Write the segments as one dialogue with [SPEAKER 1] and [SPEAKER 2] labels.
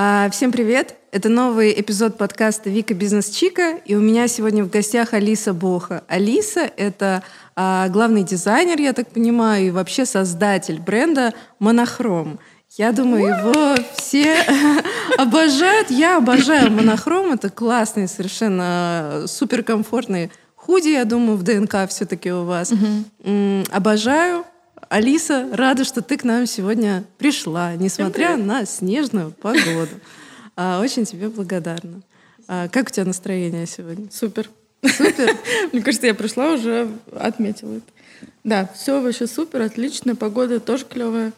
[SPEAKER 1] А, всем привет! Это новый эпизод подкаста «Вика Бизнес Чика», и у меня сегодня в гостях Алиса Боха. Алиса — это а, главный дизайнер, я так понимаю, и вообще создатель бренда «Монохром». Я думаю, его все обожают. Я обожаю монохром. Это классный, совершенно суперкомфортный худи, я думаю, в ДНК все-таки у вас. Обожаю. Алиса, рада, что ты к нам сегодня пришла, несмотря на снежную погоду. А, Очень тебе благодарна. А, Как у тебя настроение сегодня?
[SPEAKER 2] Супер.
[SPEAKER 1] Супер.
[SPEAKER 2] Мне кажется, я пришла уже отметила это. Да, все вообще супер, отлично. Погода тоже клевая.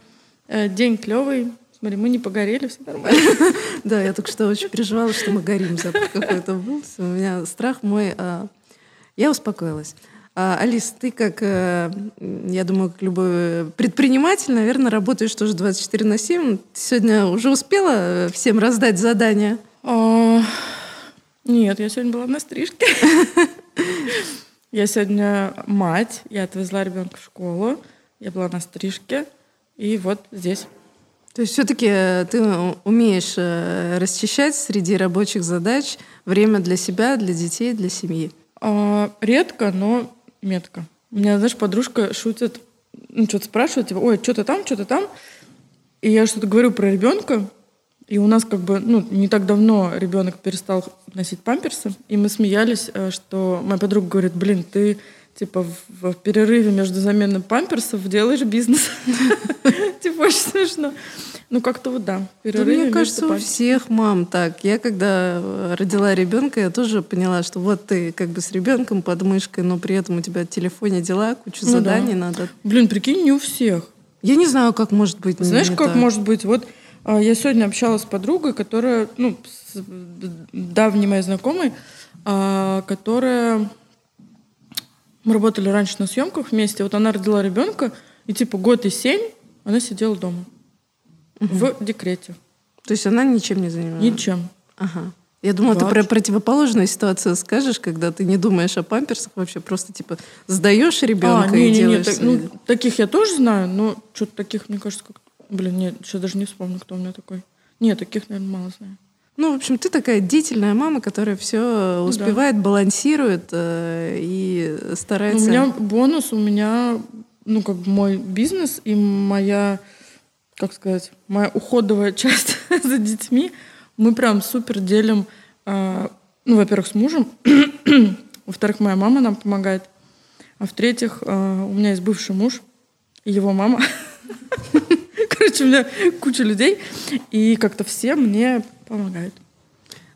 [SPEAKER 2] Э, День клевый. Смотри, мы не погорели, все нормально.
[SPEAKER 1] Да, я только что очень переживала, что мы горим. Запах какой-то был. У меня страх мой. а, Я успокоилась. А, Алис, ты как, э, я думаю, как любой предприниматель, наверное, работаешь тоже 24 на 7. Ты сегодня уже успела э, всем раздать задания?
[SPEAKER 2] А, Нет, я сегодня была на стрижке. Я сегодня мать, я отвезла ребенка в школу, я была на стрижке, и вот здесь.
[SPEAKER 1] То есть все-таки ты умеешь э, расчищать среди рабочих задач время для себя, для детей, для семьи.
[SPEAKER 2] А, Редко, но метко. У меня, знаешь, подружка шутит, ну, что-то спрашивает, типа, ой, что-то там, что-то там. И я что-то говорю про ребенка, и у нас как бы, ну, не так давно ребенок перестал носить памперсы, и мы смеялись, э, что моя подруга говорит, блин, ты типа в, в перерыве между заменой памперсов делаешь бизнес. Типа очень смешно. Ну, как-то вот да,
[SPEAKER 1] Да, мне кажется, у всех мам так. Я когда э, родила ребенка, я тоже поняла, что вот ты как бы с ребенком под мышкой, но при этом у тебя в телефоне дела, куча
[SPEAKER 2] Ну да.
[SPEAKER 1] заданий надо.
[SPEAKER 2] Блин, прикинь, не у всех.
[SPEAKER 1] Я не знаю, как может быть.
[SPEAKER 2] Знаешь,
[SPEAKER 1] не
[SPEAKER 2] как
[SPEAKER 1] так.
[SPEAKER 2] может быть? Вот а, я сегодня общалась с подругой, которая, ну, с давней моей знакомой, а, которая... Мы работали раньше на съемках вместе. Вот она родила ребенка, и типа год и семь она сидела дома. В декрете.
[SPEAKER 1] То есть она ничем не занималась?
[SPEAKER 2] Ничем.
[SPEAKER 1] Ага. Я думала, ты про противоположную ситуацию скажешь, когда ты не думаешь о памперсах вообще, просто типа сдаешь ребенка
[SPEAKER 2] А,
[SPEAKER 1] и
[SPEAKER 2] не-не-не,
[SPEAKER 1] делаешь...
[SPEAKER 2] так-
[SPEAKER 1] свои-
[SPEAKER 2] ну, таких я тоже знаю, но что-то таких, мне кажется, как... Блин, нет, сейчас даже не вспомню, кто у меня такой. Нет, таких, наверное, мало знаю.
[SPEAKER 1] Ну, в общем, ты такая деятельная мама, которая все успевает, балансирует э, и
[SPEAKER 2] Ну,
[SPEAKER 1] старается...
[SPEAKER 2] У меня бонус, у меня, ну, как бы мой бизнес и моя, как сказать, моя уходовая часть за детьми. Мы прям супер делим, а, ну, во-первых, с мужем, во-вторых, моя мама нам помогает, а в-третьих, а, у меня есть бывший муж и его мама. Короче, у меня куча людей, и как-то все мне помогают.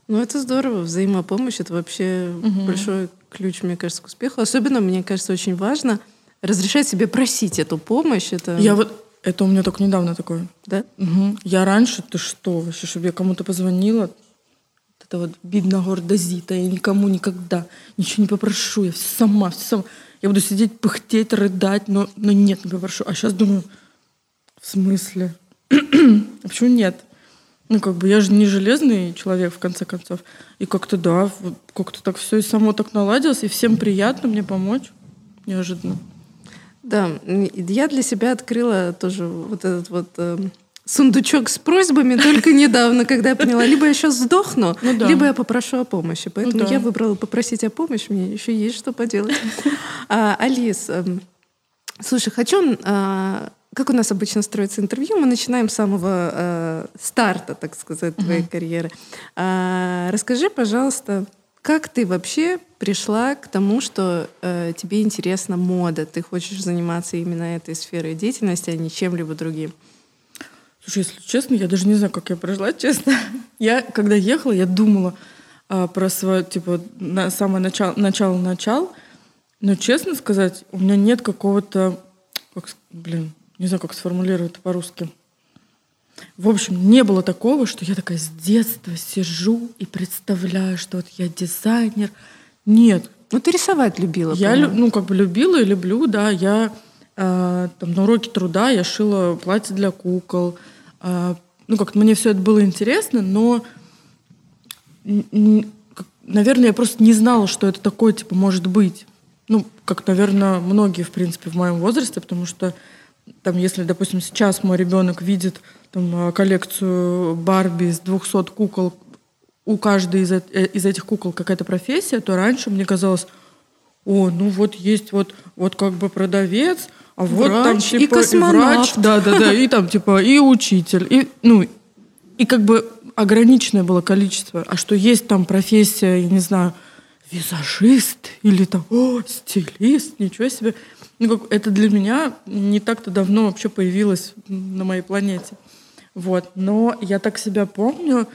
[SPEAKER 1] Ну, это здорово. Взаимопомощь — это вообще большой ключ, мне кажется, к успеху. Особенно, мне кажется, очень важно разрешать себе просить эту помощь. Это...
[SPEAKER 2] Я вот, это у меня только недавно такое.
[SPEAKER 1] Да?
[SPEAKER 2] Мгм. Я раньше, ты что, вообще, чтобы я кому-то позвонила, это вот видно гордо Зита, я никому никогда ничего не попрошу, я все сама, все сама. Я буду сидеть, пыхтеть, рыдать, но, но нет, не попрошу. А сейчас думаю, в смысле? а почему нет? Ну, как бы я же не железный человек, в конце концов. И как-то, да, как-то так все и само так наладилось, и всем приятно мне помочь. Неожиданно.
[SPEAKER 1] Да, я для себя открыла тоже вот этот вот эм, сундучок с просьбами только недавно, когда я поняла, либо я сейчас сдохну,
[SPEAKER 2] Ну да.
[SPEAKER 1] либо я попрошу о помощи. Поэтому
[SPEAKER 2] да.
[SPEAKER 1] я выбрала попросить о помощи, мне еще есть что поделать. А, Алис, эм, слушай, хочу... а, Как у нас обычно строится интервью, мы начинаем с самого э, старта, так сказать, твоей карьеры. А, Расскажи, пожалуйста, как ты вообще пришла к тому, что э, тебе интересна мода? Ты хочешь заниматься именно этой сферой деятельности, а не чем-либо другим?
[SPEAKER 2] Слушай, если честно, я даже не знаю, как я прожила, честно. Я, когда ехала, я думала а, про свое, типа, на самое начало, начало, начал. Но, честно сказать, у меня нет какого-то, как, блин, не знаю, как сформулировать по-русски. В общем, не было такого, что я такая с детства сижу и представляю, что вот я дизайнер. Нет,
[SPEAKER 1] Ну, ты рисовать любила.
[SPEAKER 2] я, лю- ну, как бы любила и люблю, да. Я э, там на уроке труда я шила платье для кукол. Э, ну, как-то мне все это было интересно, но, наверное, я просто не знала, что это такое, типа, может быть. Ну, как, наверное, многие, в принципе, в моем возрасте, потому что там, если, допустим, сейчас мой ребенок видит там, коллекцию Барби из 200 кукол, у каждой из, из этих кукол какая-то профессия, то раньше мне казалось, о, ну вот есть вот, вот как бы продавец, а вот
[SPEAKER 1] врач
[SPEAKER 2] там типа
[SPEAKER 1] и космонавт.
[SPEAKER 2] и врач, да, да, да, и там типа и учитель, и ну и как бы ограниченное было количество, а что есть там профессия, я не знаю, визажист или там, о, стилист, ничего себе. Ну, как, это для меня не так-то давно вообще появилось на моей планете. Вот. Но я так себя помню,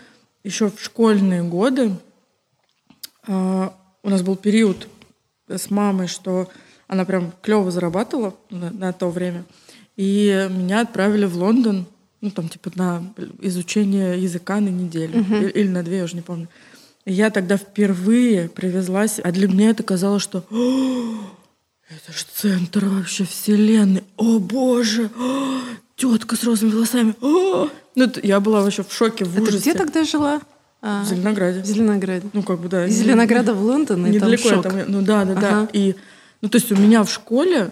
[SPEAKER 2] еще в школьные годы э, у нас был период с мамой, что она прям клево зарабатывала на, на то время. И меня отправили в Лондон, ну, там, типа, на изучение языка на неделю. Uh-huh. Или, или на две, я уже не помню. И я тогда впервые привезлась, а для меня это казалось, что это же центр вообще вселенной. О, боже! О, тетка с розовыми волосами. О! Ну, я была вообще в шоке, в ужасе.
[SPEAKER 1] где тогда жила?
[SPEAKER 2] А, в Зеленограде.
[SPEAKER 1] В Зеленограде.
[SPEAKER 2] Ну, как бы, да.
[SPEAKER 1] Из Зеленограда в Лондон, и
[SPEAKER 2] Недалеко
[SPEAKER 1] там шок.
[SPEAKER 2] Там, ну, да, да,
[SPEAKER 1] ага.
[SPEAKER 2] да. И, ну, то есть у меня в школе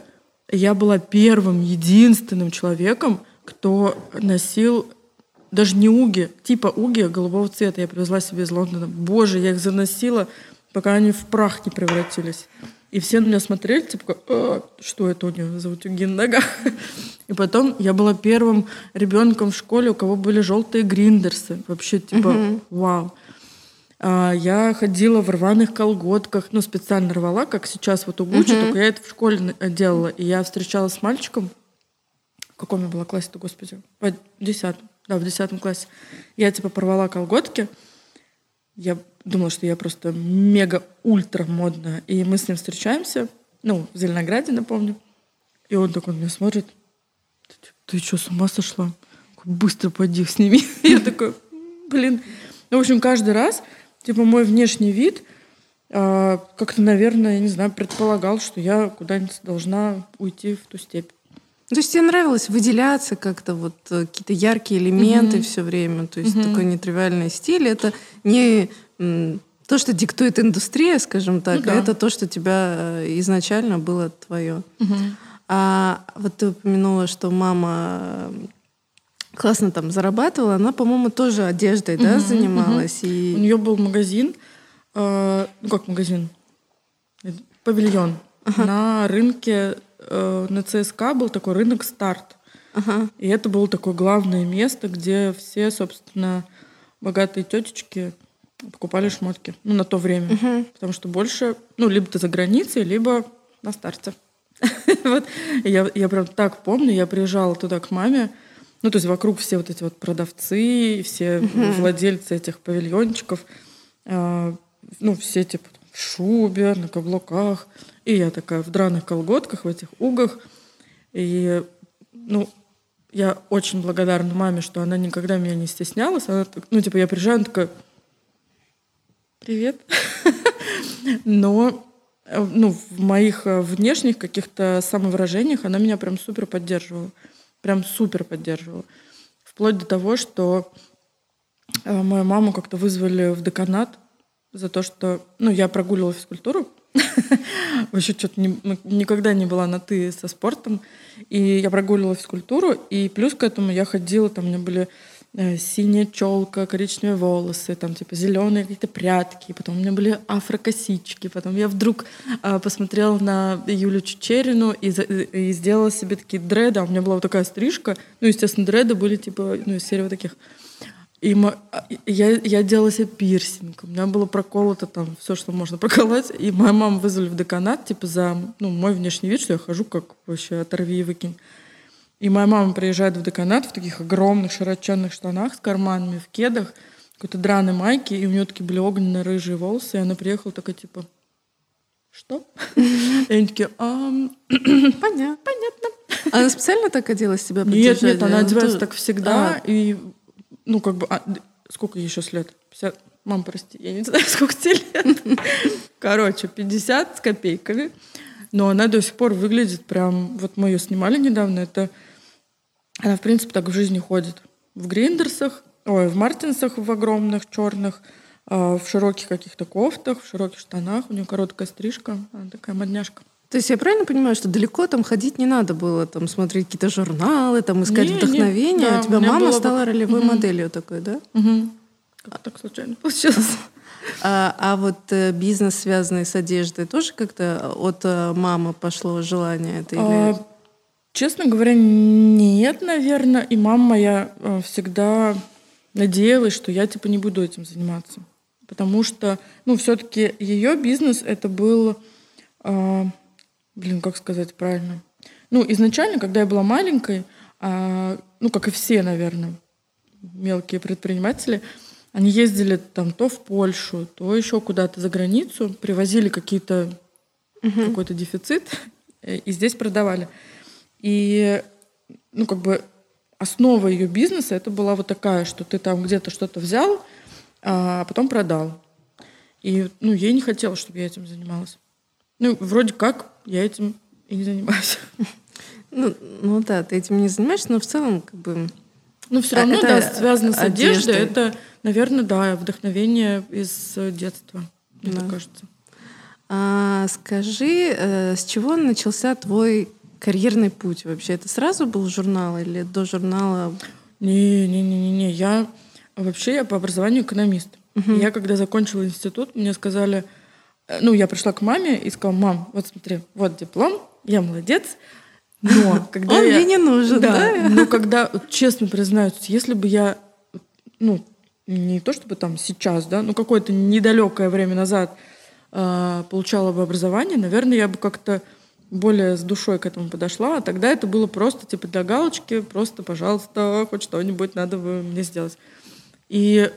[SPEAKER 2] я была первым, единственным человеком, кто носил даже не уги, типа уги голубого цвета. Я привезла себе из Лондона. Боже, я их заносила, пока они в прах не превратились. И все на меня смотрели, типа, а, что это у него за утюги на ногах? И потом я была первым ребенком в школе, у кого были желтые гриндерсы. Вообще, типа, uh-huh. вау. А, я ходила в рваных колготках, ну, специально рвала, как сейчас вот у Гуччи, uh-huh. только я это в школе делала. И я встречалась с мальчиком, в каком я была классе-то, господи? В десятом. Да, в десятом классе. Я, типа, порвала колготки. Я думала, что я просто мега-ультра модная. И мы с ним встречаемся, ну, в Зеленограде, напомню. И он такой на меня смотрит. Ты, ты что, с ума сошла? Быстро поди их сними. Я такой, блин. Ну, в общем, каждый раз, типа, мой внешний вид э, как-то, наверное, я не знаю, предполагал, что я куда-нибудь должна уйти в ту степь.
[SPEAKER 1] То есть тебе нравилось выделяться как-то, вот какие-то яркие элементы mm-hmm. все время, то есть mm-hmm. такой нетривиальный стиль. Это не то, что диктует индустрия, скажем так, ну, да. а это то, что тебя изначально было твое.
[SPEAKER 2] Mm-hmm.
[SPEAKER 1] А вот ты упомянула, что мама классно там зарабатывала, она, по-моему, тоже одеждой, mm-hmm. да, занималась.
[SPEAKER 2] Mm-hmm. И... У нее был магазин, э, ну как магазин, павильон uh-huh. на рынке э, на ЦСКА был такой рынок старт.
[SPEAKER 1] Ага.
[SPEAKER 2] И это было такое главное место, где все, собственно, богатые тетечки покупали шмотки. Ну, на то время.
[SPEAKER 1] Угу.
[SPEAKER 2] Потому что больше, ну, либо ты за границей, либо на старте. вот. я, я прям так помню, я приезжала туда к маме, ну, то есть вокруг все вот эти вот продавцы, все владельцы этих павильончиков, э, ну, все типа шубе, на каблуках. И я такая в драных колготках, в этих угах. И, ну, я очень благодарна маме, что она никогда меня не стеснялась. Она, ну, типа, я приезжаю, она такая, привет. Но ну, в моих внешних каких-то самовыражениях она меня прям супер поддерживала. Прям супер поддерживала. Вплоть до того, что э, мою маму как-то вызвали в деканат за то, что... Ну, я прогуливала физкультуру, Вообще что-то не, никогда не была на «ты» со спортом. И я прогуливала физкультуру, и плюс к этому я ходила, там у меня были э, синяя челка, коричневые волосы, там типа зеленые какие-то прятки, потом у меня были афрокосички, потом я вдруг э, посмотрела на Юлю Чечерину и, и сделала себе такие дреды, а у меня была вот такая стрижка, ну, естественно, дреды были типа, ну, из серии вот таких и а, я, я делала себе пирсинг. У меня было проколото там все, что можно проколоть. И моя мама вызвали в деканат, типа, за ну, мой внешний вид, что я хожу как вообще оторви и выкинь. И моя мама приезжает в деканат в таких огромных широченных штанах с карманами, в кедах, какой-то драной майке, и у нее такие были огненные рыжие волосы, и она приехала такая, типа, что? И они такие, понятно. Понятно.
[SPEAKER 1] Она специально так оделась себя
[SPEAKER 2] Нет, нет, она одевается так всегда, и ну, как бы, а, сколько ей сейчас лет? 50? Мам, прости, я не знаю, сколько тебе лет. Короче, 50 с копейками. Но она до сих пор выглядит прям... Вот мы ее снимали недавно. Это... Она, в принципе, так в жизни ходит. В гриндерсах, ой, в мартинсах в огромных, черных, а, в широких каких-то кофтах, в широких штанах. У нее короткая стрижка. Она такая модняшка.
[SPEAKER 1] То есть я правильно понимаю, что далеко там ходить не надо было, там смотреть какие-то журналы, там искать
[SPEAKER 2] Не, не,
[SPEAKER 1] вдохновение,
[SPEAKER 2] да,
[SPEAKER 1] а у тебя
[SPEAKER 2] у
[SPEAKER 1] мама стала
[SPEAKER 2] бы-
[SPEAKER 1] ролевой
[SPEAKER 2] Мгм.
[SPEAKER 1] моделью такой, да?
[SPEAKER 2] Угу. Как так случайно получилось?
[SPEAKER 1] А, а вот э, бизнес, связанный с одеждой, тоже как-то от э, мамы пошло желание это? Или...
[SPEAKER 2] А, честно говоря, нет, наверное. И мама моя э, всегда надеялась, что я типа не буду этим заниматься. Потому что, ну, все-таки ее бизнес это был, а, блин, как сказать правильно. Ну, изначально, когда я была маленькой, а, ну, как и все, наверное, мелкие предприниматели, они ездили там то в Польшу, то еще куда-то за границу, привозили какие-то какой-то дефицит э, и здесь продавали. И ну как бы основа ее бизнеса это была вот такая, что ты там где-то что-то взял, а потом продал. И ну ей не хотелось, чтобы я этим занималась. Ну вроде как я этим и не занимаюсь.
[SPEAKER 1] Ну, ну да, ты этим не занимаешься, но в целом как бы...
[SPEAKER 2] Но все
[SPEAKER 1] А
[SPEAKER 2] равно,
[SPEAKER 1] это
[SPEAKER 2] да, связано с одеждой.
[SPEAKER 1] одеждой.
[SPEAKER 2] Это, наверное, да, вдохновение из э, детства, мне
[SPEAKER 1] Да.
[SPEAKER 2] так кажется.
[SPEAKER 1] А, скажи, э, с чего начался твой карьерный путь вообще? Это сразу был журнал или до журнала?
[SPEAKER 2] Не-не-не-не, я вообще я по образованию экономист. И Я когда закончила институт, мне сказали, ну я пришла к маме и сказала, мам, вот смотри, вот диплом, я молодец, но когда
[SPEAKER 1] Он
[SPEAKER 2] я...
[SPEAKER 1] мне не нужен, да?
[SPEAKER 2] Но когда, вот честно признаюсь, если бы я, ну не то чтобы там сейчас, да, но какое-то недалекое время назад э, получала бы образование, наверное, я бы как-то более с душой к этому подошла, а тогда это было просто типа для галочки, просто, пожалуйста, хоть что-нибудь надо бы мне сделать. И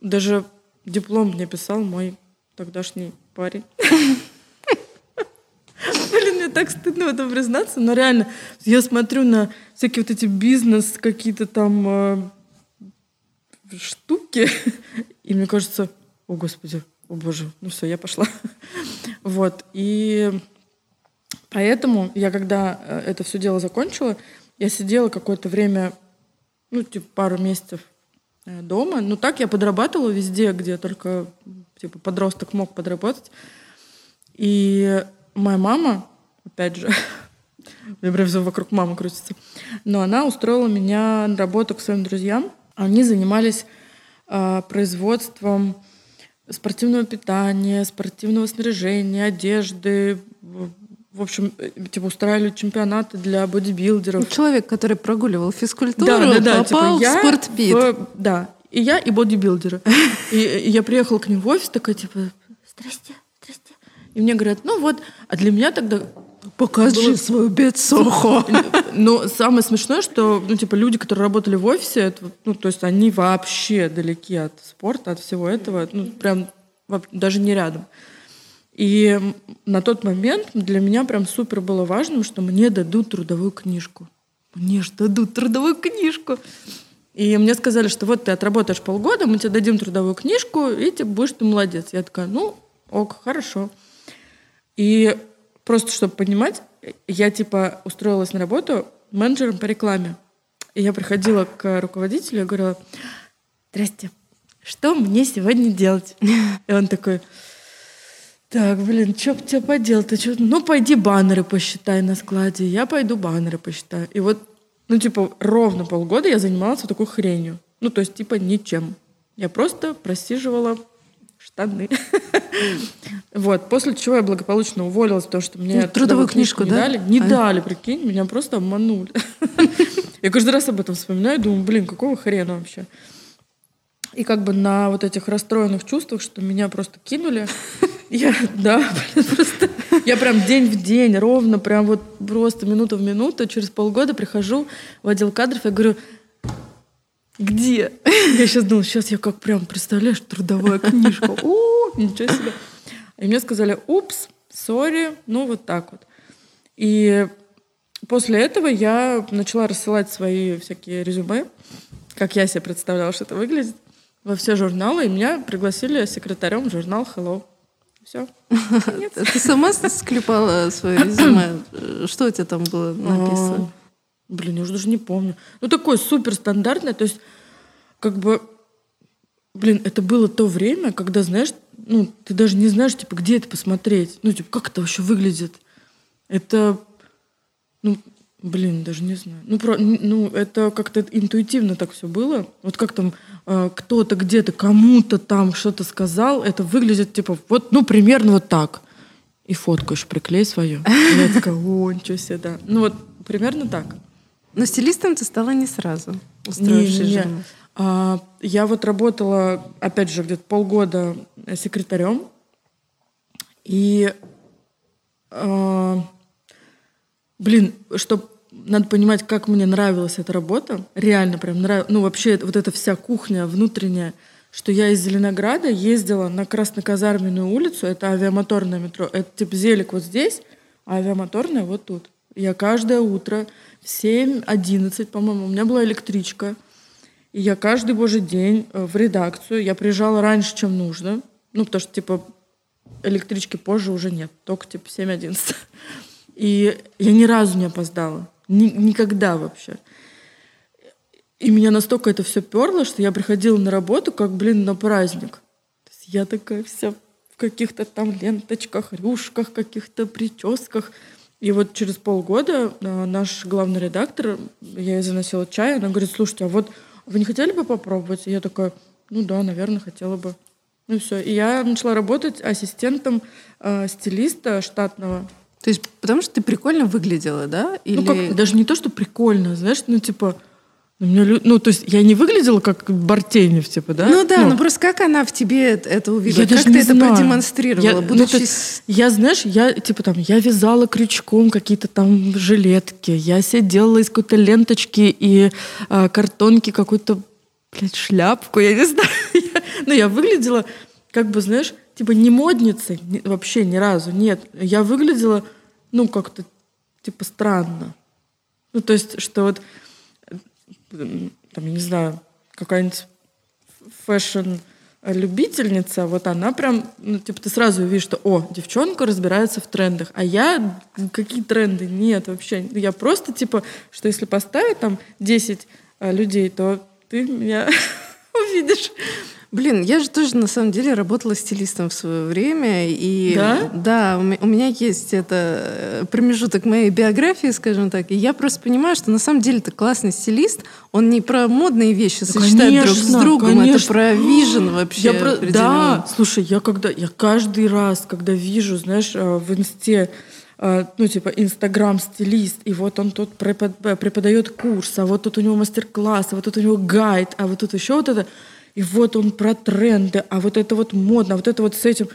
[SPEAKER 2] даже диплом мне писал мой тогдашний парень. Блин, мне так стыдно в этом признаться, но реально, я смотрю на всякие вот эти бизнес, какие-то там э, штуки, и мне кажется, о господи, о боже, ну все, я пошла. Вот, и поэтому я, когда э, это все дело закончила, я сидела какое-то время, ну, типа пару месяцев э, дома. Ну, так я подрабатывала везде, где только, типа, подросток мог подработать. И моя мама, опять же, мне прям все вокруг мамы крутится, но она устроила меня на работу к своим друзьям. Они занимались а, производством спортивного питания, спортивного снаряжения, одежды. В- общем, э, типа устраивали чемпионаты для бодибилдеров.
[SPEAKER 1] Человек, который прогуливал физкультуру,
[SPEAKER 2] Да, да, да.
[SPEAKER 1] попал
[SPEAKER 2] типа, я
[SPEAKER 1] в спортпит.
[SPEAKER 2] в- да. И я, и бодибилдеры. И, и я приехала к ним в офис, такая, типа, здрасте, здрасте. И мне говорят, ну вот, а для меня тогда...
[SPEAKER 1] Покажи
[SPEAKER 2] было-
[SPEAKER 1] свою бедсоху.
[SPEAKER 2] Но самое смешное, что, ну, типа, люди, которые работали в офисе, это, ну, то есть они вообще далеки от спорта, от всего этого, ну, прям даже не рядом. И на тот момент для меня прям супер было важным, что мне дадут трудовую книжку. Мне же дадут трудовую книжку. И мне сказали, что вот ты отработаешь полгода, мы тебе дадим трудовую книжку, и ты будешь ты молодец. Я такая, ну, ок, хорошо. И просто, чтобы понимать, я типа устроилась на работу менеджером по рекламе. И я приходила к руководителю и говорила, здрасте, что мне сегодня делать? И он такой, так, блин, что бы тебе поделать? Ты чё? Ну, пойди баннеры посчитай на складе. Я пойду баннеры посчитаю. И вот, ну, типа, ровно полгода я занималась вот такой хренью. Ну, то есть, типа, ничем. Я просто просиживала штаны. Вот. После чего я благополучно уволилась, потому что мне
[SPEAKER 1] Ну, трудовую книжку,
[SPEAKER 2] не
[SPEAKER 1] да?
[SPEAKER 2] дали. Не
[SPEAKER 1] А.
[SPEAKER 2] дали, прикинь, меня просто обманули. Я каждый раз об этом вспоминаю, думаю, блин, какого хрена вообще? И как бы на вот этих расстроенных чувствах, что меня просто кинули, я, да, блин, просто, я прям день в день, ровно, прям вот просто минута в минуту, через полгода прихожу в отдел кадров, я говорю, где? Я сейчас думала, сейчас я как прям, представляешь, трудовая книжка. О, ничего себе. И мне сказали, упс, сори, ну вот так вот. И после этого я начала рассылать свои всякие резюме, как я себе представляла, что это выглядит, во все журналы, и меня пригласили секретарем журнал Hello. Все.
[SPEAKER 1] Ты сама склепала свое резюме? Что у тебя там было написано?
[SPEAKER 2] Блин, я уже даже не помню. Ну, такое супер стандартное, то есть, как бы, блин, это было то время, когда, знаешь, ну, ты даже не знаешь, типа, где это посмотреть. Ну, типа, как это вообще выглядит? Это, ну, блин, даже не знаю. Ну, про, ну это как-то интуитивно так все было. Вот как там кто-то где-то кому-то там что-то сказал, это выглядит типа вот, ну, примерно вот так. И фоткаешь, приклей свою. И я такая, о, ничего себе, да. Ну вот примерно так.
[SPEAKER 1] Но стилистом ты стала не сразу, устроившись
[SPEAKER 2] не, не. А, я вот работала, опять же, где-то полгода секретарем. И, а, блин, что надо понимать, как мне нравилась эта работа. Реально прям нравилась. Ну, вообще, вот эта вся кухня внутренняя, что я из Зеленограда ездила на Красноказарменную улицу, это авиамоторное метро, это типа Зелик вот здесь, а авиамоторное вот тут. Я каждое утро в 7-11, по-моему, у меня была электричка, и я каждый божий день э, в редакцию, я приезжала раньше, чем нужно, ну, потому что, типа, электрички позже уже нет, только, типа, 7-11. И я ни разу не опоздала. Ни, никогда вообще. И меня настолько это все перло, что я приходила на работу, как, блин, на праздник. То есть я такая вся в каких-то там ленточках, рюшках, каких-то прическах. И вот через полгода э, наш главный редактор, я ей заносила чай, она говорит, слушайте, а вот вы не хотели бы попробовать? И я такая, ну да, наверное, хотела бы. Ну и все. И я начала работать ассистентом э, стилиста штатного.
[SPEAKER 1] То есть потому что ты прикольно выглядела, да?
[SPEAKER 2] Или... Ну как, даже не то, что прикольно, знаешь, ну типа меня, ну, то есть я не выглядела как Бартенев, типа, да?
[SPEAKER 1] Ну да, ну, но просто как она в тебе это увидела? Я как ты это знаю. продемонстрировала? Я, будучи... ну, есть,
[SPEAKER 2] я, знаешь, я, типа, там, я вязала крючком какие-то там жилетки, я себе делала из какой-то ленточки и а, картонки какую-то, блядь, шляпку, я не знаю. ну, я выглядела, как бы, знаешь, типа, не модницей вообще ни разу, нет. Я выглядела, ну, как-то, типа, странно. Ну, то есть, что вот там, я не знаю, какая-нибудь fashion любительница, вот она прям, ну, типа, ты сразу видишь, что, о, девчонка разбирается в трендах, а я, какие тренды? Нет, вообще. Я просто, типа, что если поставить там 10 а, людей, то ты меня увидишь
[SPEAKER 1] Блин, я же тоже на самом деле работала стилистом в свое время. И
[SPEAKER 2] да?
[SPEAKER 1] Да, у меня есть это э, промежуток моей биографии, скажем так. И я просто понимаю, что на самом деле это классный стилист. Он не про модные вещи да, сочетает конечно, друг с другом, конечно. это про вижен вообще.
[SPEAKER 2] Я про... Да, слушай, я когда я каждый раз, когда вижу, знаешь, э, в инсте э, ну, типа, инстаграм-стилист, и вот он тут преподает курс, а вот тут у него мастер-класс, а вот тут у него гайд, а вот тут еще вот это и вот он про тренды, а вот это вот модно, а вот это вот с этим.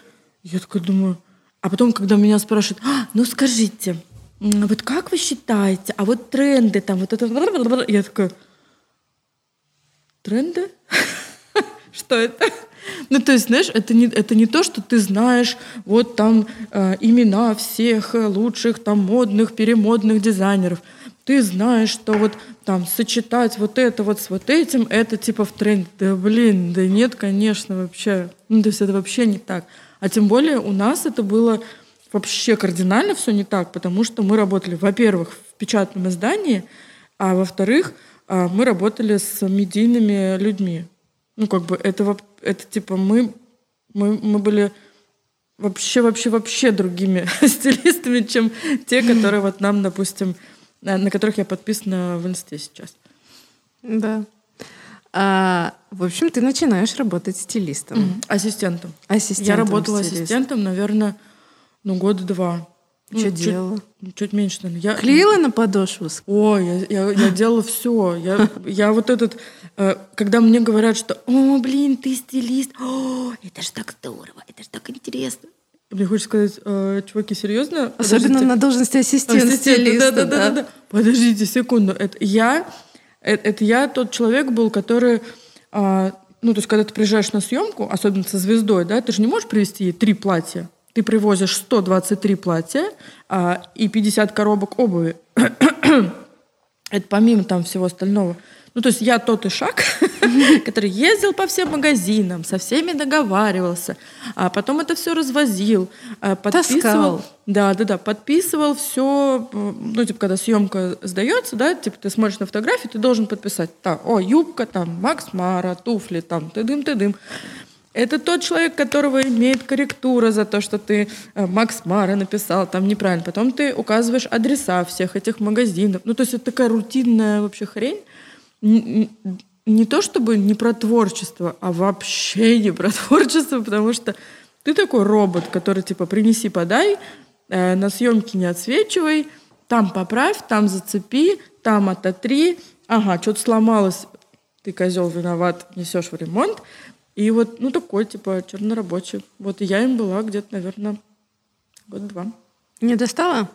[SPEAKER 2] Я такая думаю... А потом, когда меня спрашивают, а, ну скажите, вот как вы считаете, а вот тренды там, вот это... Я такая, тренды? Что это? Ну, то есть, знаешь, это не, это не то, что ты знаешь вот там э, имена всех лучших там модных, перемодных дизайнеров ты знаешь, что вот там сочетать вот это вот с вот этим, это типа в тренде. Да блин, да нет, конечно, вообще. Ну, то есть это вообще не так. А тем более у нас это было вообще кардинально все не так, потому что мы работали, во-первых, в печатном издании, а во-вторых, а, мы работали с медийными людьми. Ну, как бы это, это типа мы, мы, мы были вообще, вообще, вообще другими стилистами, чем те, которые вот нам, допустим, на которых я подписана в инсте сейчас.
[SPEAKER 1] Да. А, в общем, ты начинаешь работать стилистом.
[SPEAKER 2] Mm-hmm. Ассистентом.
[SPEAKER 1] Ассистентом.
[SPEAKER 2] Я работала стилист. ассистентом, наверное, ну, года два.
[SPEAKER 1] Что ну, делала?
[SPEAKER 2] Чуть, чуть меньше, наверное. Я...
[SPEAKER 1] Клеила на подошву?
[SPEAKER 2] Ой, я, я, я делала все. Я, я вот этот... Э, когда мне говорят, что «О, блин, ты стилист! О, это же так здорово! Это же так интересно!» Мне хочется сказать, э, чуваки, серьезно?
[SPEAKER 1] Особенно Подождите. на должности ассистента стилиста. Да, да, да, да, да.
[SPEAKER 2] Подождите секунду. Это я, это, это я тот человек был, который, э, ну, то есть, когда ты приезжаешь на съемку, особенно со звездой, да, ты же не можешь привезти ей три платья. Ты привозишь 123 платья э, и 50 коробок обуви. это помимо там всего остального. Ну, то есть я тот и шаг, который ездил по всем магазинам, со всеми договаривался, а потом это все развозил, а, подписывал. Таскал. Да, да, да, подписывал все, ну, типа, когда съемка сдается, да, типа, ты смотришь на фотографию, ты должен подписать, так, о, юбка, там, Макс Мара, туфли, там, ты дым, ты дым. Это тот человек, которого имеет корректура за то, что ты э, Макс Мара написал там неправильно. Потом ты указываешь адреса всех этих магазинов. Ну, то есть это такая рутинная вообще хрень. Не, не то чтобы не про творчество, а вообще не про творчество, потому что ты такой робот, который типа принеси, подай, э, на съемке не отсвечивай, там поправь, там зацепи, там ототри. Ага, что-то сломалось, ты козел виноват, несешь в ремонт. И вот, ну, такой, типа, чернорабочий. Вот и я им была где-то, наверное, год-два.
[SPEAKER 1] Не достала?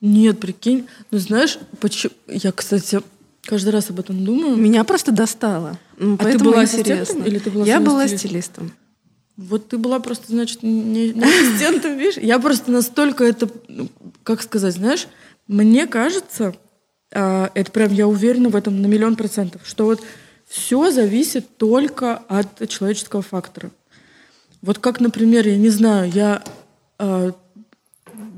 [SPEAKER 2] Нет, прикинь. Ну, знаешь, почему... Я, кстати, каждый раз об этом думаю.
[SPEAKER 1] Меня просто достало. Ну,
[SPEAKER 2] а ты была ассистентом или ты была
[SPEAKER 1] Я была стилистом.
[SPEAKER 2] Вот ты была просто, значит, не, не ассистентом, видишь? Я просто настолько это, ну, как сказать, знаешь, мне кажется, а, это прям я уверена в этом на миллион процентов, что вот все зависит только от человеческого фактора. Вот как, например, я не знаю, я э,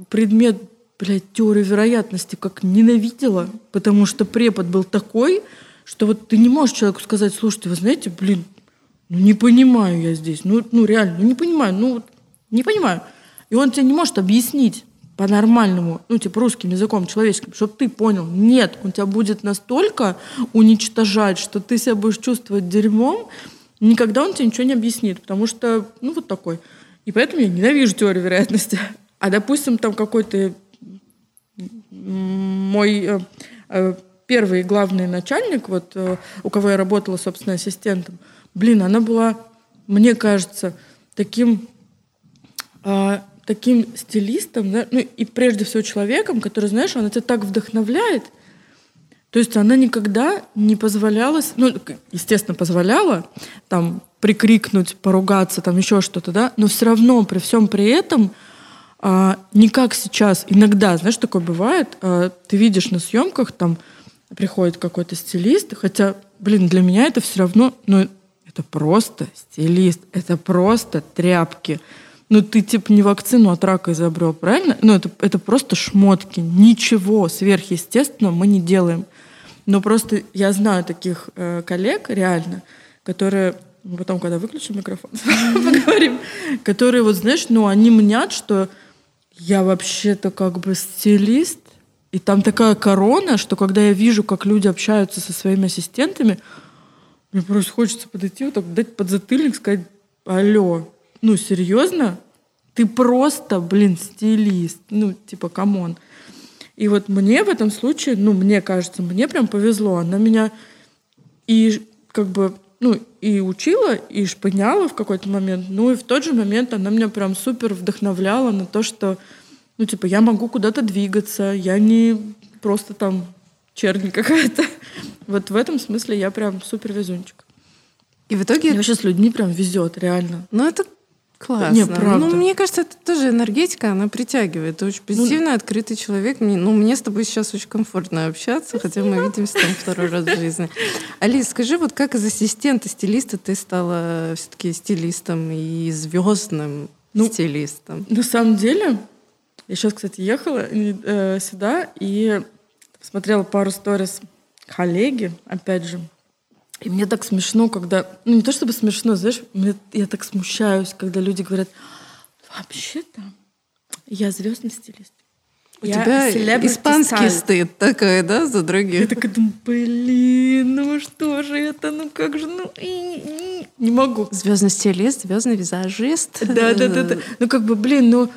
[SPEAKER 2] предмет, блядь, теории вероятности как ненавидела, потому что препод был такой, что вот ты не можешь человеку сказать, слушайте, вы знаете, блин, ну не понимаю я здесь, ну, ну реально, ну не понимаю, ну вот не понимаю. И он тебе не может объяснить по-нормальному, ну, типа русским языком, человеческим, чтобы ты понял, нет, он тебя будет настолько уничтожать, что ты себя будешь чувствовать дерьмом, никогда он тебе ничего не объяснит, потому что, ну, вот такой. И поэтому я ненавижу теорию вероятности. А, допустим, там какой-то мой э, э, первый главный начальник, вот э, у кого я работала, собственно, ассистентом, блин, она была, мне кажется, таким а, таким стилистом, да, ну и прежде всего человеком, который, знаешь, она тебя так вдохновляет. То есть она никогда не позволяла, ну, естественно, позволяла там прикрикнуть, поругаться, там еще что-то, да, но все равно при всем при этом а, не как сейчас. Иногда, знаешь, такое бывает, а, ты видишь на съемках, там приходит какой-то стилист, хотя, блин, для меня это все равно, ну, это просто стилист, это просто тряпки. Ну, ты, типа, не вакцину от рака изобрел, правильно? Ну, это, это просто шмотки. Ничего сверхъестественного мы не делаем. Но просто я знаю таких э, коллег, реально, которые потом, когда выключим микрофон, поговорим, которые, вот знаешь, ну, они мнят, что я вообще-то как бы стилист, и там такая корона, что когда я вижу, как люди общаются со своими ассистентами, мне просто хочется подойти, вот так дать подзатыльник, сказать, алло, ну, серьезно? Ты просто, блин, стилист. Ну, типа, come on. И вот мне в этом случае, ну, мне кажется, мне прям повезло. Она меня и как бы, ну, и учила, и шпыняла в какой-то момент. Ну, и в тот же момент она меня прям супер вдохновляла на то, что, ну, типа, я могу куда-то двигаться, я не просто там черни какая-то. Вот в этом смысле я прям супер везунчик.
[SPEAKER 1] И в итоге...
[SPEAKER 2] Мне вообще с людьми прям везет, реально.
[SPEAKER 1] Ну, это Классно. Не, правда. Ну, мне кажется, это тоже энергетика, она притягивает. Ты очень позитивный, ну, открытый человек. Мне, ну, мне с тобой сейчас очень комфортно общаться, хотя мы видимся там второй раз в жизни. Алис, скажи, вот как из ассистента стилиста ты стала все-таки стилистом и звездным ну, стилистом?
[SPEAKER 2] На самом деле, я сейчас, кстати, ехала э, сюда и смотрела пару сторис коллеги, опять же, и мне так смешно, когда... Ну, не то чтобы смешно, знаешь, мне, я так смущаюсь, когда люди говорят, вообще-то я звездный стилист.
[SPEAKER 1] У я тебя испанский стыд такой, да, за других?
[SPEAKER 2] Я такая думаю, блин, ну что же это, ну как же, ну не могу.
[SPEAKER 1] Звездный стилист, звездный визажист.
[SPEAKER 2] Да, да, да, да. Ну как бы, блин, ну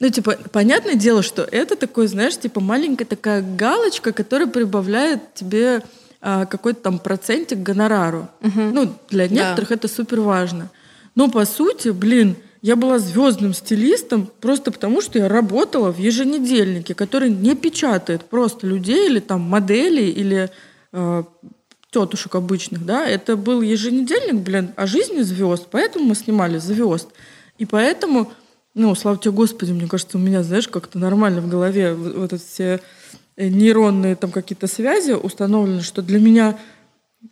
[SPEAKER 2] ну, типа, понятное дело, что это такой, знаешь, типа маленькая такая галочка, которая прибавляет тебе какой-то там процентик гонорару. Угу. Ну, для некоторых да. это супер важно. Но по сути, блин, я была звездным стилистом просто потому, что я работала в еженедельнике, который не печатает просто людей или там моделей или э, тетушек обычных, да. Это был еженедельник, блин, о жизни звезд, поэтому мы снимали звезд. И поэтому, ну, слава тебе Господи, мне кажется, у меня, знаешь, как-то нормально в голове вот эти все нейронные там какие-то связи установлены, что для меня,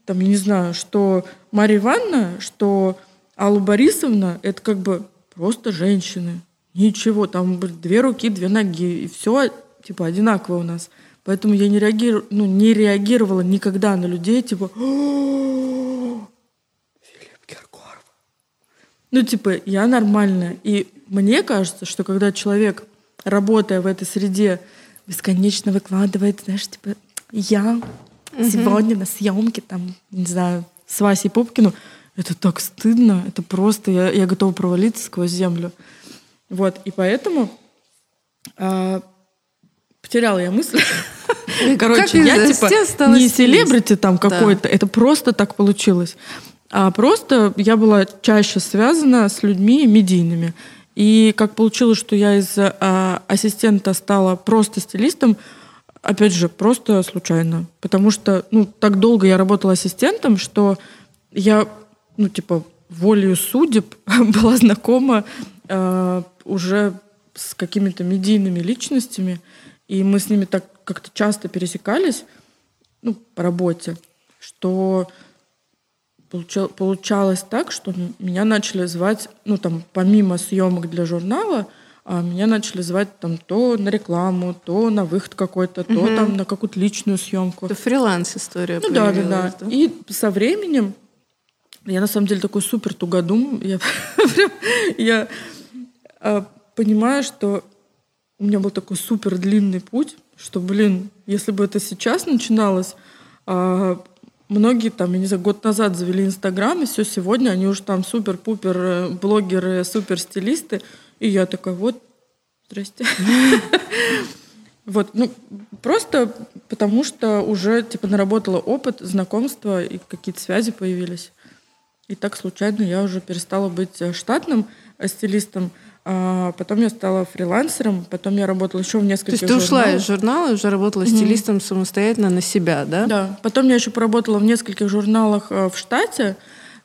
[SPEAKER 2] там, я не знаю, что Мария Ивановна, что Алла Борисовна, это как бы просто женщины. Ничего, там две руки, две ноги, и все типа одинаково у нас. Поэтому я не, реагиру, ну, не реагировала никогда на людей, типа, Филипп Киркоров. Ну, типа, я нормальная. И мне кажется, что когда человек, работая в этой среде, бесконечно выкладывает, знаешь, типа, я сегодня на съемке, там, не знаю, с Васей Пупкину, это так стыдно, это просто, я, я готова провалиться сквозь землю. Вот, и поэтому а, потеряла я мысль. Короче, я типа не селебрити там какой-то, это просто так получилось. А просто я была чаще связана с людьми медийными. И как получилось, что я из а, ассистента стала просто стилистом, опять же, просто случайно. Потому что, ну, так долго я работала ассистентом, что я, ну, типа, волею судеб была знакома э, уже с какими-то медийными личностями, и мы с ними так как-то часто пересекались, ну, по работе, что получалось так, что меня начали звать, ну, там, помимо съемок для журнала, а меня начали звать там то на рекламу, то на выход какой-то, то угу. там на какую-то личную съемку.
[SPEAKER 1] Это фриланс история.
[SPEAKER 2] Ну да, да, да, да. И со временем я на самом деле такой супер тугодум. Я, я а, понимаю, что у меня был такой супер длинный путь, что, блин, если бы это сейчас начиналось, а, многие там, я не знаю, год назад завели Инстаграм, и все, сегодня они уже там супер-пупер э, блогеры, супер-стилисты. И я такая, вот, здрасте. Вот, ну, просто потому что уже, типа, наработала опыт, знакомства и какие-то связи появились. И так случайно я уже перестала быть э, штатным э, стилистом, потом я стала фрилансером, потом я работала еще в нескольких
[SPEAKER 1] То есть ты ушла из журнала и уже работала mm-hmm. стилистом самостоятельно на себя, да?
[SPEAKER 2] Да. Потом я еще поработала в нескольких журналах э, в штате,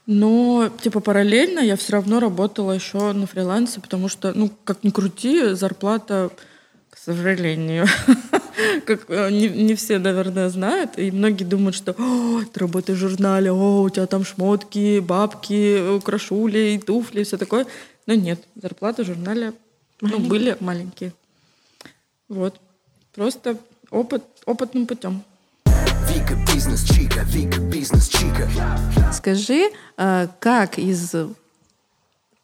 [SPEAKER 2] но, типа, параллельно я все равно работала еще на фрилансе, потому что, ну, как ни крути, зарплата, к сожалению, как э, не, не все, наверное, знают, и многие думают, что о, ты работаешь в журнале, о, у тебя там шмотки, бабки, украшули, туфли, все такое. Но нет, зарплаты в журнале ну, были маленькие. Вот. Просто опыт, опытным путем. Вика бизнес чика,
[SPEAKER 1] Вика бизнес чика. Скажи, а, как из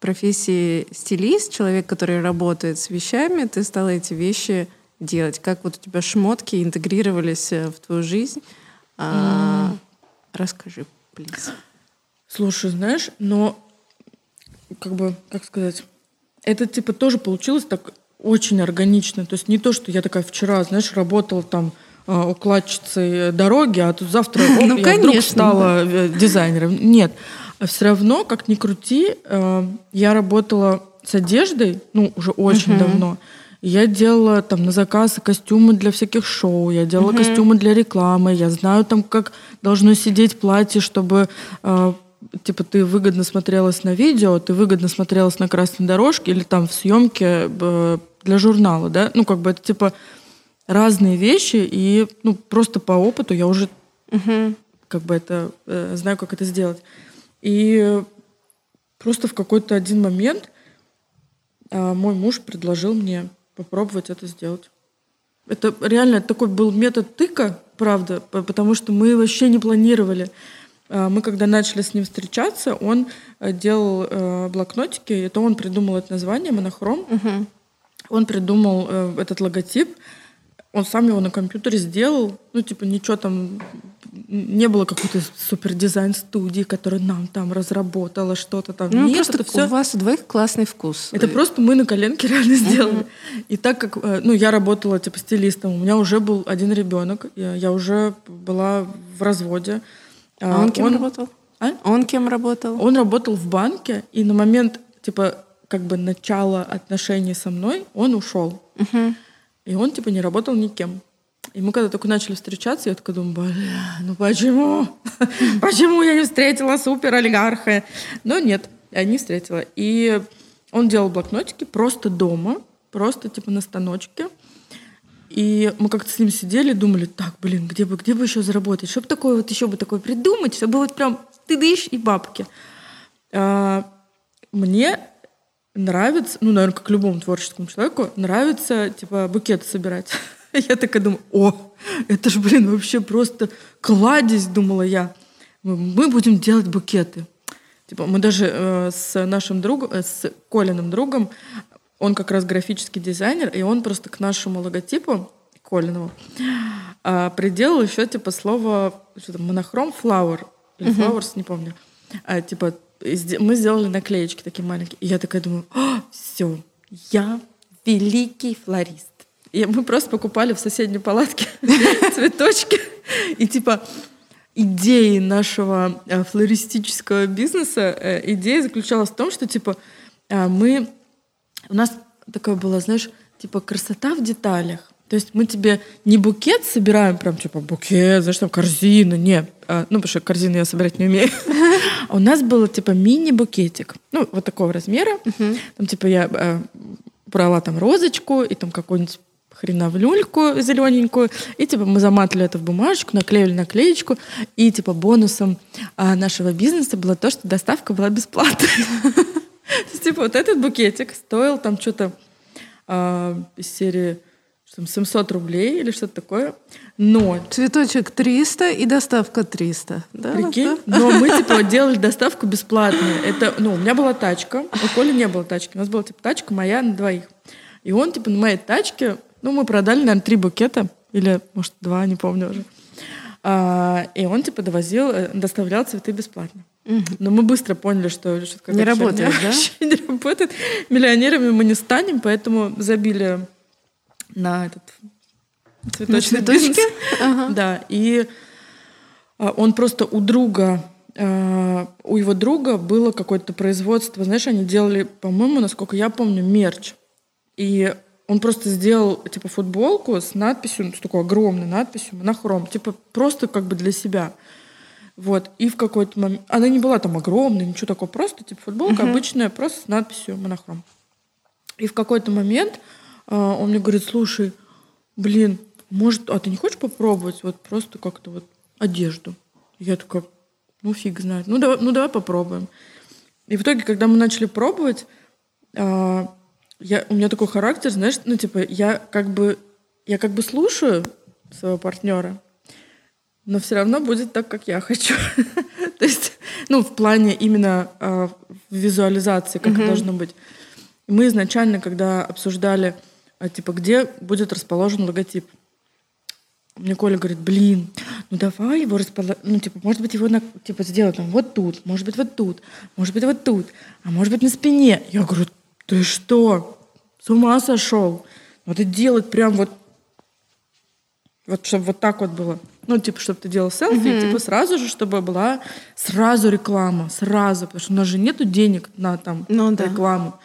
[SPEAKER 1] профессии стилист, человек, который работает с вещами, ты стала эти вещи делать? Как вот у тебя шмотки интегрировались э, в твою жизнь? Mm. Расскажи, плиз.
[SPEAKER 2] Слушай, знаешь, но как бы, как сказать, это типа тоже получилось так очень органично. То есть не то, что я такая вчера, знаешь, работала там э, укладчицей дороги, а тут завтра оп, ну, я конечно, вдруг стала да. Э, дизайнером. Нет. А все равно, как ни крути, э, я работала с одеждой, ну, уже очень uh-huh. давно. Я делала там на заказ костюмы для всяких шоу, я делала uh-huh. костюмы для рекламы, я знаю там, как должно сидеть платье, чтобы э, типа ты выгодно смотрелась на видео, ты выгодно смотрелась на красной дорожке или там в съемке э, для журнала, да, ну как бы это типа разные вещи и ну просто по опыту я уже угу. как бы это э, знаю, как это сделать. И просто в какой-то один момент э, мой муж предложил мне попробовать это сделать. Это реально такой был метод тыка, правда, потому что мы вообще не планировали. А, мы когда начали с ним встречаться, он э, делал э, блокнотики, это он придумал это название монохром. Угу. Он придумал э, этот логотип, он сам его на компьютере сделал, ну типа ничего там не было какой-то супер дизайн студии, которая нам там разработала что-то там.
[SPEAKER 1] Ну Нет, просто это все... у вас у двоих классный вкус.
[SPEAKER 2] Это просто мы на коленке реально сделали. Uh-huh. И так как, ну я работала типа стилистом, у меня уже был один ребенок, я, я уже была в разводе.
[SPEAKER 1] А он кем он... работал? А? Он кем работал?
[SPEAKER 2] Он работал в банке, и на момент, типа, как бы начала отношений со мной, он ушел. Угу. И он, типа, не работал никем. И мы когда только начали встречаться, я такая думаю, бля, ну почему? почему я не встретила супер олигарха? Но нет, я не встретила. И он делал блокнотики просто дома, просто типа на станочке. И мы как-то с ним сидели, думали, так, блин, где бы, где бы еще заработать? Чтобы такое вот еще бы такое придумать, чтобы вот прям ты дышь и бабки. А, мне нравится, ну, наверное, как любому творческому человеку, нравится, типа, букеты собирать. Я такая думаю, о, это же, блин, вообще просто кладезь, думала я. Мы будем делать букеты. Типа, мы даже э, с нашим другом, э, с Колиным другом, он как раз графический дизайнер, и он просто к нашему логотипу Колинову э, приделал еще типа слово что там, монохром flower или flowers, не помню. А, типа мы сделали наклеечки такие маленькие. И я такая думаю, все, я великий флорист. И мы просто покупали в соседней палатке цветочки. И типа идеей нашего э, флористического бизнеса, э, идея заключалась в том, что типа э, мы... У нас такое было, знаешь, типа красота в деталях. То есть мы тебе не букет собираем, прям типа букет, знаешь, там корзина, не. А, ну, потому что корзину я собирать не умею. А у нас было типа мини-букетик. Ну, вот такого размера. Там типа я э, брала там розочку и там какую-нибудь хреновлюльку зелененькую, и типа мы заматывали это в бумажечку, наклеили наклеечку, и типа бонусом а, нашего бизнеса было то, что доставка была бесплатной. Типа вот этот букетик стоил там что-то а, из серии что там, 700 рублей или что-то такое, но
[SPEAKER 1] Цветочек 300 и доставка 300. Да,
[SPEAKER 2] Прикинь?
[SPEAKER 1] да?
[SPEAKER 2] Но мы, типа, делали доставку бесплатную. Это, ну, у меня была тачка, у Коли не было тачки. У нас была, типа, тачка моя на двоих. И он, типа, на моей тачке, ну, мы продали, наверное, три букета, или, может, два, не помню уже. А, и он, типа, довозил, э, доставлял цветы бесплатно. Но мы быстро поняли, что что-то
[SPEAKER 1] Не работает, да?
[SPEAKER 2] не работает. Миллионерами мы не станем, поэтому забили на этот цветочный
[SPEAKER 1] цветочки?
[SPEAKER 2] бизнес.
[SPEAKER 1] Ага.
[SPEAKER 2] Да, и а, он просто у друга, а, у его друга было какое-то производство, знаешь, они делали, по-моему, насколько я помню, мерч. И он просто сделал, типа, футболку с надписью, ну, с такой огромной надписью «Монохром», типа, просто как бы для себя. Вот, и в какой-то момент... Она не была там огромной, ничего такого, просто, типа, футболка обычная, просто с надписью «Монохром». И в какой-то момент а, он мне говорит, слушай, блин, может, а ты не хочешь попробовать вот просто как-то вот одежду? Я такая, ну фиг знает, ну давай, ну давай попробуем. И в итоге, когда мы начали пробовать, а, я, у меня такой характер, знаешь, ну типа я как бы я как бы слушаю своего партнера, но все равно будет так, как я хочу. То есть, ну, в плане именно а, визуализации, как это должно быть. Мы изначально, когда обсуждали, а, типа, где будет расположен логотип, мне Коля говорит, блин, ну давай его расположить, ну типа, может быть, его на, типа сделать там вот тут, может быть, вот тут, может быть, вот тут, а может быть, на спине. Я говорю, ты что, с ума сошел? Надо делать прям вот, вот чтобы вот так вот было. Ну, типа, чтобы ты делал селфи, и, типа, сразу же, чтобы была сразу реклама, сразу, потому что у нас же нету денег на там
[SPEAKER 1] Ну да.
[SPEAKER 2] рекламу.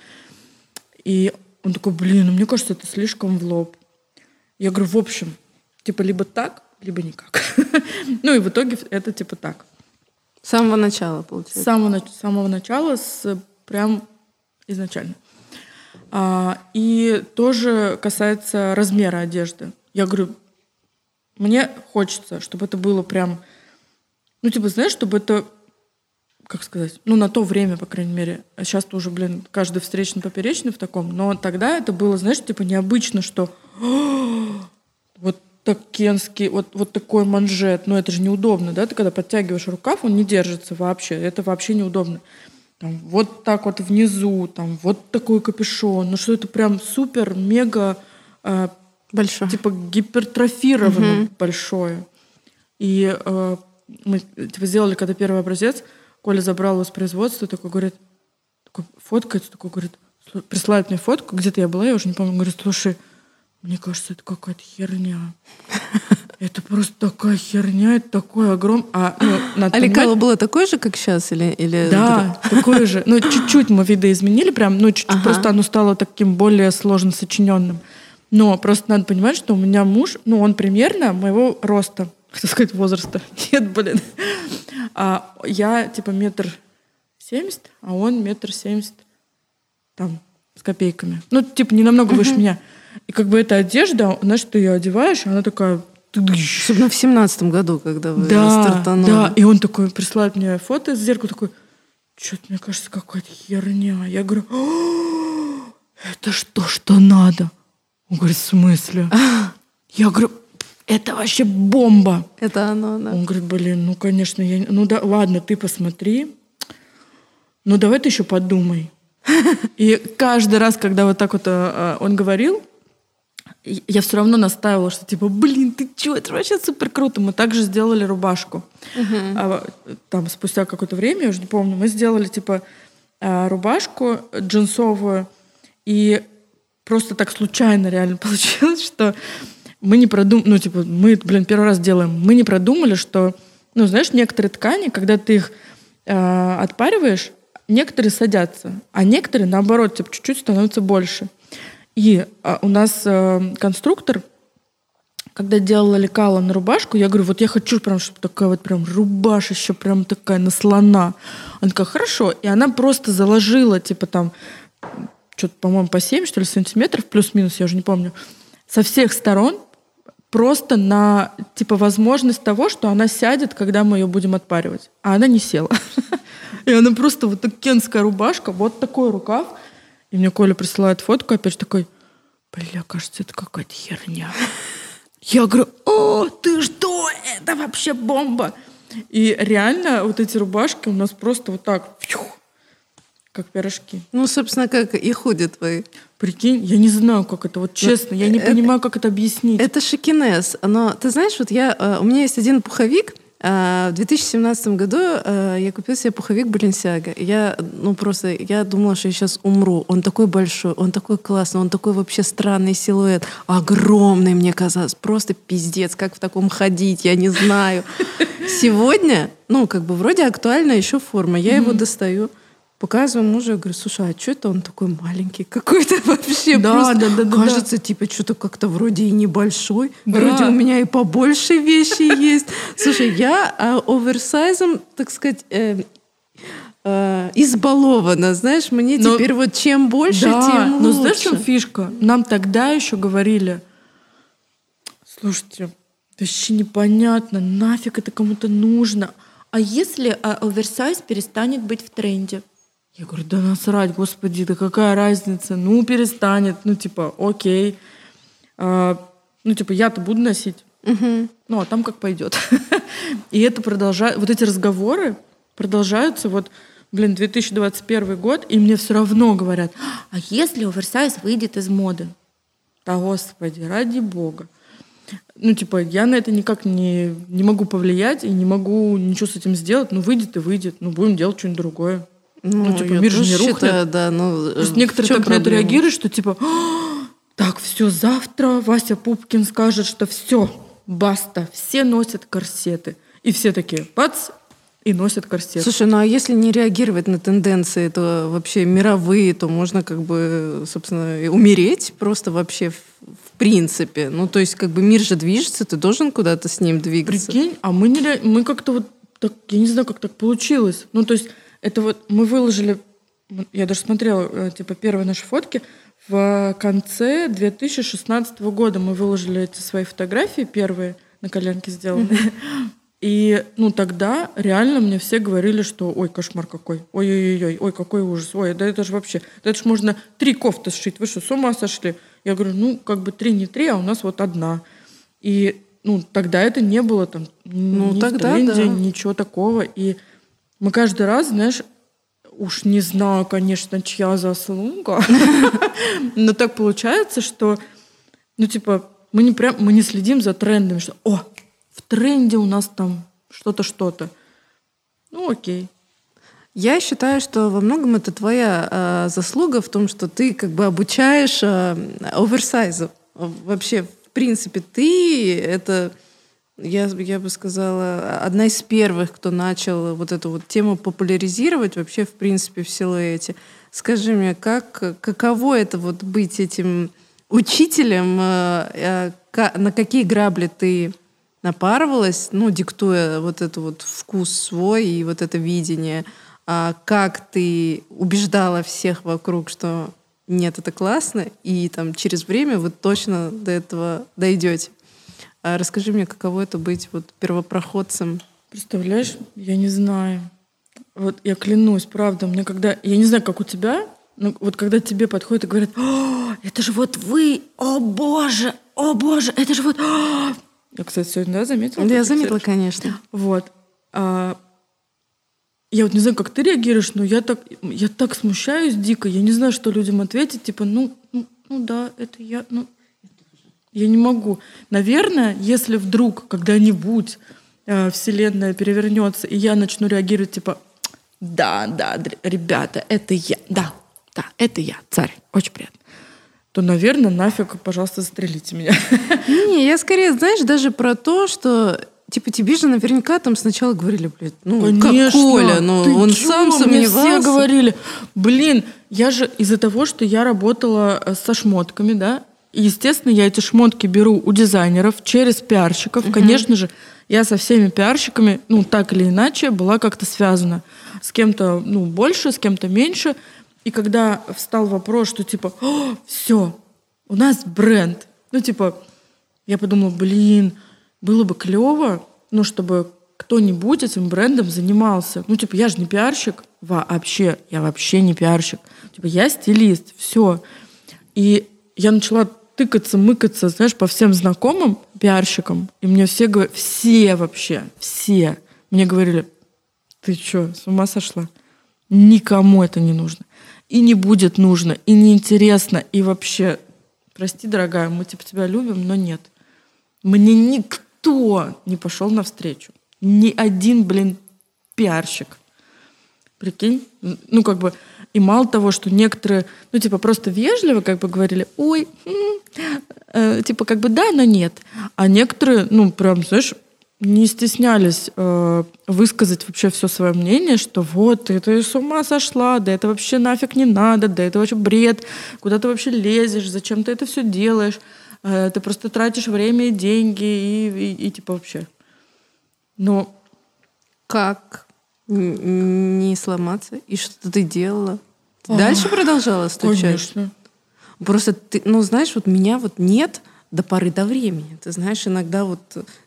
[SPEAKER 2] И он такой, блин, ну мне кажется, это слишком в лоб. Я говорю, в общем, типа либо так, либо никак. Ну и в итоге это типа так.
[SPEAKER 1] С самого начала,
[SPEAKER 2] С
[SPEAKER 1] получается.
[SPEAKER 2] самого, нач- с самого начала, с прям изначально. А, и тоже касается размера одежды. Я говорю, мне хочется, чтобы это было прям, ну типа, знаешь, чтобы это, как сказать, ну на то время, по крайней мере. А сейчас тоже, блин, каждый встречный поперечный в таком. Но тогда это было, знаешь, типа необычно, что вот такенский, вот, вот такой манжет, ну это же неудобно, да, ты когда подтягиваешь рукав, он не держится вообще, это вообще неудобно. Там, вот так вот внизу, там, вот такой капюшон, ну что это прям супер, мега, э,
[SPEAKER 1] Большой.
[SPEAKER 2] типа гипертрофировано большое. И э, мы типа, сделали, когда первый образец, Коля забрал его с производства, такой говорит, такой, фоткается, такой говорит, «Слу- присылает мне фотку, где-то я была, я уже не помню, говорит, слушай, мне кажется, это какая-то херня. Это просто такая херня, это такой огром... А, ну, надо
[SPEAKER 1] А лекало было такое же, как сейчас? Или, или
[SPEAKER 2] да, такое же. Ну, чуть-чуть мы видоизменили, прям, ну, чуть-чуть
[SPEAKER 1] Ага.
[SPEAKER 2] просто оно стало таким более сложно сочиненным. Но просто надо понимать, что у меня муж, ну, он примерно моего роста, хотел сказать возраста. Нет, блин. А я типа метр семьдесят, а он метр семьдесят там с копейками. Ну, типа, не намного выше меня. И как бы эта одежда, знаешь, ты ее одеваешь, она такая...
[SPEAKER 1] Особенно в семнадцатом году, когда вы
[SPEAKER 2] Да,
[SPEAKER 1] стартанули.
[SPEAKER 2] да. И он такой присылает мне фото из зеркала, такой, что-то, мне кажется, какая-то херня. Я говорю, «О, это что, что надо? Он говорит, в смысле? Я говорю, это вообще бомба.
[SPEAKER 1] Это оно, да.
[SPEAKER 2] Он говорит, блин, ну, конечно, я... Ну, да, ладно, ты посмотри. ну давай ты еще подумай. И каждый раз, когда вот так вот э, он говорил, я все равно настаивала, что типа, блин, ты чё, это вообще супер круто. Мы также сделали рубашку. Uh-huh. А, там спустя какое-то время, я уже не помню, мы сделали типа э, рубашку джинсовую, и просто так случайно реально получилось, что мы не продумали, ну типа, мы, блин, первый раз делаем, мы не продумали, что, ну знаешь, некоторые ткани, когда ты их э, отпариваешь, некоторые садятся, а некоторые, наоборот, типа, чуть-чуть становятся больше. И а, у нас э, конструктор, когда делала лекала на рубашку, я говорю, вот я хочу прям, чтобы такая вот прям рубашища, прям такая на слона. Она такая, хорошо. И она просто заложила, типа там, что-то, по-моему, по 7, что ли, сантиметров, плюс-минус, я уже не помню, со всех сторон просто на, типа, возможность того, что она сядет, когда мы ее будем отпаривать. А она не села. И она просто вот так кенская рубашка, вот такой рукав, и мне Коля присылает фотку, опять же такой, бля, кажется, это какая-то херня. Я говорю, о, ты что, это вообще бомба. И реально вот эти рубашки у нас просто вот так, фью, как пирожки.
[SPEAKER 1] Ну, собственно, как и худи твои.
[SPEAKER 2] Прикинь, я не знаю, как это, вот честно, я не это, понимаю, как это объяснить.
[SPEAKER 1] Это шикинез. Но ты знаешь, вот я, э, у меня есть один пуховик, а, в 2017 году э, я купила себе пуховик Баленсиага. Я, ну просто, я думала, что я сейчас умру. Он такой большой, он такой классный, он такой вообще странный силуэт. Огромный, мне казалось. Просто пиздец, как в таком ходить, я не знаю. Сегодня, ну, как бы вроде актуальна еще форма. Я его достаю показываю мужу, я говорю, слушай, а что это он такой маленький какой-то вообще? Да, просто да, да, кажется, да. типа, что-то как-то вроде и небольшой, да. вроде у меня и побольше вещи есть. Слушай, я а, оверсайзом, так сказать, э, э, избалована, знаешь, мне но, теперь вот чем больше, да, тем лучше.
[SPEAKER 2] Но знаешь, в чем фишка? Нам тогда еще говорили, слушайте, вообще непонятно, нафиг это кому-то нужно. А если а, оверсайз перестанет быть в тренде? Я говорю, да насрать, господи, да какая разница? Ну, перестанет, ну, типа, окей. А, ну, типа, я-то буду носить. Угу. Ну, а там как пойдет. И это продолжает, вот эти разговоры продолжаются вот, блин, 2021 год, и мне все равно говорят, а если оверсайз выйдет из моды? Да, господи, ради бога. Ну, типа, я на это никак не, не могу повлиять и не могу ничего с этим сделать. Ну, выйдет и выйдет. Ну, будем делать что-нибудь другое.
[SPEAKER 1] Ну, ну типа, мир же не рухнет. Считаю, да, ну,
[SPEAKER 2] Просто некоторые так на это реагируют, что типа, так, все, завтра Вася Пупкин скажет, что все, баста, все носят корсеты. И все такие, бац, и носят корсеты.
[SPEAKER 1] Слушай, ну а если не реагировать на тенденции, то вообще мировые, то можно как бы, собственно, умереть просто вообще в, в принципе. Ну, то есть как бы мир же движется, ты должен куда-то с ним двигаться.
[SPEAKER 2] Прикинь, а мы, не, мы как-то вот так, я не знаю, как так получилось. Ну, то есть это вот мы выложили, я даже смотрела, э, типа, первые наши фотки, в конце 2016 года мы выложили эти свои фотографии первые, на коленке сделаны. И, ну, тогда реально мне все говорили, что ой, кошмар какой, ой-ой-ой, ой, какой ужас, ой, да это же вообще, да это же можно три кофты сшить, вы что, с ума сошли? Я говорю, ну, как бы три не три, а у нас вот одна. И, ну, тогда это не было там ну, ни тогда, в тренде, да. ничего такого. И мы каждый раз, знаешь, уж не знаю, конечно, чья заслуга, но так получается, что, ну, типа, мы не прям, мы не следим за трендами, что, о, в тренде у нас там что-то, что-то. Ну, окей.
[SPEAKER 1] Я считаю, что во многом это твоя э, заслуга в том, что ты как бы обучаешь э, оверсайзу. Вообще, в принципе, ты это я, я бы сказала, одна из первых, кто начал вот эту вот тему популяризировать вообще, в принципе, в силуэте. Скажи мне, как, каково это вот быть этим учителем, э, э, на какие грабли ты напарывалась, ну, диктуя вот этот вот вкус свой и вот это видение, а как ты убеждала всех вокруг, что нет, это классно, и там через время вы точно до этого дойдете. А расскажи мне, каково это быть вот первопроходцем?
[SPEAKER 2] Представляешь, я не знаю. Вот я клянусь, правда, мне когда... Я не знаю, как у тебя, но вот когда тебе подходят и говорят, о, это же вот вы, о боже, о боже, это же вот... О! Я, кстати, сегодня да, заметила?
[SPEAKER 1] Да, я заметила, конечно.
[SPEAKER 2] Вот. А, я вот не знаю, как ты реагируешь, но я так, я так смущаюсь дико. Я не знаю, что людям ответить. Типа, ну, ну, ну да, это я, ну, я не могу. Наверное, если вдруг когда-нибудь э, Вселенная перевернется, и я начну реагировать, типа, да, да, ребята, это я, да, да, это я, царь, очень приятно, то, наверное, нафиг, пожалуйста, застрелите меня.
[SPEAKER 1] Не, я скорее, знаешь, даже про то, что Типа тебе же наверняка там сначала говорили, блядь, ну
[SPEAKER 2] Конечно,
[SPEAKER 1] как Коля, но
[SPEAKER 2] ты
[SPEAKER 1] он
[SPEAKER 2] чё?
[SPEAKER 1] сам
[SPEAKER 2] Мне
[SPEAKER 1] сомневался.
[SPEAKER 2] все говорили, блин, я же из-за того, что я работала э, со шмотками, да, естественно, я эти шмотки беру у дизайнеров через пиарщиков. Конечно же, я со всеми пиарщиками, ну, так или иначе, была как-то связана. С кем-то, ну, больше, с кем-то меньше. И когда встал вопрос, что типа, все, у нас бренд. Ну, типа, я подумала, блин, было бы клево, ну, чтобы кто-нибудь этим брендом занимался. Ну, типа, я же не пиарщик вообще, я вообще не пиарщик. Типа, я стилист, все. И я начала тыкаться, мыкаться, знаешь, по всем знакомым пиарщикам. И мне все говорят, все вообще, все мне говорили, ты что, с ума сошла? Никому это не нужно. И не будет нужно, и неинтересно, и вообще, прости, дорогая, мы типа тебя любим, но нет. Мне никто не пошел навстречу. Ни один, блин, пиарщик. Прикинь? Ну, как бы, и мало того, что некоторые, ну, типа, просто вежливо как бы говорили, ой, м, э, типа, как бы да, но нет. А некоторые, ну, прям, знаешь, не стеснялись э, высказать вообще все свое мнение, что вот, ты, ты с ума сошла, да это вообще нафиг не надо, да это вообще бред, куда ты вообще лезешь, зачем ты это все делаешь, Э, ты просто тратишь время и деньги, и, и, и типа вообще. Но
[SPEAKER 1] Как не сломаться? И что ты делала? Ты дальше продолжала стучать?
[SPEAKER 2] Конечно.
[SPEAKER 1] Просто ты, ну знаешь, вот меня вот нет до поры до времени. Ты знаешь, иногда вот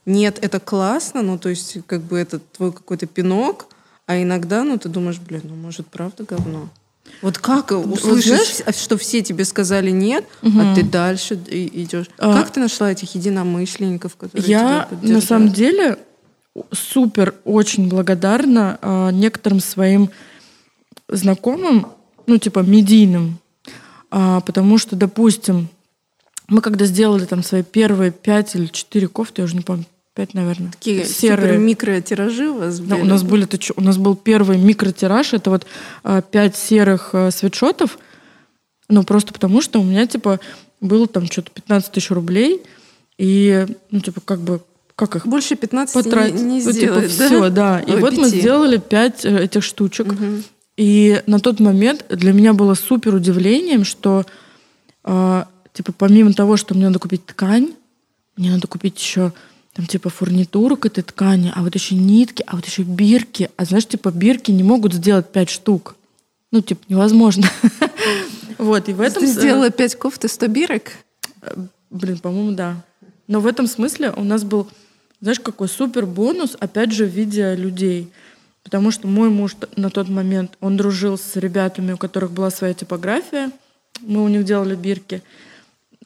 [SPEAKER 1] нет, это классно, ну то есть как бы это твой какой-то пинок, а иногда, ну ты думаешь, блин, ну может правда говно. Вот как услышишь, что все тебе сказали нет, а ты дальше идешь.
[SPEAKER 2] А.
[SPEAKER 1] Как ты нашла этих единомышленников, которые
[SPEAKER 2] Я
[SPEAKER 1] тебя
[SPEAKER 2] на самом деле супер очень благодарна а, некоторым своим знакомым, ну типа медийным, А, потому что, допустим, мы когда сделали там свои первые пять или четыре кофты, я уже не помню, пять, наверное,
[SPEAKER 1] Такие
[SPEAKER 2] серые.
[SPEAKER 1] микротиражи у вас
[SPEAKER 2] Да,
[SPEAKER 1] были?
[SPEAKER 2] у нас были, у нас был первый микротираж, это вот а, пять серых а, свитшотов, ну просто потому что у меня типа было там что-то 15 тысяч рублей, и ну типа как бы как их
[SPEAKER 1] Больше 15
[SPEAKER 2] потратить.
[SPEAKER 1] не, не
[SPEAKER 2] Ну, типа,
[SPEAKER 1] сделать, да?
[SPEAKER 2] все, да. И
[SPEAKER 1] Ой,
[SPEAKER 2] вот мы
[SPEAKER 1] пяти.
[SPEAKER 2] сделали пять э, этих штучек. И на тот момент для меня было супер удивлением, что а, типа помимо того, что мне надо купить ткань, мне надо купить еще там типа фурнитуру к этой ткани, а вот еще нитки, а вот еще бирки. А знаешь, типа бирки не могут сделать пять штук. Ну, типа, невозможно. Вот, и в этом...
[SPEAKER 1] Ты
[SPEAKER 2] с-
[SPEAKER 1] сделала 5 кофт и 100 бирок?
[SPEAKER 2] Э, Блин, по-моему, да. Но в этом смысле у нас был, знаешь, какой супер бонус, опять же, в виде людей. Потому что мой муж на тот момент, он дружил с ребятами, у которых была своя типография. Мы у них делали бирки.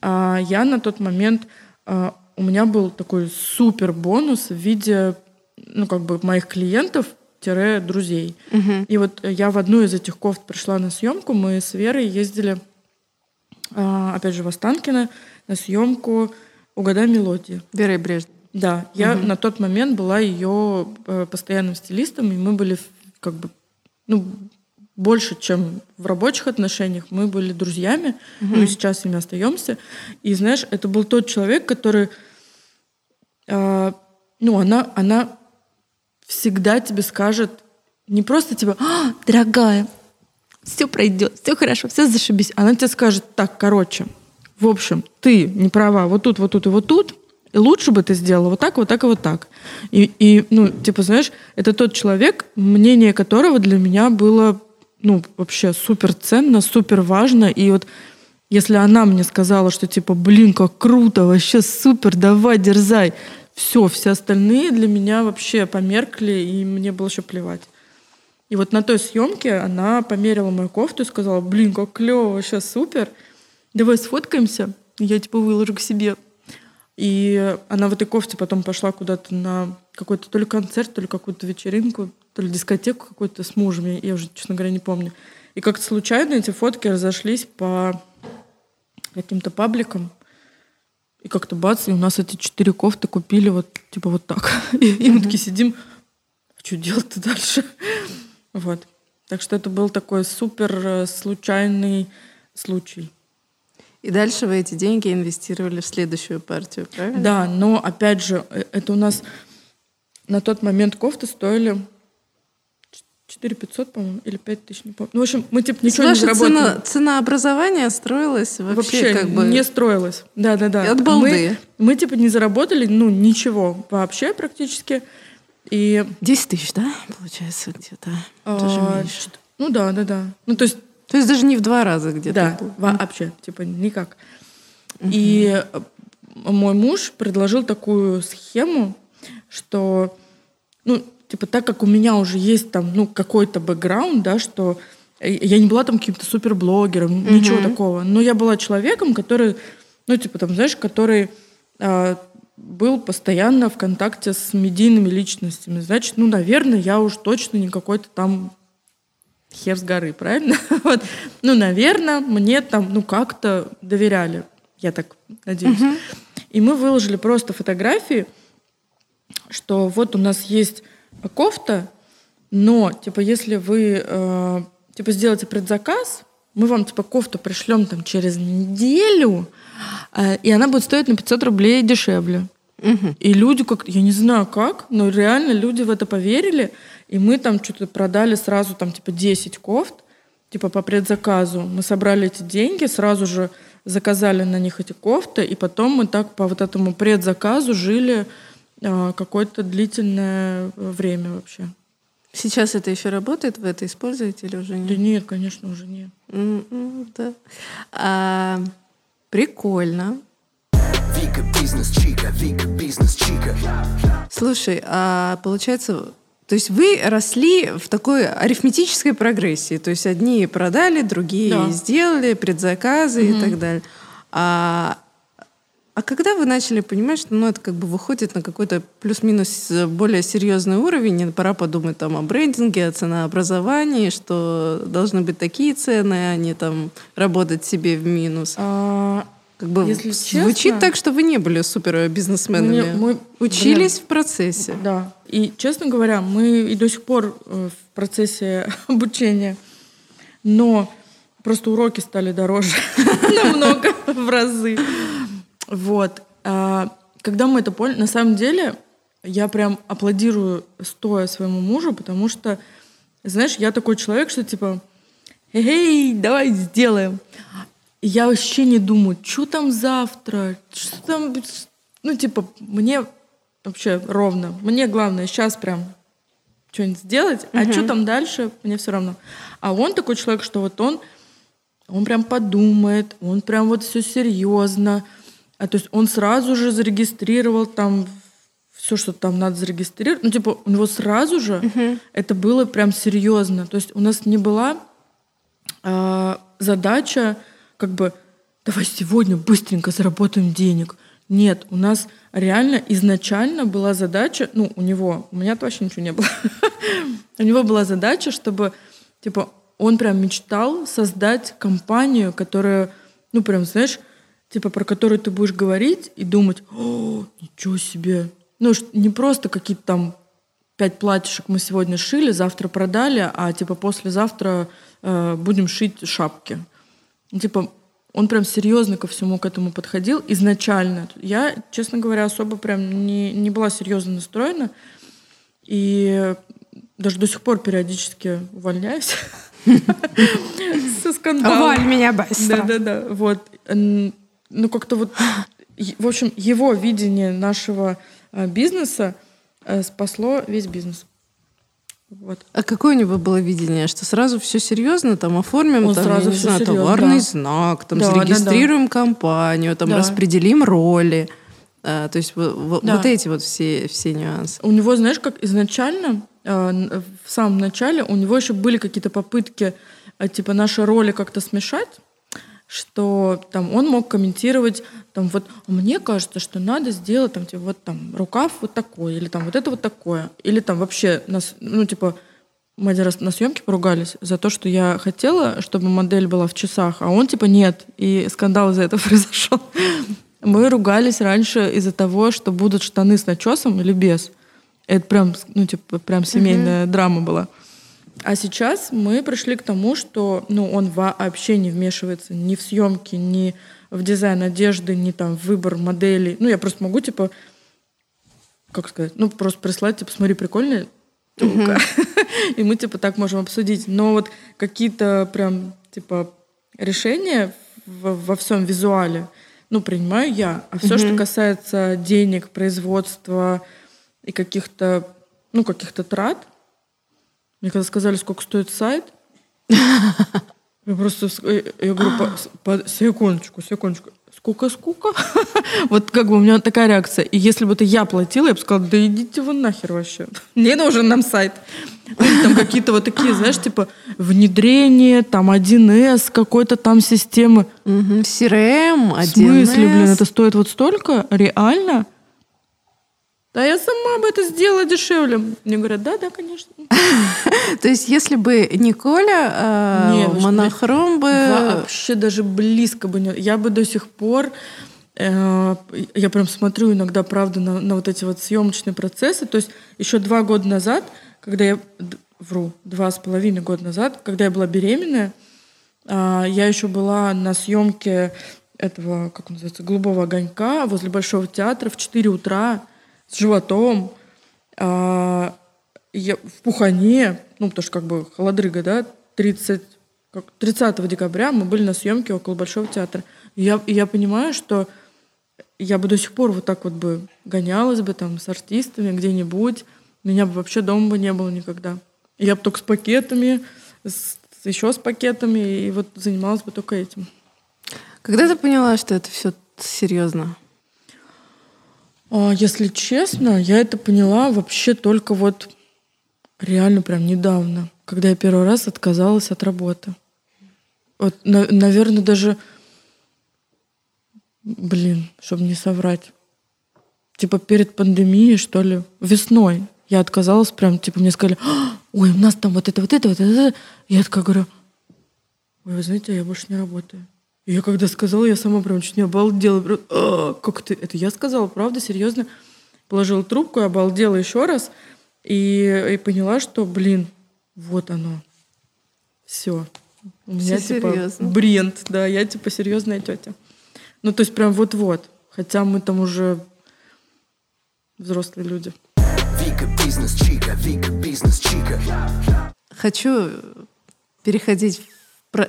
[SPEAKER 2] А я на тот момент, а, у меня был такой супер бонус в виде, ну, как бы моих клиентов, друзей. И вот я в одну из этих кофт пришла на съемку, мы с Верой ездили а, опять же, в Останкино на съемку «Угадай мелодии».
[SPEAKER 1] Вера и Брежнев.
[SPEAKER 2] Да, я на тот момент была ее э, постоянным стилистом, и мы были как бы, ну, больше, чем в рабочих отношениях, мы были друзьями, ну и сейчас ими остаемся. И знаешь, это был тот человек, который, а, ну, она, она всегда тебе скажет, не просто типа, «А, дорогая, все пройдет, все хорошо, все зашибись. Она тебе скажет, так, короче, в общем, ты не права вот тут, вот тут и вот тут, и лучше бы ты сделала вот так, вот так и вот так. И, и, ну, типа, знаешь, это тот человек, мнение которого для меня было, ну, вообще супер ценно, супер важно. И вот если она мне сказала, что типа, блин, как круто, вообще супер, давай, дерзай, все, все остальные для меня вообще померкли, и мне было еще плевать. И вот на той съемке она померила мою кофту и сказала, блин, как клево, вообще супер. Давай сфоткаемся, я типа выложу к себе. И она в этой кофте потом пошла куда-то на какой-то то ли концерт, то ли какую-то вечеринку, то ли дискотеку какую-то с мужем, я, я уже, честно говоря, не помню. И как-то случайно эти фотки разошлись по каким-то пабликам. И как-то бац, и у нас эти четыре кофты купили вот типа вот так. И, и мы такие сидим, а что делать-то дальше? Вот. Так что это был такой супер э, случайный случай.
[SPEAKER 1] И дальше вы эти деньги инвестировали в следующую партию, правильно?
[SPEAKER 2] Да, но опять же, э, это у нас на тот момент кофты стоили 4 500, по-моему, или 5 тысяч, не помню. Ну, в общем, мы типа ничего
[SPEAKER 1] Ваша
[SPEAKER 2] не заработали.
[SPEAKER 1] цена, цена образования строилась вообще,
[SPEAKER 2] Вообще
[SPEAKER 1] как бы...
[SPEAKER 2] не строилась. Да, да, да.
[SPEAKER 1] От балды.
[SPEAKER 2] Мы, мы типа не заработали, ну, ничего вообще практически. И
[SPEAKER 1] 10 тысяч, да, получается, где-то? Даже
[SPEAKER 2] а,
[SPEAKER 1] меньше.
[SPEAKER 2] ну да, да, да. Ну, то есть
[SPEAKER 1] То есть даже не в два раза где-то.
[SPEAKER 2] Да,
[SPEAKER 1] было.
[SPEAKER 2] вообще, типа никак. И э, мой муж предложил такую схему, что, ну, типа так как у меня уже есть там, ну, какой-то бэкграунд, да, что э, я не была там каким-то суперблогером, ничего такого, но я была человеком, который, ну, типа там, знаешь, который а, был постоянно в контакте с медийными личностями. Значит, ну, наверное, я уж точно не какой-то там хер с горы, правильно? вот. Ну, наверное, мне там, ну, как-то доверяли, я так надеюсь. И мы выложили просто фотографии, что вот у нас есть кофта, но, типа, если вы, э, типа, сделаете предзаказ, мы вам, типа, кофту пришлем там через неделю, э, и она будет стоить на 500 рублей дешевле. И люди как, я не знаю как, но реально люди в это поверили, и мы там что-то продали сразу там типа 10 кофт, типа по предзаказу. Мы собрали эти деньги, сразу же заказали на них эти кофты, и потом мы так по вот этому предзаказу жили а, какое-то длительное время вообще.
[SPEAKER 1] Сейчас это еще работает? Вы это используете или уже
[SPEAKER 2] Да
[SPEAKER 1] нет?
[SPEAKER 2] нет, конечно, уже нет.
[SPEAKER 1] М, да. А, прикольно.
[SPEAKER 3] Вика бизнес чика, Вика бизнес чика.
[SPEAKER 1] Слушай, а получается, то есть вы росли в такой арифметической прогрессии, то есть одни продали, другие
[SPEAKER 2] Да.
[SPEAKER 1] сделали, предзаказы и так далее. А, а когда вы начали понимать, что ну, это как бы выходит на какой-то плюс-минус э, более серьезный уровень, и пора подумать там о брендинге, о ценообразовании, что должны быть такие цены, а не там работать себе в минус.
[SPEAKER 2] А,
[SPEAKER 1] Как бы
[SPEAKER 2] Если
[SPEAKER 1] звучит
[SPEAKER 2] честно,
[SPEAKER 1] так, что вы не были супер бизнесменами.
[SPEAKER 2] Мне- мы-
[SPEAKER 1] Учились в процессе.
[SPEAKER 2] Да. И, честно говоря, мы и до сих пор э, в процессе обучения. Но просто уроки стали дороже намного в разы. Вот. А, Когда мы это поняли, на самом деле, я прям аплодирую стоя своему мужу, потому что, знаешь, я такой человек, что типа, эй, давай сделаем. И я вообще не думаю, что там завтра, что там, ну, типа, мне вообще ровно. Мне главное сейчас прям что-нибудь сделать, а что там дальше, мне все равно. А он такой человек, что вот он, он прям подумает, он прям вот все серьезно. А то есть он сразу же зарегистрировал там все, что там надо зарегистрировать. Ну, типа, у него сразу же это было прям серьезно. То есть у нас не была а, задача как бы давай сегодня быстренько заработаем денег. Нет, у нас реально изначально была задача, ну, у него, у меня вообще ничего не было. У него была задача, чтобы, типа, он прям мечтал создать компанию, которая, ну, прям, знаешь, типа, про которую ты будешь говорить и думать, о, ничего себе. Ну, не просто какие-то там пять платьишек мы сегодня шили, завтра продали, а типа послезавтра э, будем шить шапки. Ну, Типа он прям серьезно ко всему к этому подходил изначально. Я, честно говоря, особо прям не, не была серьезно настроена. И даже до сих пор периодически увольняюсь. Со скандалом.
[SPEAKER 1] Уволь меня быстро.
[SPEAKER 2] Да-да-да. Вот. Ну, как-то вот... В общем, его видение нашего э, бизнеса э, спасло весь бизнес. Вот.
[SPEAKER 1] А какое у него было видение? Что сразу все серьезно, там оформим
[SPEAKER 2] Он
[SPEAKER 1] там,
[SPEAKER 2] сразу всё
[SPEAKER 1] знаю,
[SPEAKER 2] серьезно,
[SPEAKER 1] товарный
[SPEAKER 2] да.
[SPEAKER 1] знак, там
[SPEAKER 2] Да, да,
[SPEAKER 1] зарегистрируем компанию, там
[SPEAKER 2] Да.
[SPEAKER 1] распределим роли. А, то есть
[SPEAKER 2] Да.
[SPEAKER 1] вот эти вот все, все нюансы.
[SPEAKER 2] У него, знаешь, как изначально, н- в самом начале, у него еще были какие-то попытки, э, типа, наши роли как-то смешать. что там он мог комментировать, там вот, «А мне кажется, что надо сделать там, типа, вот там рукав вот такой, или там вот это вот такое, или там вообще, нас, ну, типа, мы один раз на съемке поругались за то, что я хотела, чтобы модель была в часах, а он типа нет, и скандал из-за этого произошел. Мы ругались раньше из-за того, что будут штаны с начесом или без. Это прям, ну, типа, прям семейная uh-huh. драма была. А сейчас мы пришли к тому, что ну, он вообще не вмешивается ни в съемки, ни в дизайн одежды, ни там в выбор моделей. Ну, я просто могу, типа, как сказать, ну, просто прислать, типа, смотри, прикольная телка. И мы, типа, так можем обсудить. Но вот какие-то прям, типа, решения во всем визуале, ну, принимаю я. А все, что касается денег, производства и каких-то, ну, каких-то трат, мне когда сказали, сколько стоит сайт, я просто, я говорю, по, по, секундочку, секундочку, сколько, сколько? вот как бы у меня такая реакция. И если бы это я платила, я бы сказала, да идите вы нахер вообще. Не нужен нам сайт. Там какие-то вот такие, знаешь, типа внедрение, там 1С, какой-то там системы.
[SPEAKER 1] CRM, 1С. В
[SPEAKER 2] смысле, блин, это стоит вот столько? Реально? Да я сама бы это сделала дешевле. Мне говорят, да, да, конечно.
[SPEAKER 1] То есть, если бы не Коля, а, монохром бы...
[SPEAKER 2] Вообще даже близко бы не... Я бы до сих пор... Э, я прям смотрю иногда, правда, на, на вот эти вот съемочные процессы. То есть еще два года назад, когда я... Вру, два с половиной года назад, когда я была беременная, а, я еще была на съемке этого, как он называется, «Голубого огонька» возле Большого театра в 4 утра с животом, а, я в Пухане, ну, потому что как бы холодрыга, да, 30, как, 30 декабря мы были на съемке около Большого театра. Я, я понимаю, что я бы до сих пор вот так вот бы гонялась бы там с артистами где-нибудь, меня бы вообще дома бы не было никогда. Я бы только с пакетами, с, еще с пакетами, и вот занималась бы только этим.
[SPEAKER 1] Когда ты поняла, что это все серьезно?
[SPEAKER 2] А, если честно, я это поняла вообще только вот реально прям недавно, когда я первый раз отказалась от работы. Вот, на, наверное, даже, блин, чтобы не соврать, типа перед пандемией, что ли, весной я отказалась прям, типа мне сказали, «А, ой, у нас там вот это, вот это, вот это. Я такая говорю, ой, вы знаете, я больше не работаю. И я когда сказала, я сама прям чуть не обалдела. Прям, а, как ты? Это я сказала, правда, серьезно? Положила трубку, обалдела еще раз и, и поняла, что, блин, вот оно. Все. У меня Все типа серьезно. бренд, да, я типа серьезная тетя. Ну, то есть прям вот-вот. Хотя мы там уже взрослые люди. Вика бизнес-чика,
[SPEAKER 1] Вика бизнес-чика. Хочу переходить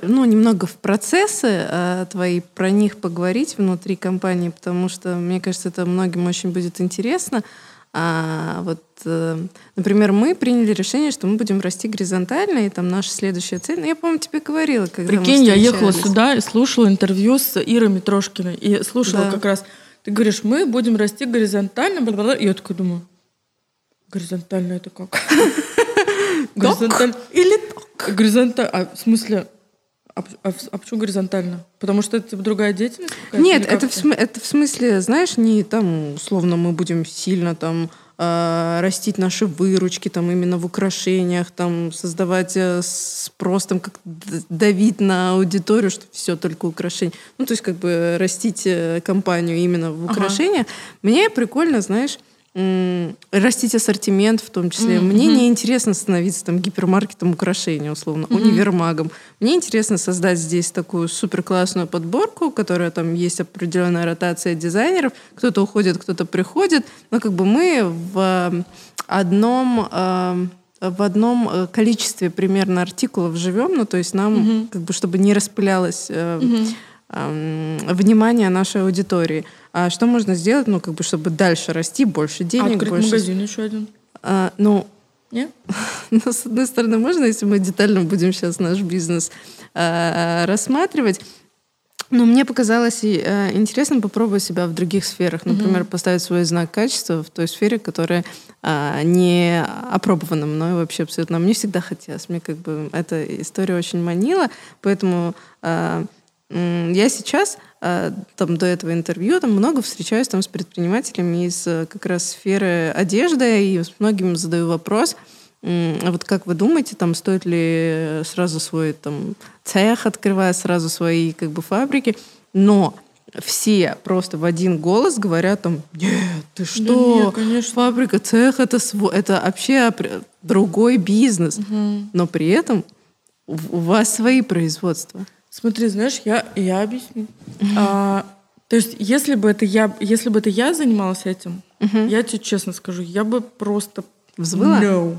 [SPEAKER 1] ну, немного в процессы э, твои, про них поговорить внутри компании, потому что, мне кажется, это многим очень будет интересно. А, вот, э, например, мы приняли решение, что мы будем расти горизонтально, и там наша следующая цель. Ну, я, по-моему, тебе говорила, когда
[SPEAKER 2] Прикинь, я ехала сюда и слушала интервью с Ирой Митрошкиной, и слушала да. как раз, ты говоришь, мы будем расти горизонтально, бла -бла -бла. и я такая думаю, горизонтально это как? Горизонтально. Или так? Горизонтально. А в смысле, а, а, а почему горизонтально? Потому что это типа, другая деятельность?
[SPEAKER 1] Нет, это в, см- это в смысле, знаешь, не там, условно, мы будем сильно там э, растить наши выручки там именно в украшениях, там создавать э, спрос, там как давить на аудиторию, что все только украшения. Ну, то есть как бы растить э, компанию именно в украшениях. Ага. Мне прикольно, знаешь, растить ассортимент в том числе. Mm-hmm. Мне не интересно становиться там гипермаркетом украшений, условно, mm-hmm. универмагом. Мне интересно создать здесь такую супер классную подборку, которая там есть определенная ротация дизайнеров. Кто-то уходит, кто-то приходит. Но как бы мы в одном э, в одном э, количестве примерно артикулов живем, ну то есть нам mm-hmm. как бы чтобы не распылялось э, mm-hmm. Э, внимание нашей аудитории. А что можно сделать, ну, как бы, чтобы дальше расти, больше денег,
[SPEAKER 2] Открыть
[SPEAKER 1] больше...
[SPEAKER 2] магазин еще один.
[SPEAKER 1] А, ну,
[SPEAKER 2] нет?
[SPEAKER 1] ну, с одной стороны, можно, если мы детально будем сейчас наш бизнес а, рассматривать. Но мне показалось а, интересно попробовать себя в других сферах. Например, угу. поставить свой знак качества в той сфере, которая а, не опробована мной вообще абсолютно. Мне всегда хотелось. Мне как бы эта история очень манила. Поэтому а, я сейчас, э, там, до этого интервью, там, много встречаюсь там с предпринимателями из э, как раз сферы одежды, и с многими задаю вопрос, а вот как вы думаете, там, стоит ли сразу свой там цех открывать, сразу свои как бы фабрики? Но все просто в один голос говорят там, нет, ты что,
[SPEAKER 2] нет, конечно.
[SPEAKER 1] фабрика, цех, это, сво- это вообще другой бизнес. Но при этом у вас свои производства.
[SPEAKER 2] Смотри, знаешь, я, я объясню. А, то есть, если бы это я, если бы это я занималась этим, я тебе честно скажу, я бы просто
[SPEAKER 1] Взвыла?
[SPEAKER 2] No.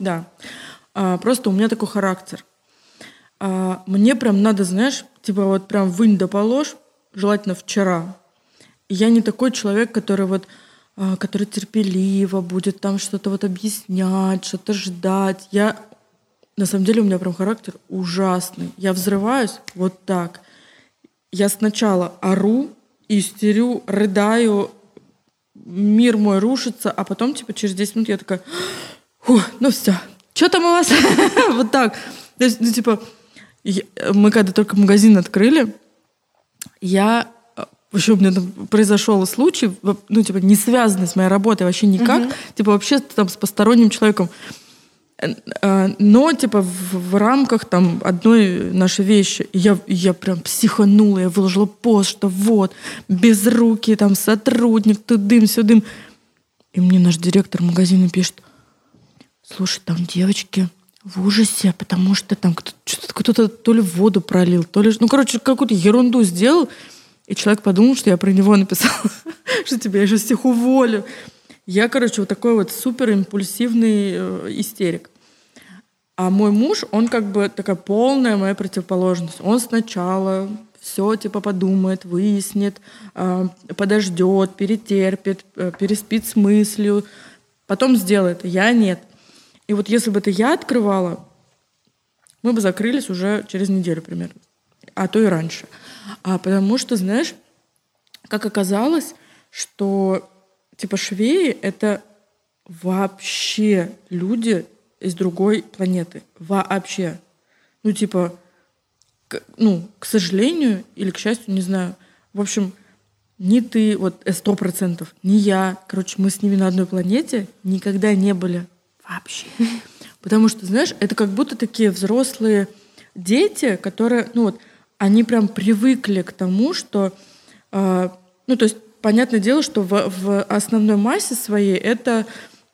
[SPEAKER 2] Да. А, просто у меня такой характер. А, мне прям надо, знаешь, типа вот прям вынь да положь, желательно вчера. Я не такой человек, который вот а, который терпеливо будет там что-то вот объяснять, что-то ждать. Я на самом деле у меня прям характер ужасный. Я взрываюсь вот так. Я сначала ору, истерю, рыдаю, мир мой рушится, а потом, типа, через 10 минут я такая, «Фу, ну все, что там у вас? Вот так. То есть, ну, типа, мы когда только магазин открыли, я вообще у меня там произошел случай, ну, типа, не связанный с моей работой вообще никак, типа, вообще там с посторонним человеком. Э, э, Но, типа, в, в рамках там одной нашей вещи. Я, я прям психанула, я выложила пост, что вот, без руки, там, сотрудник, тудым, сюдым. И мне наш директор магазина пишет, слушай, там девочки в ужасе, потому что там кто- что-то кто-то то ли воду пролил, то ли... Ну, короче, какую-то ерунду сделал. И человек подумал, что я про него написала, что тебя я сейчас всех уволю. Я, короче, вот такой вот супер импульсивный э, истерик. А мой муж, он как бы такая полная моя противоположность. Он сначала все типа подумает, выяснит, э, подождет, перетерпит, э, переспит с мыслью, потом сделает. Я нет. И вот если бы это я открывала, мы бы закрылись уже через неделю примерно. А то и раньше. А потому что, знаешь, как оказалось, что типа швеи — это вообще люди из другой планеты. Вообще. Ну, типа, к- ну, к сожалению или к счастью, не знаю. В общем, ни ты, вот э, сто процентов, ни я, короче, мы с ними на одной планете никогда не были вообще. Потому что, знаешь, это как будто такие взрослые дети, которые, ну вот, они прям привыкли к тому, что, э, ну то есть, понятное дело, что в, в основной массе своей это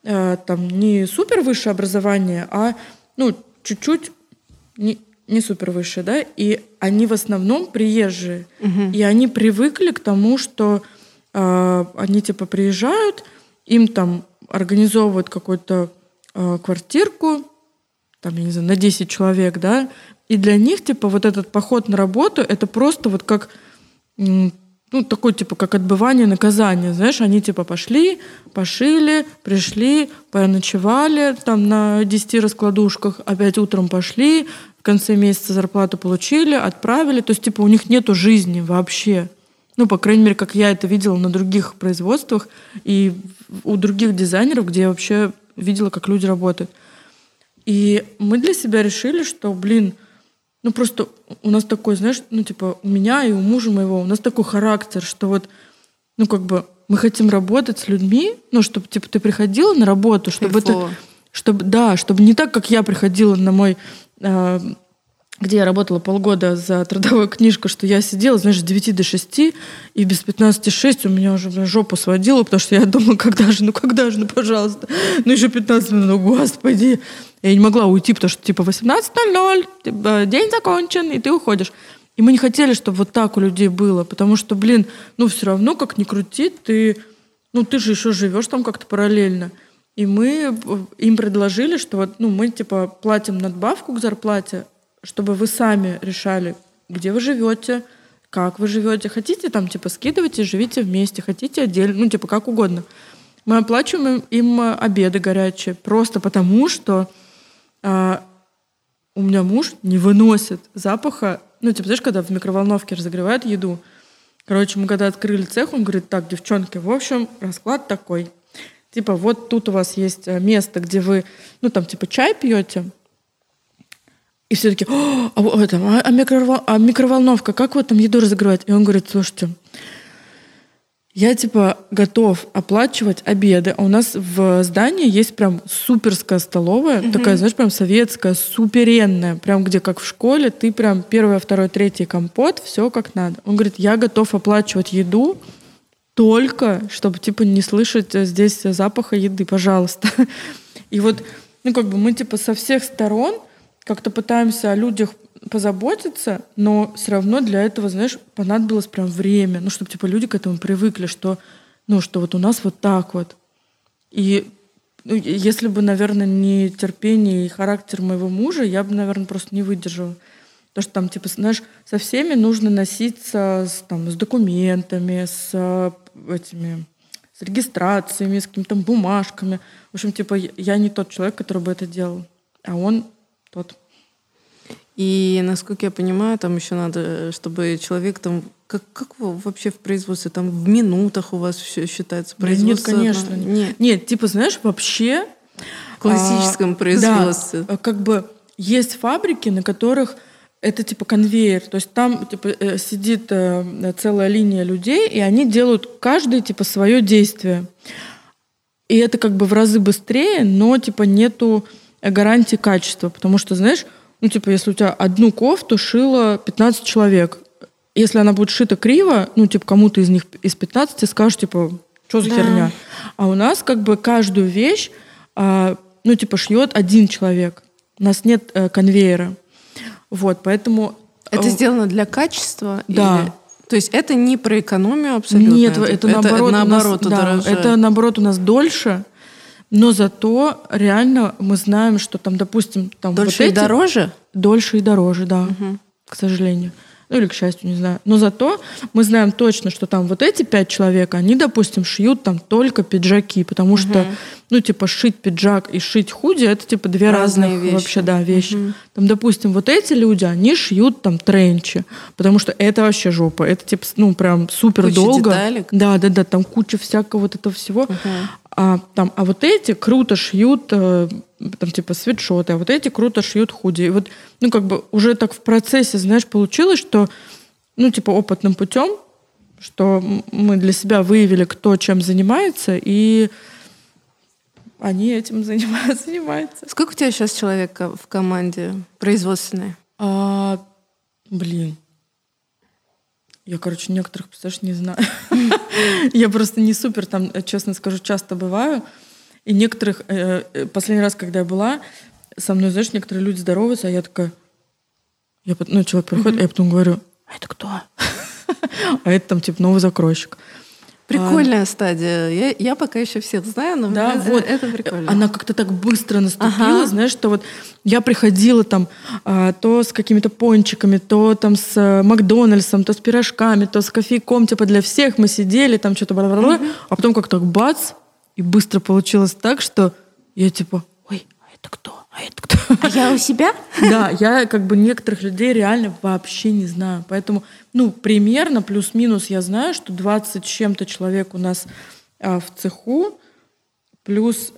[SPEAKER 2] э, там не супер высшее образование, а ну чуть-чуть не, не супер высшее, да, и они в основном приезжие, и они привыкли к тому, что э, они типа приезжают, им там организовывают какую-то э, квартирку, там, я не знаю, на 10 человек, да, и для них, типа, вот этот поход на работу, это просто вот как, ну, такой, типа, как отбывание наказания, знаешь, они, типа, пошли, пошили, пришли, поночевали там на 10 раскладушках, опять утром пошли, в конце месяца зарплату получили, отправили, то есть, типа, у них нету жизни вообще. Ну, по крайней мере, как я это видела на других производствах и у других дизайнеров, где я вообще видела, как люди работают. И мы для себя решили, что, блин, ну просто у нас такой, знаешь, ну типа у меня и у мужа моего, у нас такой характер, что вот, ну как бы мы хотим работать с людьми, ну чтобы типа ты приходила на работу, чтобы это,
[SPEAKER 1] Кайфово.
[SPEAKER 2] чтобы да, чтобы не так, как я приходила на мой э, где я работала полгода за трудовую книжку, что я сидела, знаешь, с 9 до 6, и без 15 6 у меня уже блин, жопу сводила, потому что я думала, когда же, ну когда же, ну пожалуйста, ну еще 15 минут, ну господи. Я не могла уйти, потому что типа 18.00, типа, день закончен, и ты уходишь. И мы не хотели, чтобы вот так у людей было, потому что, блин, ну все равно, как ни крути, ты, ну ты же еще живешь там как-то параллельно. И мы э, им предложили, что вот, ну, мы типа платим надбавку к зарплате, чтобы вы сами решали, где вы живете, как вы живете. Хотите там, типа, скидывайте, живите вместе, хотите отдельно, ну, типа, как угодно. Мы оплачиваем им, э, обеды горячие, просто потому что а, у меня муж не выносит запаха, ну, типа, знаешь, когда в микроволновке разогревают еду. Короче, мы когда открыли цех, он говорит, так, девчонки, в общем, расклад такой. Типа, вот тут у вас есть э, место, где вы, ну, там, типа, чай пьете, И все таки а, вот там, а, а микровол- а микроволновка, как вот там еду разогревать? И он говорит, слушайте, я типа готов оплачивать обеды. А у нас в здании есть прям суперская столовая, такая, знаешь, прям советская, суперенная, прям где как в школе, ты прям первое, второе, третье компот, все как надо. Он говорит, я готов оплачивать еду только, чтобы типа не слышать э, здесь запаха еды, пожалуйста. И вот, ну как бы мы типа со всех сторон как-то пытаемся о людях позаботиться, но все равно для этого, знаешь, понадобилось прям время, ну, чтобы, типа, люди к этому привыкли, что, ну, что вот у нас вот так вот. И ну, если бы, наверное, не терпение и характер моего мужа, я бы, наверное, просто не выдержала. Потому что там, типа, знаешь, со всеми нужно носиться с, там, с документами, с э, этими с регистрациями, с какими-то бумажками. В общем, типа, я не тот человек, который бы это делал. А он тот.
[SPEAKER 1] И, насколько я понимаю, там еще надо, чтобы человек там... Как, как вообще в производстве? Там в минутах у вас все считается
[SPEAKER 2] Да нет,
[SPEAKER 1] производство?
[SPEAKER 2] конечно.
[SPEAKER 1] Нет.
[SPEAKER 2] Нет, типа, знаешь, вообще...
[SPEAKER 1] В классическом
[SPEAKER 2] а,
[SPEAKER 1] производстве.
[SPEAKER 2] Да, как бы есть фабрики, на которых это типа конвейер, то есть там типа э, сидит э, целая линия людей, и они делают каждый типа свое действие. И это как бы в разы быстрее, но типа нету гарантии качества, потому что, знаешь, ну типа если у тебя одну кофту шило 15 человек, если она будет шита криво, ну типа кому-то из них из 15 скажешь типа, что за
[SPEAKER 1] Да.
[SPEAKER 2] херня. А у нас как бы каждую вещь, а, ну типа шьет один человек. У нас нет э, конвейера. Вот, поэтому...
[SPEAKER 1] Это
[SPEAKER 2] э,
[SPEAKER 1] сделано для качества?
[SPEAKER 2] Да.
[SPEAKER 1] или- То есть это не про экономию абсолютно?
[SPEAKER 2] Нет, это, наоборот, у нас-
[SPEAKER 1] наоборот
[SPEAKER 2] да, это наоборот у нас дольше, но зато реально мы знаем, что там, допустим, там
[SPEAKER 1] Дольше
[SPEAKER 2] вот
[SPEAKER 1] и
[SPEAKER 2] эти-
[SPEAKER 1] дороже?
[SPEAKER 2] Дольше и дороже, да, к сожалению. Ну или к счастью, не знаю. Но зато мы знаем точно, что там вот эти пять человек, они, допустим, шьют там только пиджаки, потому что, ну, типа, шить пиджак и шить худи, это, типа, две
[SPEAKER 1] Разные
[SPEAKER 2] разных
[SPEAKER 1] вещи.
[SPEAKER 2] вообще, да, вещи. Там, допустим, вот эти люди, они шьют там тренчи, потому что это вообще жопа. Это, типа, ну, прям супер
[SPEAKER 1] Куча
[SPEAKER 2] долго.
[SPEAKER 1] деталек.
[SPEAKER 2] Да, да, да, там куча всякого вот этого всего. А, там, а вот эти круто шьют, э, там, типа, свитшоты, а вот эти круто шьют худи. И вот, ну, как бы уже так в процессе, знаешь, получилось, что, ну, типа, опытным путем, что мы для себя выявили, кто чем занимается, и они этим занимаются. занимаются.
[SPEAKER 1] Сколько у тебя сейчас человек ко- в команде производственной?
[SPEAKER 2] А, блин. Я, короче, некоторых, представляешь, не знаю. Я просто не супер там, э, честно скажу, часто бываю. И некоторых, э, э, последний раз, когда я была, со мной, знаешь, некоторые люди здороваются, а я такая, я, ну, человек приходит, а я потом говорю, а это кто? А это там, типа, новый закройщик.
[SPEAKER 1] Прикольная стадия. Я, я пока еще всех знаю, но
[SPEAKER 2] Да,
[SPEAKER 1] это,
[SPEAKER 2] вот.
[SPEAKER 1] это прикольно.
[SPEAKER 2] Она как-то так быстро наступила,
[SPEAKER 1] Ага.
[SPEAKER 2] знаешь, что вот я приходила там а, то с какими-то пончиками, то там с э, Макдональдсом, то с пирожками, то с кофейком, типа для всех мы сидели, там что-то, бла-бла-бла, а потом как так бац, и быстро получилось так, что я типа, ой, а это кто? А это кто?
[SPEAKER 1] А я у себя?
[SPEAKER 2] Да, я как бы некоторых людей реально вообще не знаю. Поэтому, ну, примерно, плюс-минус я знаю, что 20 с чем-то человек у нас а, в цеху, плюс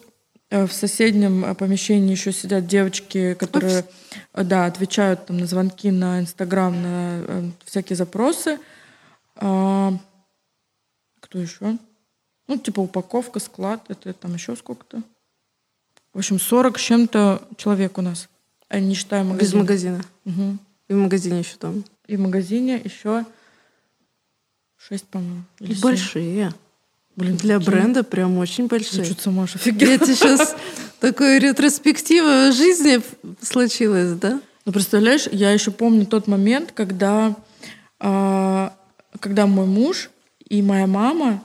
[SPEAKER 2] а, в соседнем а, помещении еще сидят девочки, которые, а, да, отвечают там на звонки на Инстаграм, на э, всякие запросы. А, кто еще? Ну, типа упаковка, склад, это там еще сколько-то. В общем, 40 с чем-то человек у нас, а не считая магазин.
[SPEAKER 1] Без магазина.
[SPEAKER 2] Мгм.
[SPEAKER 1] И в магазине еще там.
[SPEAKER 2] И в магазине еще 6, по-моему.
[SPEAKER 1] Большие.
[SPEAKER 2] Блин,
[SPEAKER 1] Для
[SPEAKER 2] прикинь.
[SPEAKER 1] бренда прям очень
[SPEAKER 2] Я
[SPEAKER 1] большие.
[SPEAKER 2] что-то сама офигела.
[SPEAKER 1] Я тебе сейчас такой ретроспектива жизни случилась, да?
[SPEAKER 2] Ну, представляешь, я еще помню тот момент, когда, а, когда мой муж и моя мама,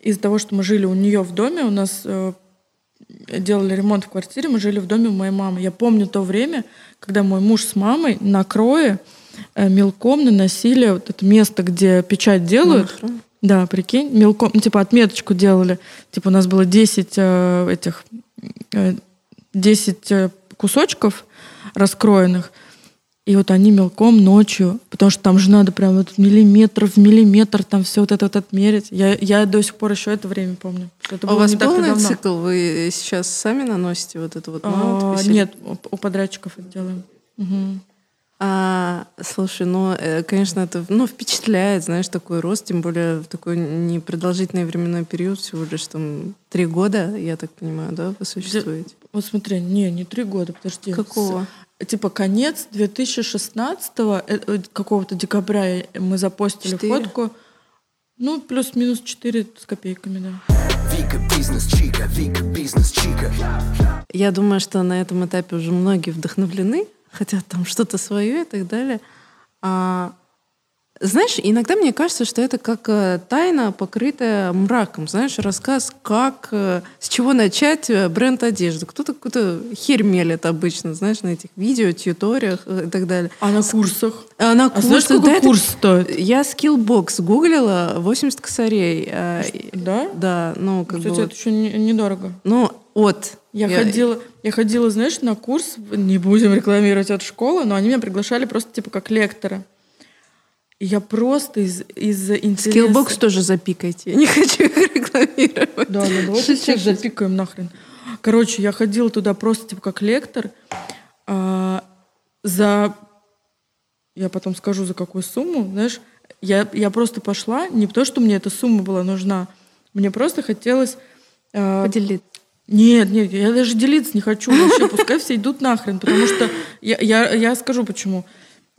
[SPEAKER 2] из-за того, что мы жили у нее в доме, у нас э, делали ремонт в квартире, мы жили в доме у моей мамы. Я помню то время, когда мой муж с мамой на крое э, мелком наносили вот это место, где печать делают.
[SPEAKER 1] Хорошо.
[SPEAKER 2] Да, прикинь, мелком, ну, типа отметочку делали. Типа у нас было 10 э, этих, э, 10 э, кусочков раскроенных. И вот они мелком ночью, потому что там же надо прям вот миллиметр в миллиметр там все вот это вот отмерить. Я, я до сих пор еще это время помню. Это
[SPEAKER 1] А у вас полный
[SPEAKER 2] давно.
[SPEAKER 1] цикл? Вы сейчас сами наносите вот это вот
[SPEAKER 2] А, нет, у- подрядчиков это делаем.
[SPEAKER 1] А, слушай, ну, э, конечно, это ну, впечатляет, знаешь, такой рост, тем более в такой непродолжительный временной период, всего лишь там три года, я так понимаю, да, вы существуете?
[SPEAKER 2] Вот смотри, не, не три года, подожди.
[SPEAKER 1] Какого?
[SPEAKER 2] Типа конец 2016 э, какого-то декабря мы запостили
[SPEAKER 1] Четыре?
[SPEAKER 2] фотку. Ну, плюс-минус 4 с копейками, да.
[SPEAKER 3] Вика бизнес чика, Вика бизнес чика.
[SPEAKER 1] Я думаю, что на этом этапе уже многие вдохновлены, хотят там что-то свое и так далее. А, знаешь, иногда мне кажется, что это как э, тайна, покрытая мраком. Знаешь, рассказ, как, э, с чего начать э, бренд одежды. Кто-то какую-то херь мелет обычно, знаешь, на этих видео, tutorial ах и так далее.
[SPEAKER 2] А на курсах?
[SPEAKER 1] А на
[SPEAKER 2] А знаешь, сколько
[SPEAKER 1] да, это-
[SPEAKER 2] курс стоит?
[SPEAKER 1] Я Skillbox гуглила, 80 косарей. а,
[SPEAKER 2] Да?
[SPEAKER 1] Да, ну как
[SPEAKER 2] Кстати,
[SPEAKER 1] бы...
[SPEAKER 2] это
[SPEAKER 1] вот.
[SPEAKER 2] еще не- недорого.
[SPEAKER 1] Ну, от.
[SPEAKER 2] Я, ходила, я ходила, знаешь, на курс, не будем рекламировать от школы, но они меня приглашали просто типа как лектора. Я просто из, из интереса...
[SPEAKER 1] Skillbox тоже запикайте. Я не хочу их рекламировать.
[SPEAKER 2] Да, да, давайте всех запикаем нахрен. Короче, я ходила туда просто типа как лектор а, за... Я потом скажу, за какую сумму, знаешь. Я, я просто пошла, не то, что мне эта сумма была нужна, мне просто хотелось... а,
[SPEAKER 1] Поделиться.
[SPEAKER 2] Нет, нет, я даже делиться не хочу вообще, пускай все идут нахрен, потому что я, я, я скажу почему.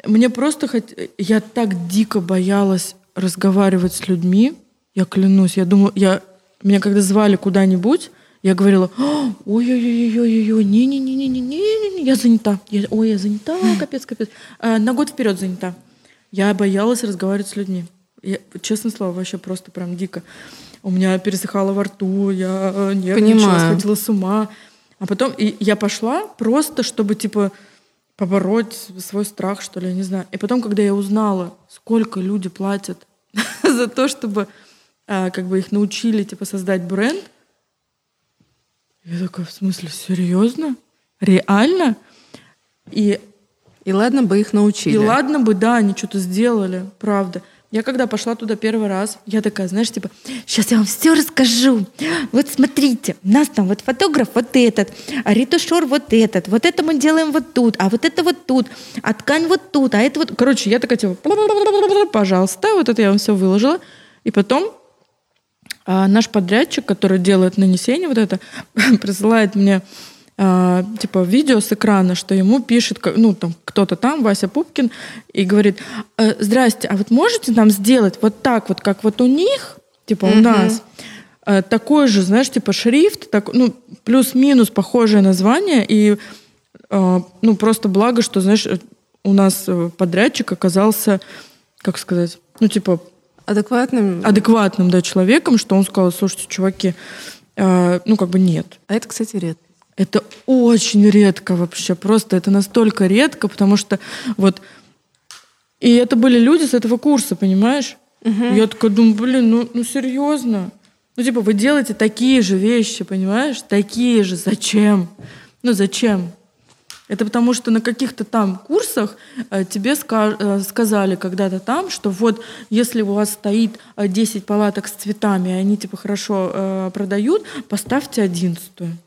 [SPEAKER 2] Мне просто хот... я так дико боялась разговаривать с людьми, я клянусь, я думала, я меня когда звали куда-нибудь, я говорила, «А, ой-ой-ой-ой-ой, не-не-не-не-не-не, я занята, я, ой, я занята, капец, капец, А, на год вперед занята. Я боялась разговаривать с людьми. Я, честное слово, вообще просто прям дико. У меня пересыхало во рту, я э, нервничала,
[SPEAKER 1] Понимаю.
[SPEAKER 2] сходила с ума. А потом и я пошла просто, чтобы, типа, побороть свой страх, что ли, я не знаю. И потом, когда я узнала, сколько люди платят за то, чтобы а, как бы их научили, типа, создать бренд, я такая, в смысле, серьезно? Реально? И
[SPEAKER 1] И ладно бы их научили.
[SPEAKER 2] и ладно бы, да, они что-то сделали, правда. Я когда пошла туда первый раз, я такая, знаешь, типа,
[SPEAKER 4] Сейчас я вам все расскажу. Вот смотрите, у нас там вот фотограф вот этот, а ретушер вот этот, вот это мы делаем вот тут, а вот это вот тут, а ткань вот тут, а это вот...
[SPEAKER 2] короче, я такая, типа, пожалуйста, вот это я вам все выложила. И потом а, наш подрядчик, который делает нанесение вот это, присылает мне а, типа видео с экрана, что ему пишет, ну там кто-то там, Вася Пупкин, и говорит, «Э, здрасте, а вот можете нам сделать вот так вот, как вот у них, типа у нас, э, такой же, знаешь, типа шрифт, так, ну плюс-минус похожее название, и э, ну просто благо, что, знаешь, у нас подрядчик оказался, как сказать, ну типа
[SPEAKER 1] Адекватным.
[SPEAKER 2] адекватным, да, человеком, что он сказал, слушайте, чуваки, э, ну как бы нет.
[SPEAKER 1] А это, кстати, редко.
[SPEAKER 2] Это очень редко вообще, просто это настолько редко, потому что вот... И это были люди с этого курса, понимаешь? Я такая думаю, блин, ну, ну серьезно? Ну типа вы делаете такие же вещи, понимаешь? Такие же. Зачем? Ну зачем? Это потому что на каких-то там курсах э, тебе ска- э, сказали когда-то там, что вот если у вас стоит э, 10 палаток с цветами, и они типа хорошо э, продают, поставьте одиннадцатую.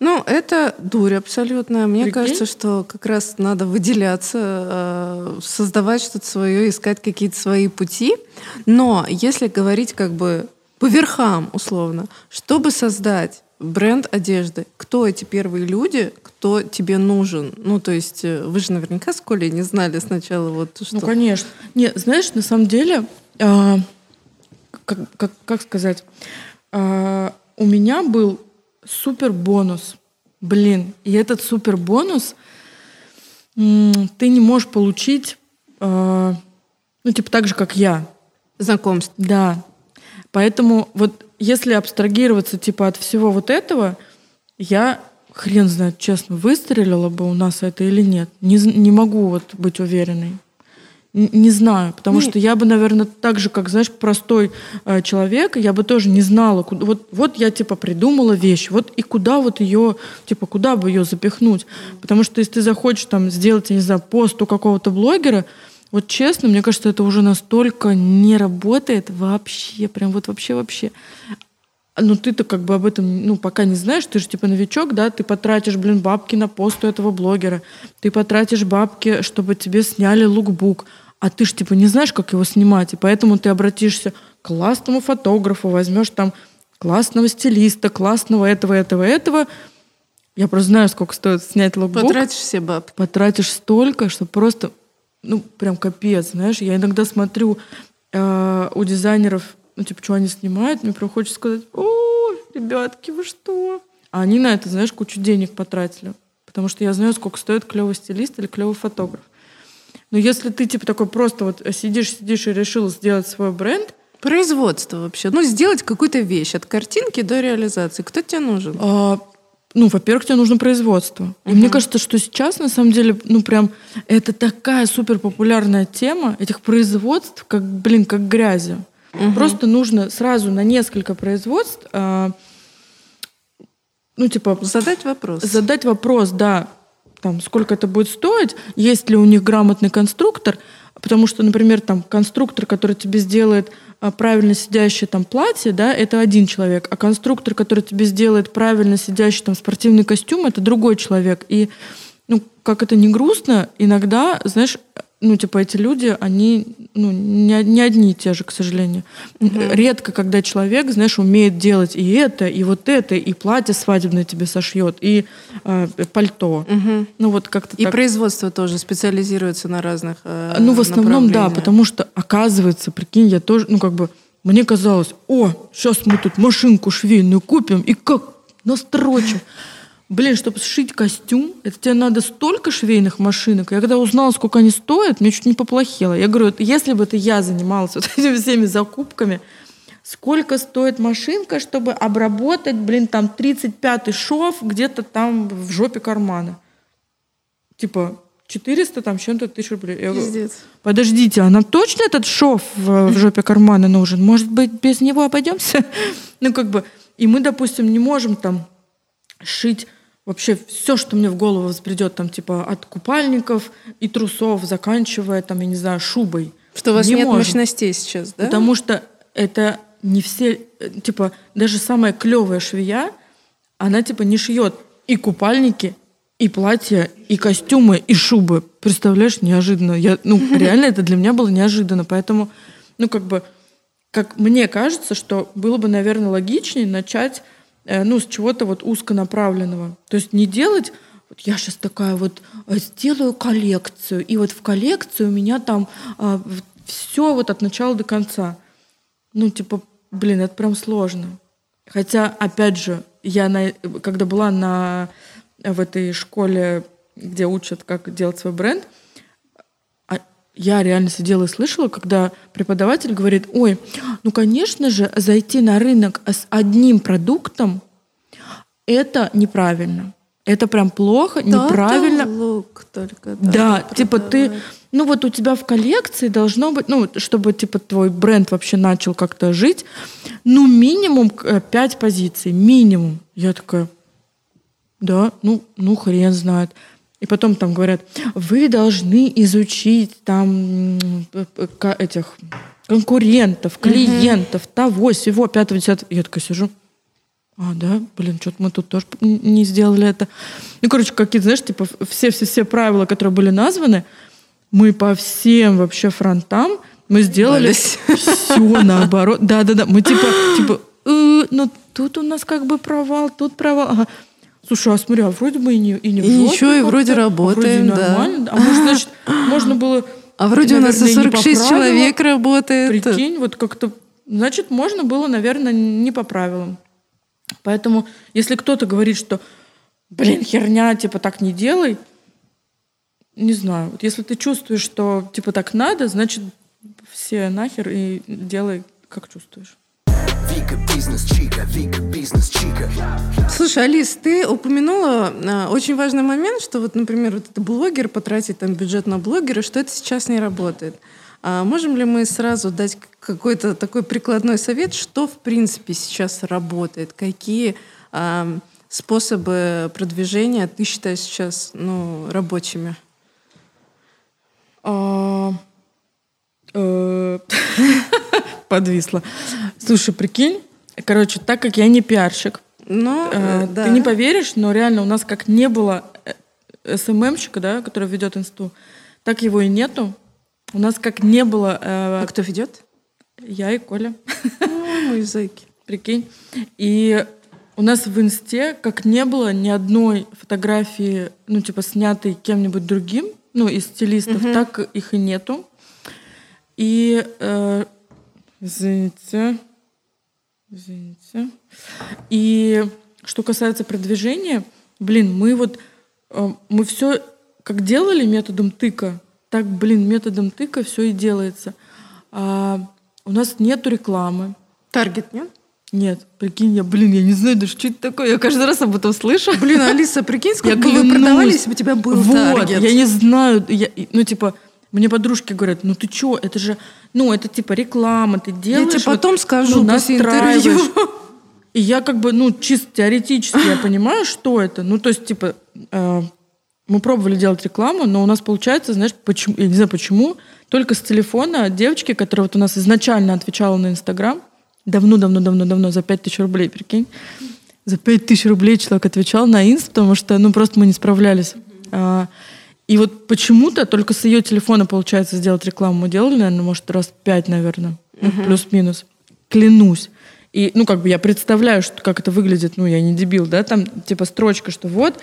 [SPEAKER 1] Ну, это дурь абсолютно. Мне
[SPEAKER 2] Прикинь?
[SPEAKER 1] кажется, что как раз надо выделяться, э, создавать что-то свое, искать какие-то свои пути. Но если говорить как бы по верхам, условно, чтобы создать бренд одежды, кто эти первые люди, кто тебе нужен? Ну, то есть э, вы же наверняка с Колей не знали сначала вот что...
[SPEAKER 2] Ну, конечно. Не, знаешь, на самом деле, а, как, как, как сказать, а, у меня был супер бонус. Блин, и этот супер бонус ты не можешь получить, а, ну, типа так же, как я.
[SPEAKER 1] Знакомство.
[SPEAKER 2] Да. Поэтому вот если абстрагироваться типа от всего вот этого, я хрен знает, честно, выстрелила бы у нас это или нет. Не, не могу вот быть уверенной. Не знаю, потому
[SPEAKER 1] Не.
[SPEAKER 2] что я бы, наверное, так же, как, знаешь, простой э, человек, я бы тоже не знала, куда, вот, вот я, типа, придумала вещь, вот и куда вот ее, типа, куда бы ее запихнуть. Потому что если ты захочешь там сделать, я не знаю, пост у какого-то блогера, вот честно, мне кажется, это уже настолько не работает вообще, прям вот вообще-вообще. ну ты-то как бы об этом, ну, пока не знаешь, ты же типа новичок, да, ты потратишь, блин, бабки на пост у этого блогера, ты потратишь бабки, чтобы тебе сняли лукбук, а ты же типа не знаешь, как его снимать, и поэтому ты обратишься к классному фотографу, возьмешь там классного стилиста, классного этого, этого, этого. Я просто знаю, сколько стоит снять лукбук.
[SPEAKER 1] Потратишь все бабки.
[SPEAKER 2] Потратишь столько, что просто, ну, прям капец, знаешь. Я иногда смотрю э, у дизайнеров ну, типа, что они снимают, мне прям хочется сказать, о, ребятки, вы что? А они на это, знаешь, кучу денег потратили. Потому что я знаю, сколько стоит клевый стилист или клевый фотограф. Но если ты, типа, такой просто вот сидишь, сидишь и решил сделать свой бренд,
[SPEAKER 1] Производство вообще. Ну, сделать какую-то вещь от картинки до реализации. Кто тебе нужен?
[SPEAKER 2] а, ну, во-первых, тебе нужно производство. И мне кажется, что сейчас, на самом деле, ну, прям, это такая супер популярная тема этих производств, как, блин, как грязи. Просто нужно сразу на несколько производств, а, ну, типа,
[SPEAKER 1] Задать вопрос.
[SPEAKER 2] задать вопрос, да, там, сколько это будет стоить, есть ли у них грамотный конструктор, потому что, например, там, конструктор, который тебе сделает а, правильно сидящее там платье, да, это один человек, а конструктор, который тебе сделает правильно сидящий там спортивный костюм, это другой человек. И, ну, как это не грустно, иногда, знаешь, ну, типа, эти люди, они, ну, не, не одни и те же, к сожалению. Редко, когда человек, знаешь, умеет делать и это, и вот это, и платье свадебное тебе сошьет, и э, пальто. Ну, вот как-то
[SPEAKER 1] И
[SPEAKER 2] так.
[SPEAKER 1] производство тоже специализируется на разных э,
[SPEAKER 2] Ну, в основном, да, потому что, оказывается, прикинь, я тоже, ну, как бы, мне казалось, о, сейчас мы тут машинку швейную купим, и как настрочим. Блин, чтобы сшить костюм, это тебе надо столько швейных машинок. Я когда узнала, сколько они стоят, мне чуть не поплохело. Я говорю, если бы это я занималась вот этими всеми закупками, сколько стоит машинка, чтобы обработать, блин, там 35-й шов где-то там в жопе кармана? Типа 400 там чем-то тысяч рублей. Я говорю,
[SPEAKER 1] Пиздец.
[SPEAKER 2] Подождите, а нам точно этот шов в, в жопе кармана нужен? Может быть, без него обойдемся? Ну, как бы, и мы, допустим, не можем там шить вообще все, что мне в голову взбредет, там, типа, от купальников и трусов, заканчивая, там, я не знаю, шубой.
[SPEAKER 1] Что у вас
[SPEAKER 2] Не
[SPEAKER 1] нет
[SPEAKER 2] можем.
[SPEAKER 1] мощностей сейчас, да?
[SPEAKER 2] Потому что это не все, э, типа, даже самая клевая швея, она, типа, не шьет и купальники, и платья, и костюмы, и шубы. Представляешь, неожиданно. Я, ну, реально это для меня было неожиданно. Поэтому, ну, как бы, как мне кажется, что было бы, наверное, логичнее начать, ну, с чего-то вот узконаправленного. То есть не делать, вот я сейчас такая вот э, сделаю коллекцию, и вот в коллекцию у меня там все вот от начала до конца. Ну, типа, блин, это прям сложно. Хотя, опять же, я на, когда была на, в этой школе, где учат, как делать свой бренд, а я реально сидела и слышала, когда преподаватель говорит, ой, ну, конечно же, зайти на рынок с одним продуктом, это неправильно. Это прям плохо, неправильно.
[SPEAKER 1] Total look только.
[SPEAKER 2] Да, типа ты, ну вот у тебя в коллекции должно быть, ну, чтобы типа твой бренд вообще начал как-то жить, ну, минимум э, пять позиций, минимум. Я такая, да, ну, ну, хрен знает. И потом там говорят, вы должны изучить там этих конкурентов, клиентов, того, всего, пятого, десятого. Я такая сижу, а, да, блин, что-то мы тут тоже не сделали это. Ну, короче, какие-то, знаешь, типа все-все-все правила, которые были названы, мы по всем вообще фронтам мы сделали
[SPEAKER 1] Дались.
[SPEAKER 2] все наоборот. Да-да-да, мы типа, типа, «Э, ну тут у нас как бы провал, тут провал. Ага. Слушай, а смотри, а вроде бы и не и не
[SPEAKER 1] И ничего, и вроде
[SPEAKER 2] а
[SPEAKER 1] работаем,
[SPEAKER 2] вроде
[SPEAKER 1] да.
[SPEAKER 2] А может, значит, можно было...
[SPEAKER 1] А вроде у нас за
[SPEAKER 2] наверное, не по
[SPEAKER 1] 46
[SPEAKER 2] правилам.
[SPEAKER 1] человек работает.
[SPEAKER 2] Прикинь, вот как-то... Значит, можно было, наверное, не по правилам. Поэтому, если кто-то говорит, что, блин, херня, типа, так не делай, не знаю. Вот если ты чувствуешь, что, типа, так надо, значит, все нахер и делай, как чувствуешь.
[SPEAKER 3] Вика бизнес чика, Вика бизнес чика.
[SPEAKER 1] Слушай, Алис, ты упомянула а, очень важный момент, что вот, например, вот это блогер, потратить там бюджет на блогера, что это сейчас не работает. А можем ли мы сразу дать какой-то такой прикладной совет, что в принципе сейчас работает, какие а, способы продвижения ты считаешь сейчас ну, рабочими?
[SPEAKER 2] Подвисла. Слушай, прикинь, Короче, так как я не пиарщик,
[SPEAKER 1] Ну,
[SPEAKER 2] э,
[SPEAKER 1] э, да.
[SPEAKER 2] ты не поверишь, но реально у нас как не было э, СММщика, да, который ведет инсту, так его и нету. У нас как не было э,
[SPEAKER 1] А кто ведет?
[SPEAKER 2] я и Коля.
[SPEAKER 1] Ой, мои зайки.
[SPEAKER 2] Прикинь. И у нас в инсте как не было ни одной фотографии, ну, типа, снятой кем-нибудь другим, ну, из стилистов, так их и нету. И, э, извините, извините. И что касается продвижения, блин, мы вот, э, мы все как делали методом тыка, так, блин, методом тыка все и делается. А у нас нету рекламы,
[SPEAKER 1] Таргет, нет?
[SPEAKER 2] нет, прикинь, я, блин, я не знаю даже, что это такое. Я каждый раз об этом слышу.
[SPEAKER 1] Блин, Алиса, прикинь, сколько
[SPEAKER 2] Я
[SPEAKER 1] бы вы продавали, если бы у тебя был
[SPEAKER 2] Вот,
[SPEAKER 1] таргет.
[SPEAKER 2] я не знаю. я- ну, типа, мне подружки говорят, ну ты чё, это же, ну, это типа реклама, ты делаешь.
[SPEAKER 1] тебе
[SPEAKER 2] вот,
[SPEAKER 1] потом скажу
[SPEAKER 2] ну, настраиваешь.
[SPEAKER 1] интервью.
[SPEAKER 2] И я как бы, ну, чисто теоретически я понимаю, что это. Ну, то есть, типа, э, мы пробовали делать рекламу, но у нас получается, знаешь, почему, я не знаю почему, только с телефона девочки, которая вот у нас изначально отвечала на Инстаграм, давно-давно-давно-давно, за 5000 рублей, прикинь, за 5000 рублей человек отвечал на инст, потому что, ну, просто мы не справлялись. А, и вот почему-то только с ее телефона получается сделать рекламу. Мы делали, наверное, может, раз пять, наверное, ну, плюс-минус. Клянусь. И, ну, как бы я представляю, что, как это выглядит, ну, я не дебил, да, там, типа, строчка, что вот,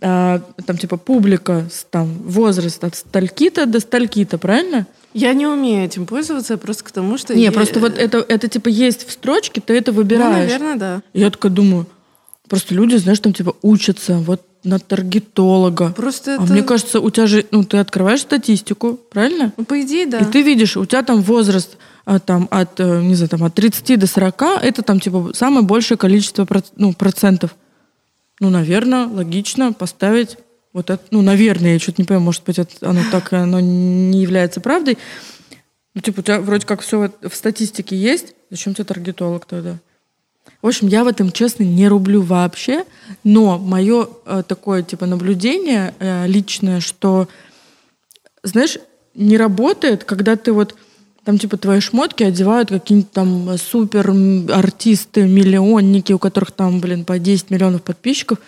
[SPEAKER 2] а, там, типа, публика, там, возраст от стальки-то до стальки-то, правильно?
[SPEAKER 1] Я не умею этим пользоваться, просто к тому, что...
[SPEAKER 2] Не,
[SPEAKER 1] я-
[SPEAKER 2] просто вот это, это, типа, есть в строчке, ты это
[SPEAKER 1] Ну,
[SPEAKER 2] выбираешь.
[SPEAKER 1] наверное, да.
[SPEAKER 2] Я такая думаю, просто люди, знаешь, там типа учатся вот на таргетолога.
[SPEAKER 1] Просто
[SPEAKER 2] А
[SPEAKER 1] это...
[SPEAKER 2] мне кажется, у тебя же, ну, ты открываешь статистику, правильно?
[SPEAKER 1] Ну, по идее, да.
[SPEAKER 2] И ты видишь, у тебя там возраст а, там, от, э, не знаю, там, от 30 до 40, это там типа самое большее количество ну, процентов. Ну, наверное, логично поставить вот это, ну, наверное, я что-то не понимаю, может быть, это, оно так, оно не является правдой. Ну, типа, у тебя вроде как все в статистике есть, зачем тебе таргетолог тогда? В общем, я в этом, честно, не рублю вообще, но мое э, такое, типа, наблюдение э, личное, что, знаешь, не работает, когда ты вот там, типа, твои шмотки одевают какие-нибудь там супер артисты, миллионники, у которых там, блин, по 10 миллионов подписчиков.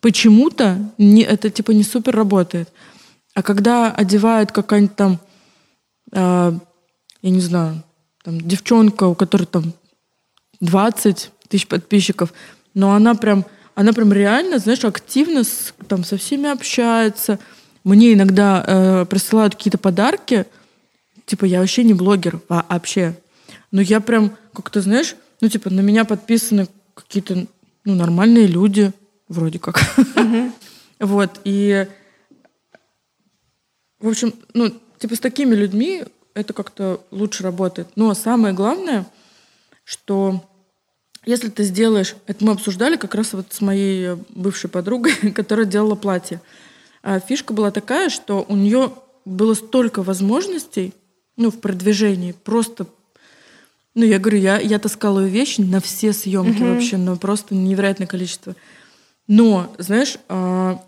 [SPEAKER 2] Почему-то не, это, типа, не супер работает. А когда одевают какая-нибудь там, а, я не знаю, там, девчонка, у которой там 20 тысяч подписчиков, но она прям, она прям реально, знаешь, активно с, там, со всеми общается. Мне иногда э, присылают какие-то подарки, типа я вообще не блогер вообще, но я прям как-то, знаешь, ну типа на меня подписаны какие-то ну, нормальные люди, вроде как. Вот, и в общем, ну, типа с такими людьми это как-то лучше работает. Но самое главное, что если ты сделаешь, это мы обсуждали как раз вот с моей э, бывшей подругой, которая делала платье. А фишка была такая, что у нее было столько возможностей, ну, в продвижении, просто ну, я говорю, я, я таскала ее вещи на все съемки вообще, ну, просто невероятное количество. Но, знаешь, а,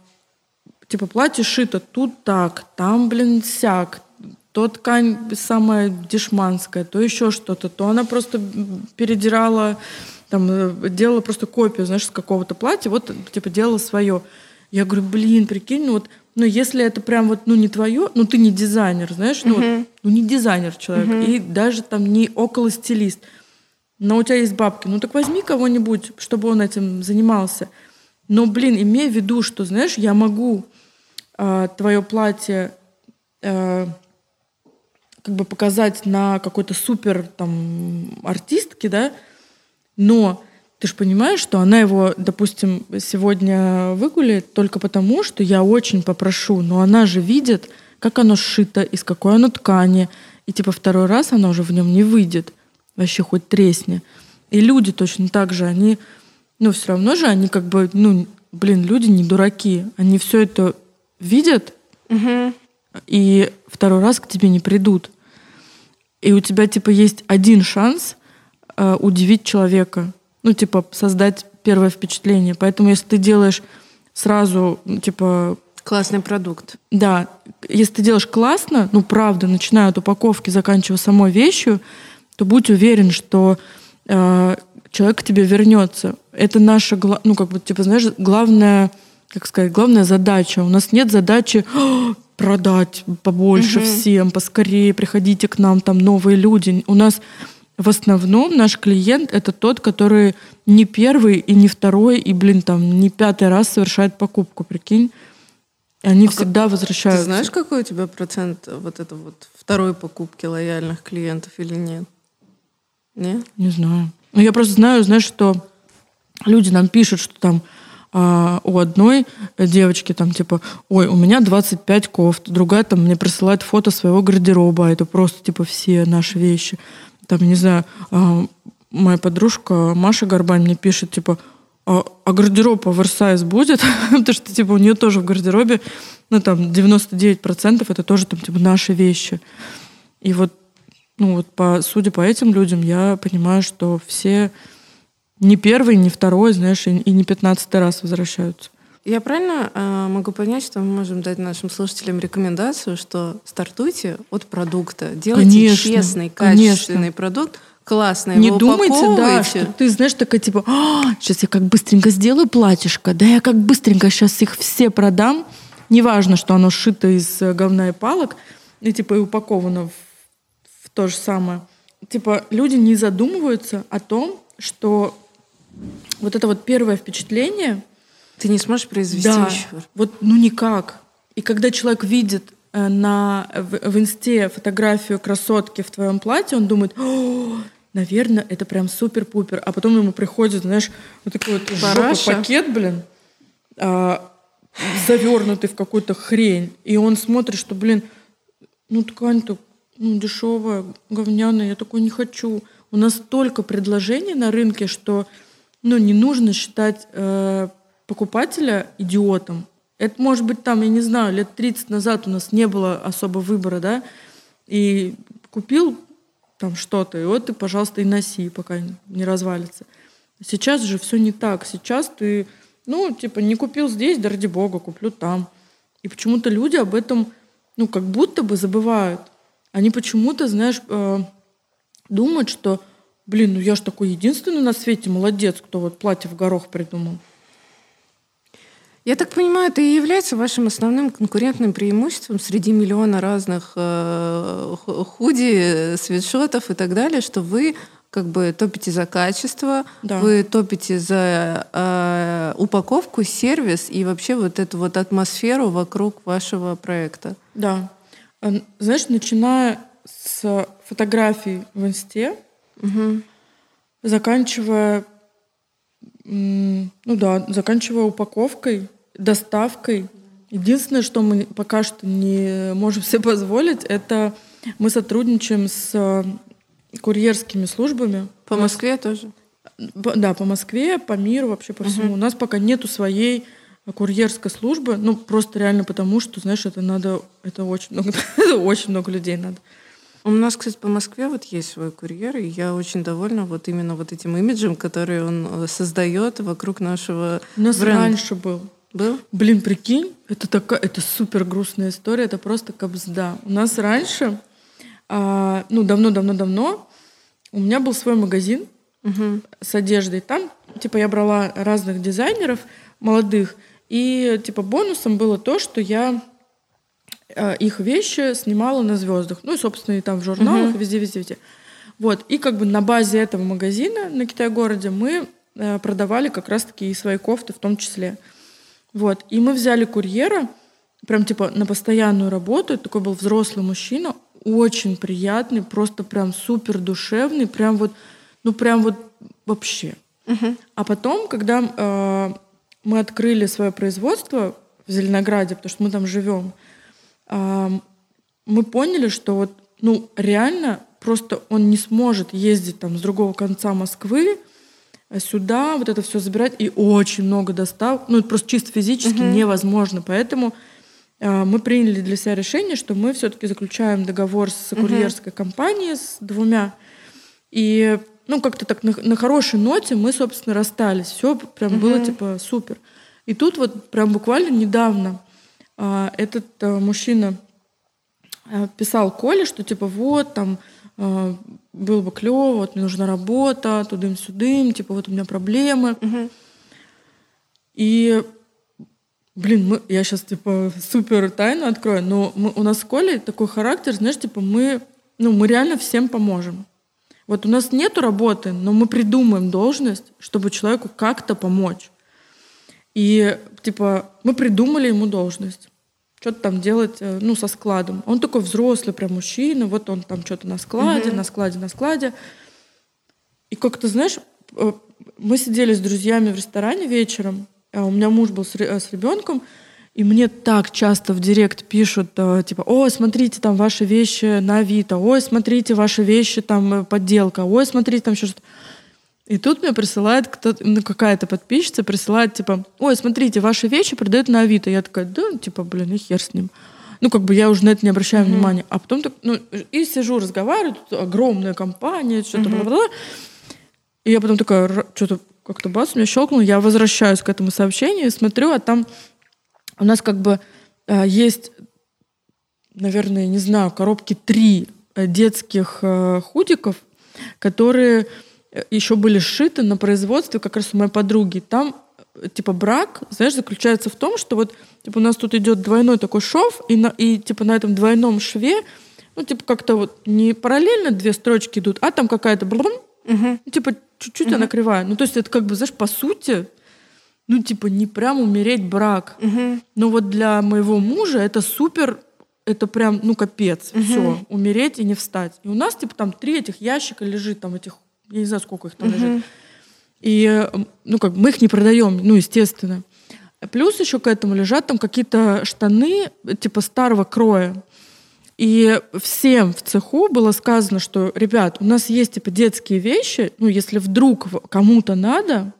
[SPEAKER 2] типа платье шито тут так, там, блин, сяк, то ткань самая дешманская, то еще что-то, то она просто передирала, там, э, делала просто копию, знаешь, с какого-то платья, вот, типа, делала свое. Я говорю, блин, прикинь, ну вот, ну если это прям вот, ну не твое, ну ты не дизайнер, знаешь, ну, вот, ну не дизайнер человек, и даже там не около стилист, но у тебя есть бабки, ну так возьми кого-нибудь, чтобы он этим занимался. Но, блин, имей в виду, что, знаешь, я могу а, твое платье э, как бы показать на какой-то супер там артистке, да, но ты же понимаешь, что она его, допустим, сегодня выгуляет только потому, что я очень попрошу, но она же видит, как оно сшито, из какой оно ткани, и типа второй раз она уже в нем не выйдет, вообще хоть тресни. И люди точно так же, они, ну все равно же они как бы, ну, блин, люди не дураки, они все это видят, и второй раз к тебе не придут. И у тебя, типа, есть один шанс э, удивить человека. Ну, типа, создать первое впечатление. Поэтому, если ты делаешь сразу, ну, типа,
[SPEAKER 1] Классный продукт.
[SPEAKER 2] да, если ты делаешь классно, ну, правда, начиная от упаковки, заканчивая самой вещью, то будь уверен, что э, человек к тебе вернется. Это наша, ну, как бы, типа, знаешь, главная, как сказать, главная задача. У нас нет задачи «А, продать побольше всем, поскорее, приходите к нам, там новые люди. У нас в основном наш клиент это тот, который не первый и не второй, и, блин, там, не пятый раз совершает покупку, прикинь. Они всегда
[SPEAKER 1] А Ты
[SPEAKER 2] возвращаются.
[SPEAKER 1] знаешь, какой у тебя процент вот это вот второй покупки лояльных клиентов или нет? Нет?
[SPEAKER 2] Не знаю. Ну, я просто знаю, знаешь, что люди нам пишут, что там а, у одной девочки там типа, ой, у меня 25 кофт, другая там мне присылает фото своего гардероба, а это просто типа все наши вещи. Там, не знаю, а, моя подружка Маша Горбань мне пишет, типа, а, а гардероб оверсайз будет? Потому что, типа, у нее тоже в гардеробе, ну, там, 99% это тоже, там, типа, наши вещи. И вот, ну, вот, по, судя по этим людям, я понимаю, что все не первый, не второй, знаешь, и, и не пятнадцатый раз возвращаются.
[SPEAKER 1] Я правильно э, могу понять, что мы можем дать нашим слушателям рекомендацию, что стартуйте от продукта, делайте
[SPEAKER 2] Конечно,
[SPEAKER 1] честный,
[SPEAKER 2] конечно.
[SPEAKER 1] качественный продукт, классно
[SPEAKER 2] Не
[SPEAKER 1] его
[SPEAKER 2] думайте, да, что ты, знаешь, такая типа, сейчас я как быстренько сделаю платьишко, да я как быстренько сейчас их все продам. Неважно, что оно сшито из э, говна и палок, и типа и упаковано в, в то же самое. Типа люди не задумываются о том, что вот это вот первое впечатление,
[SPEAKER 1] Ты не сможешь произвести
[SPEAKER 2] да,
[SPEAKER 1] еще.
[SPEAKER 2] вот ну никак. И когда человек видит э, на, в, в инсте фотографию красотки в твоем платье, он думает, «О, наверное, это прям супер-пупер. А потом ему приходит, знаешь, вот такой вот жопа пакет, блин, а, завернутый в какую-то хрень. И он смотрит, что, блин, ну ткань-то ну, дешевая, говняная, я такой не хочу. У нас столько предложений на рынке, что ну, не нужно считать э, покупателя идиотом. Это может быть там, я не знаю, лет 30 назад у нас не было особо выбора, да, и купил там что-то, и вот ты, пожалуйста, и носи, пока не развалится. Сейчас же все не так. Сейчас ты, ну, типа, не купил здесь, да ради бога, куплю там. И почему-то люди об этом, ну, как будто бы забывают. Они почему-то, знаешь, э, думают, что, блин, ну я же такой единственный на свете молодец, кто вот платье в горох придумал.
[SPEAKER 1] Я так понимаю, это и является вашим основным конкурентным преимуществом среди миллиона разных э, ху- худи, свитшотов и так далее, что вы как бы топите за качество,
[SPEAKER 2] Да.
[SPEAKER 1] вы топите за э, упаковку, сервис и вообще вот эту вот атмосферу вокруг вашего проекта.
[SPEAKER 2] Да. Э, Знаешь, начиная с фотографий в инсте, заканчивая, м, ну да, заканчивая упаковкой, доставкой. Единственное, что мы пока что не можем себе позволить, это мы сотрудничаем с э, курьерскими службами.
[SPEAKER 1] По Москве тоже.
[SPEAKER 2] Да, по Москве, по миру, вообще по всему. У нас пока нету своей курьерской службы, ну просто реально потому, что, знаешь, это надо, это очень много, это очень много людей надо.
[SPEAKER 1] У нас, кстати, по Москве вот есть свой курьер, и я очень довольна вот именно вот этим имиджем, который он э, создает вокруг нашего
[SPEAKER 2] У нас
[SPEAKER 1] бренда.
[SPEAKER 2] раньше был.
[SPEAKER 1] Был?
[SPEAKER 2] Блин, прикинь, это такая, это супер грустная история, это просто кабзда. У нас раньше, а, ну давно-давно-давно, у меня был свой магазин с одеждой. Там, типа, я брала разных дизайнеров молодых, и типа бонусом было то, что я их вещи снимала на звездах. Ну и, собственно, и там в журналах, и везде-везде-везде. Вот. И как бы на базе этого магазина на Китай-городе мы э, продавали как раз-таки и свои кофты в том числе. Вот. И мы взяли курьера, прям типа на постоянную работу. Такой был взрослый мужчина, очень приятный, просто прям супер душевный, прям вот, ну прям вот вообще. А потом, когда э, мы открыли свое производство в Зеленограде, потому что мы там живем, мы поняли, что вот, ну, реально просто он не сможет ездить там с другого конца Москвы э, сюда, вот это все забирать, и очень много достав, ну, это просто чисто физически невозможно, поэтому а, мы приняли для себя решение, что мы все-таки заключаем договор с курьерской компанией, с двумя, и ну, как-то так на, на хорошей ноте мы, собственно, расстались. Все прям было типа супер. И тут вот прям буквально недавно этот а, мужчина а, писал Коле, что типа вот там э, было бы клево, вот мне нужна работа, тудым-сюдым, типа вот у меня проблемы. И, блин, мы, я сейчас типа супер тайну открою, но мы, у нас с Колей такой характер, знаешь, типа мы, ну, мы реально всем поможем. Вот у нас нету работы, но мы придумаем должность, чтобы человеку как-то помочь. И, типа, мы придумали ему должность. Что-то там делать, э, ну, со складом. Он такой взрослый прям мужчина, вот он там что-то на складе, на складе, на складе. И как-то, знаешь, э, мы сидели с друзьями в ресторане вечером, а у меня муж был с, э, с ребенком, и мне так часто в директ пишут, типа, ой, смотрите, там ваши вещи на Авито, ой, смотрите, ваши вещи, там подделка, ой, смотрите, там еще что-то. И тут мне присылает кто-то, ну, какая-то подписчица присылает, типа, ой, смотрите, ваши вещи продают на Авито. Я такая, да, типа, блин, и хер с ним. Ну, как бы я уже на это не обращаю внимания. А потом так, ну, и сижу, разговариваю, тут огромная компания, что-то бла-бла-бла. И я потом такая, что-то как-то бац, у меня щелкнуло, я возвращаюсь к этому сообщению и смотрю, а там у нас как бы э, есть, наверное, не знаю, коробки три э, детских э, худиков, которые еще были сшиты на производстве как раз у моей подруги. Там э, типа брак, знаешь, заключается в том, что вот типа у нас тут идет двойной такой шов, и, на, и типа на этом двойном шве, ну типа как-то вот не параллельно две строчки идут, а там какая-то блум, ну, типа чуть-чуть она кривая. Ну то есть это как бы, знаешь, по сути, ну типа не прям умереть брак. Но вот для моего мужа это супер, это прям, ну капец, все, умереть и не встать. И у нас типа там три этих ящика лежит, там этих, я не знаю, сколько их там лежит. И, э, ну, как мы их не продаем, ну, естественно. Плюс еще к этому лежат там какие-то штаны, типа старого кроя. И всем в цеху было сказано, что, ребят, у нас есть типа детские вещи, ну, если вдруг кому-то надо,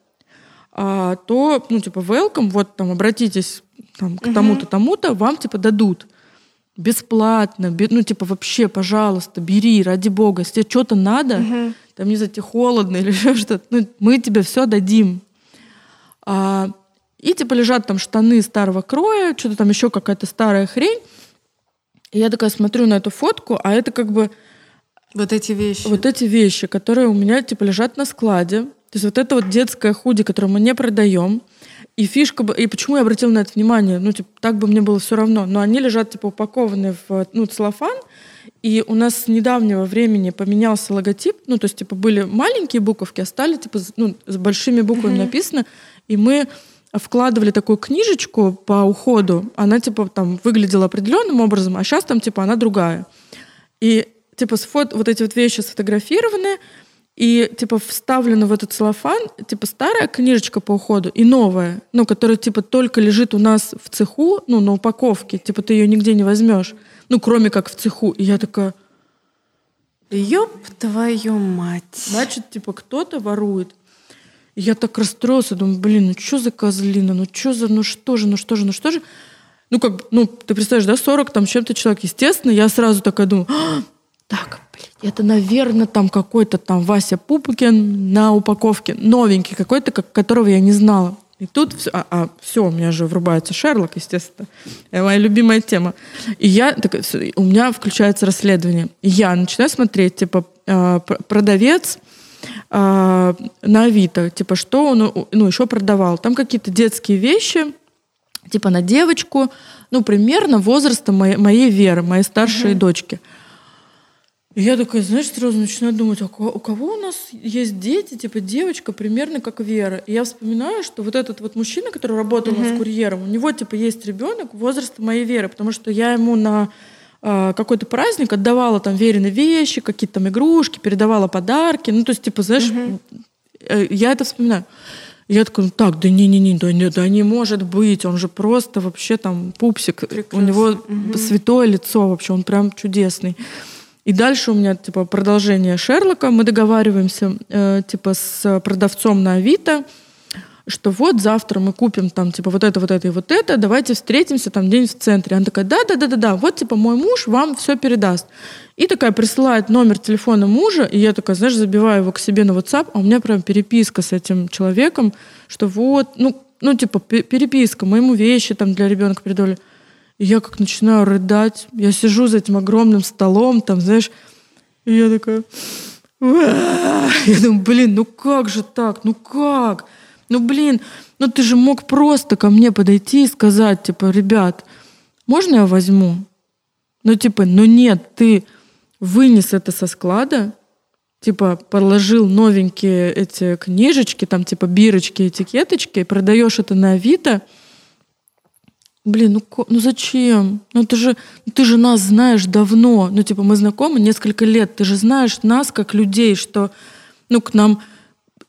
[SPEAKER 2] а, то, ну, типа, welcome, вот там, обратитесь там, к тому-то, тому-то, вам, типа, дадут. Бесплатно, бе- ну, типа, вообще, пожалуйста, бери, ради бога. Если тебе что-то надо, там, не знаю, тебе холодно или еще что-то, ну, мы тебе все дадим. А, и, типа, лежат там штаны старого кроя, что-то там еще какая-то старая хрень. И я такая смотрю на эту фотку, а это как бы
[SPEAKER 1] Вот эти вещи.
[SPEAKER 2] вот эти вещи, которые у меня типа лежат на складе. То есть вот это вот детское худи, которое мы не продаем. И фишка, и почему я обратила на это внимание, ну, типа, так бы мне было все равно, но они лежат, типа, упакованы в, ну, целлофан, и у нас с недавнего времени поменялся логотип, ну, то есть, типа, были маленькие буковки, а стали, типа, с- ну, с большими буквами написано, и мы вкладывали такую книжечку по уходу, она, типа, там выглядела определенным образом, а сейчас там, типа, она другая. И типа сфот, вот эти вот вещи сфотографированы, и типа вставлена в этот целлофан, типа старая книжечка по уходу и новая, ну, которая типа только лежит у нас в цеху, ну, на упаковке, типа ты ее нигде не возьмешь, ну, кроме как в цеху. И я такая,
[SPEAKER 1] Ёб твою мать.
[SPEAKER 2] значит, типа кто-то ворует. И я так расстроилась, я думаю, блин, ну что за козлина, ну что за, ну что же, ну что же, ну что же. Ну, как, ну, ты представляешь, да, 40 там чем-то человек. Естественно, я сразу такая думаю, «А, так, блин, это, наверное, там какой-то там Вася Пупукин на упаковке, новенький какой-то, как, которого я не знала. И тут все, а, все, у меня же врубается Шерлок, естественно. Это моя любимая тема. И я, и у меня включается расследование. И я начинаю смотреть, типа, э, пр- продавец э, на Авито, типа, что он, ну, еще продавал. Там какие-то детские вещи, типа, на девочку, ну, примерно возраста моей, моей Веры, моей старшей дочки. И я такая, знаешь, сразу начинаю думать, а у кого- у нас есть дети, типа девочка примерно как Вера. И я вспоминаю, что вот этот вот мужчина, который работал у нас курьером, у него типа есть ребенок возраста моей Веры, потому что я ему на а, какой-то праздник отдавала там Верины вещи, какие-то там игрушки, передавала подарки. Ну, то есть, типа, знаешь, э, я это вспоминаю. Я такая, ну так, да не-не-не, да не, да не может быть, он же просто вообще там пупсик, у него святое лицо вообще, он прям чудесный. И дальше у меня типа продолжение Шерлока, мы договариваемся э, типа с продавцом на Авито, что вот завтра мы купим там типа вот это, вот это и вот это, давайте встретимся там день в центре. Она такая, да-да-да-да-да, вот типа мой муж вам все передаст. И такая присылает номер телефона мужа, и я такая, знаешь, забиваю его к себе на WhatsApp, а у меня прям переписка с этим человеком, что вот, ну, ну типа пе- переписка, мы ему вещи там для ребенка передали. И я как начинаю рыдать, я сижу за этим огромным столом, там, знаешь, И я такая... Я думаю, блин, ну как же так? Ну как? Ну блин, ну ты же мог просто ко мне подойти и сказать, типа, ребят, можно я возьму? Ну типа, ну нет, ты вынес это со склада, типа положил новенькие эти книжечки, там типа бирочки, этикеточки, продаешь это на Авито. Блин, ну, ну зачем? Ну ты же, ну ты же нас знаешь давно. Ну типа мы знакомы несколько лет. Ты же знаешь нас как людей, что ну к нам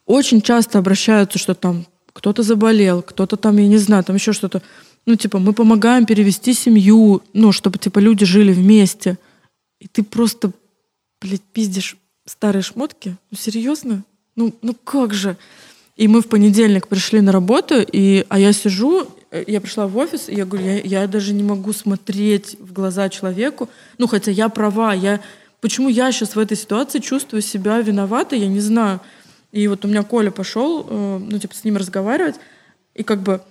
[SPEAKER 2] очень часто обращаются, что там кто-то заболел, кто-то там, я не знаю, там еще что-то. Ну типа мы помогаем перевести семью, ну чтобы типа люди жили вместе. И ты просто, блядь, пиздишь старые шмотки? Ну, серьезно? Ну, ну как же? И мы в понедельник пришли на работу, и, а я сижу, я пришла в офис, и я говорю, я, я даже не могу смотреть в глаза человеку. Ну, хотя я права, я... Почему я сейчас в этой ситуации чувствую себя виноватой, я не знаю. И вот у меня Коля пошел, э, ну, типа, с ним разговаривать, и как бы,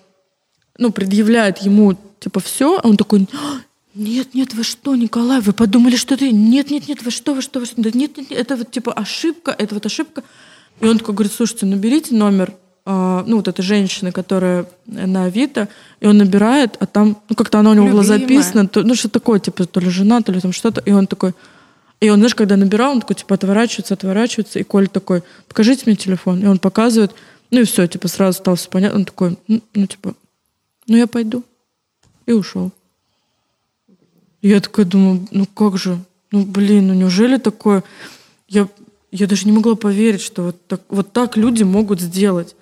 [SPEAKER 2] ну, предъявляет ему, типа, все, а он такой, «А, нет, нет, вы что, Николай, вы подумали, что ты... Нет, нет, нет, вы что, вы что, вы что? Да нет, нет, нет, это вот типа ошибка, это вот ошибка. И он такой говорит, слушайте, наберите номер, а, ну, вот этой женщины, которая на Авито, и он набирает, а там, ну, как-то она у него была записана, то, ну, что такое, типа, то ли жена, то ли там что-то, и он такой... И он, знаешь, когда набирал, он такой, типа, отворачивается, отворачивается, и Коля такой, покажите мне телефон. И он показывает, ну, и все, типа, сразу стало все понятно. Он такой, ну, ну, типа, ну, я пойду. И ушел. Я такая думаю, ну как же, ну блин, ну неужели такое? Я, я даже не могла поверить, что вот так, вот так люди могут сделать.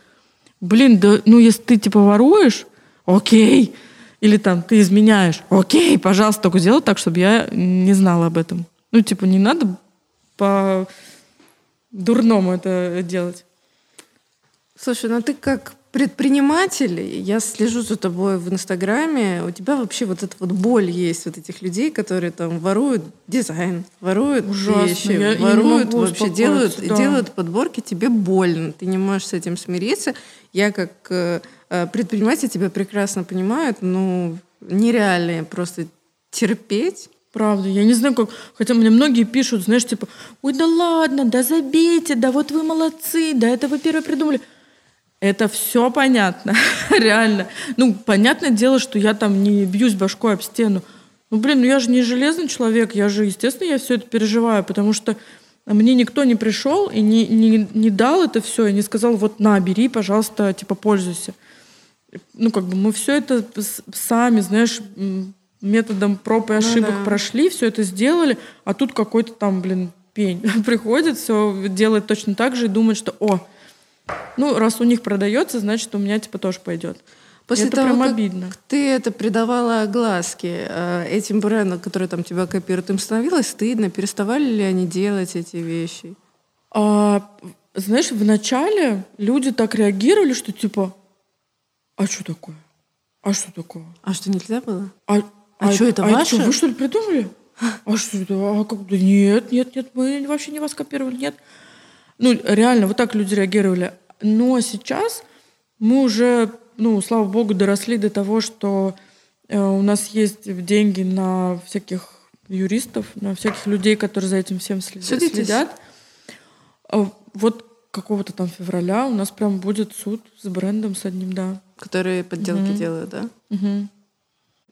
[SPEAKER 2] Блин, да, ну если ты типа воруешь, окей. Или там ты изменяешь, окей, пожалуйста, только сделай так, чтобы я не знала об этом. Ну типа не надо по дурному это делать.
[SPEAKER 1] Слушай, ну ты как предприниматель, я слежу за тобой в Инстаграме, у тебя вообще вот эта вот боль есть вот этих людей, которые там воруют дизайн, воруют
[SPEAKER 2] Ужасно,
[SPEAKER 1] вещи,
[SPEAKER 2] я-
[SPEAKER 1] воруют вообще, делают,
[SPEAKER 2] да.
[SPEAKER 1] делают подборки, тебе больно, ты не можешь с этим смириться. Я как э, э, предприниматель тебя прекрасно понимаю, ну нереально просто терпеть.
[SPEAKER 2] Правда, я не знаю, как... Хотя мне многие пишут, знаешь, типа, ой, да ладно, да забейте, да вот вы молодцы, да это вы первые придумали. Это все понятно, реально. Ну, понятное дело, что я там не бьюсь башкой об стену. Ну, блин, ну я же не железный человек, я же, естественно, я все это переживаю, потому что мне никто не пришел и не, не, не дал это все, и не сказал, вот на, бери, пожалуйста, типа, пользуйся. Ну, как бы мы все это сами, знаешь, методом проб и ошибок
[SPEAKER 1] да.
[SPEAKER 2] прошли, все это сделали, а тут какой-то там, блин, пень приходит, все делает точно так же и думает, что, о, ну, раз у них продается, значит, у меня, типа, тоже пойдет.
[SPEAKER 1] После
[SPEAKER 2] это
[SPEAKER 1] того,
[SPEAKER 2] прям
[SPEAKER 1] как
[SPEAKER 2] обидно.
[SPEAKER 1] ты это придавала огласки э, этим брендам, которые там тебя копируют, им становилось стыдно? Переставали ли они делать эти вещи?
[SPEAKER 2] А, знаешь, вначале люди так реагировали, что типа, а что такое? А что такое?
[SPEAKER 1] А что, нельзя было?
[SPEAKER 2] А,
[SPEAKER 1] А чё, это
[SPEAKER 2] а
[SPEAKER 1] ваше?
[SPEAKER 2] чё, вы что ли придумали? А что это? А как? Да нет, нет, нет, мы вообще не вас копировали, нет. Ну, реально, вот так люди реагировали. Но сейчас мы уже, ну, слава богу, доросли до того, что э, у нас есть деньги на всяких юристов, на всяких людей, которые за этим всем следят.
[SPEAKER 1] Судитесь?
[SPEAKER 2] следят. А Вот какого-то там февраля у нас прям будет суд с брендом, с одним, да.
[SPEAKER 1] Которые подделки делают, да?
[SPEAKER 2] Мгм.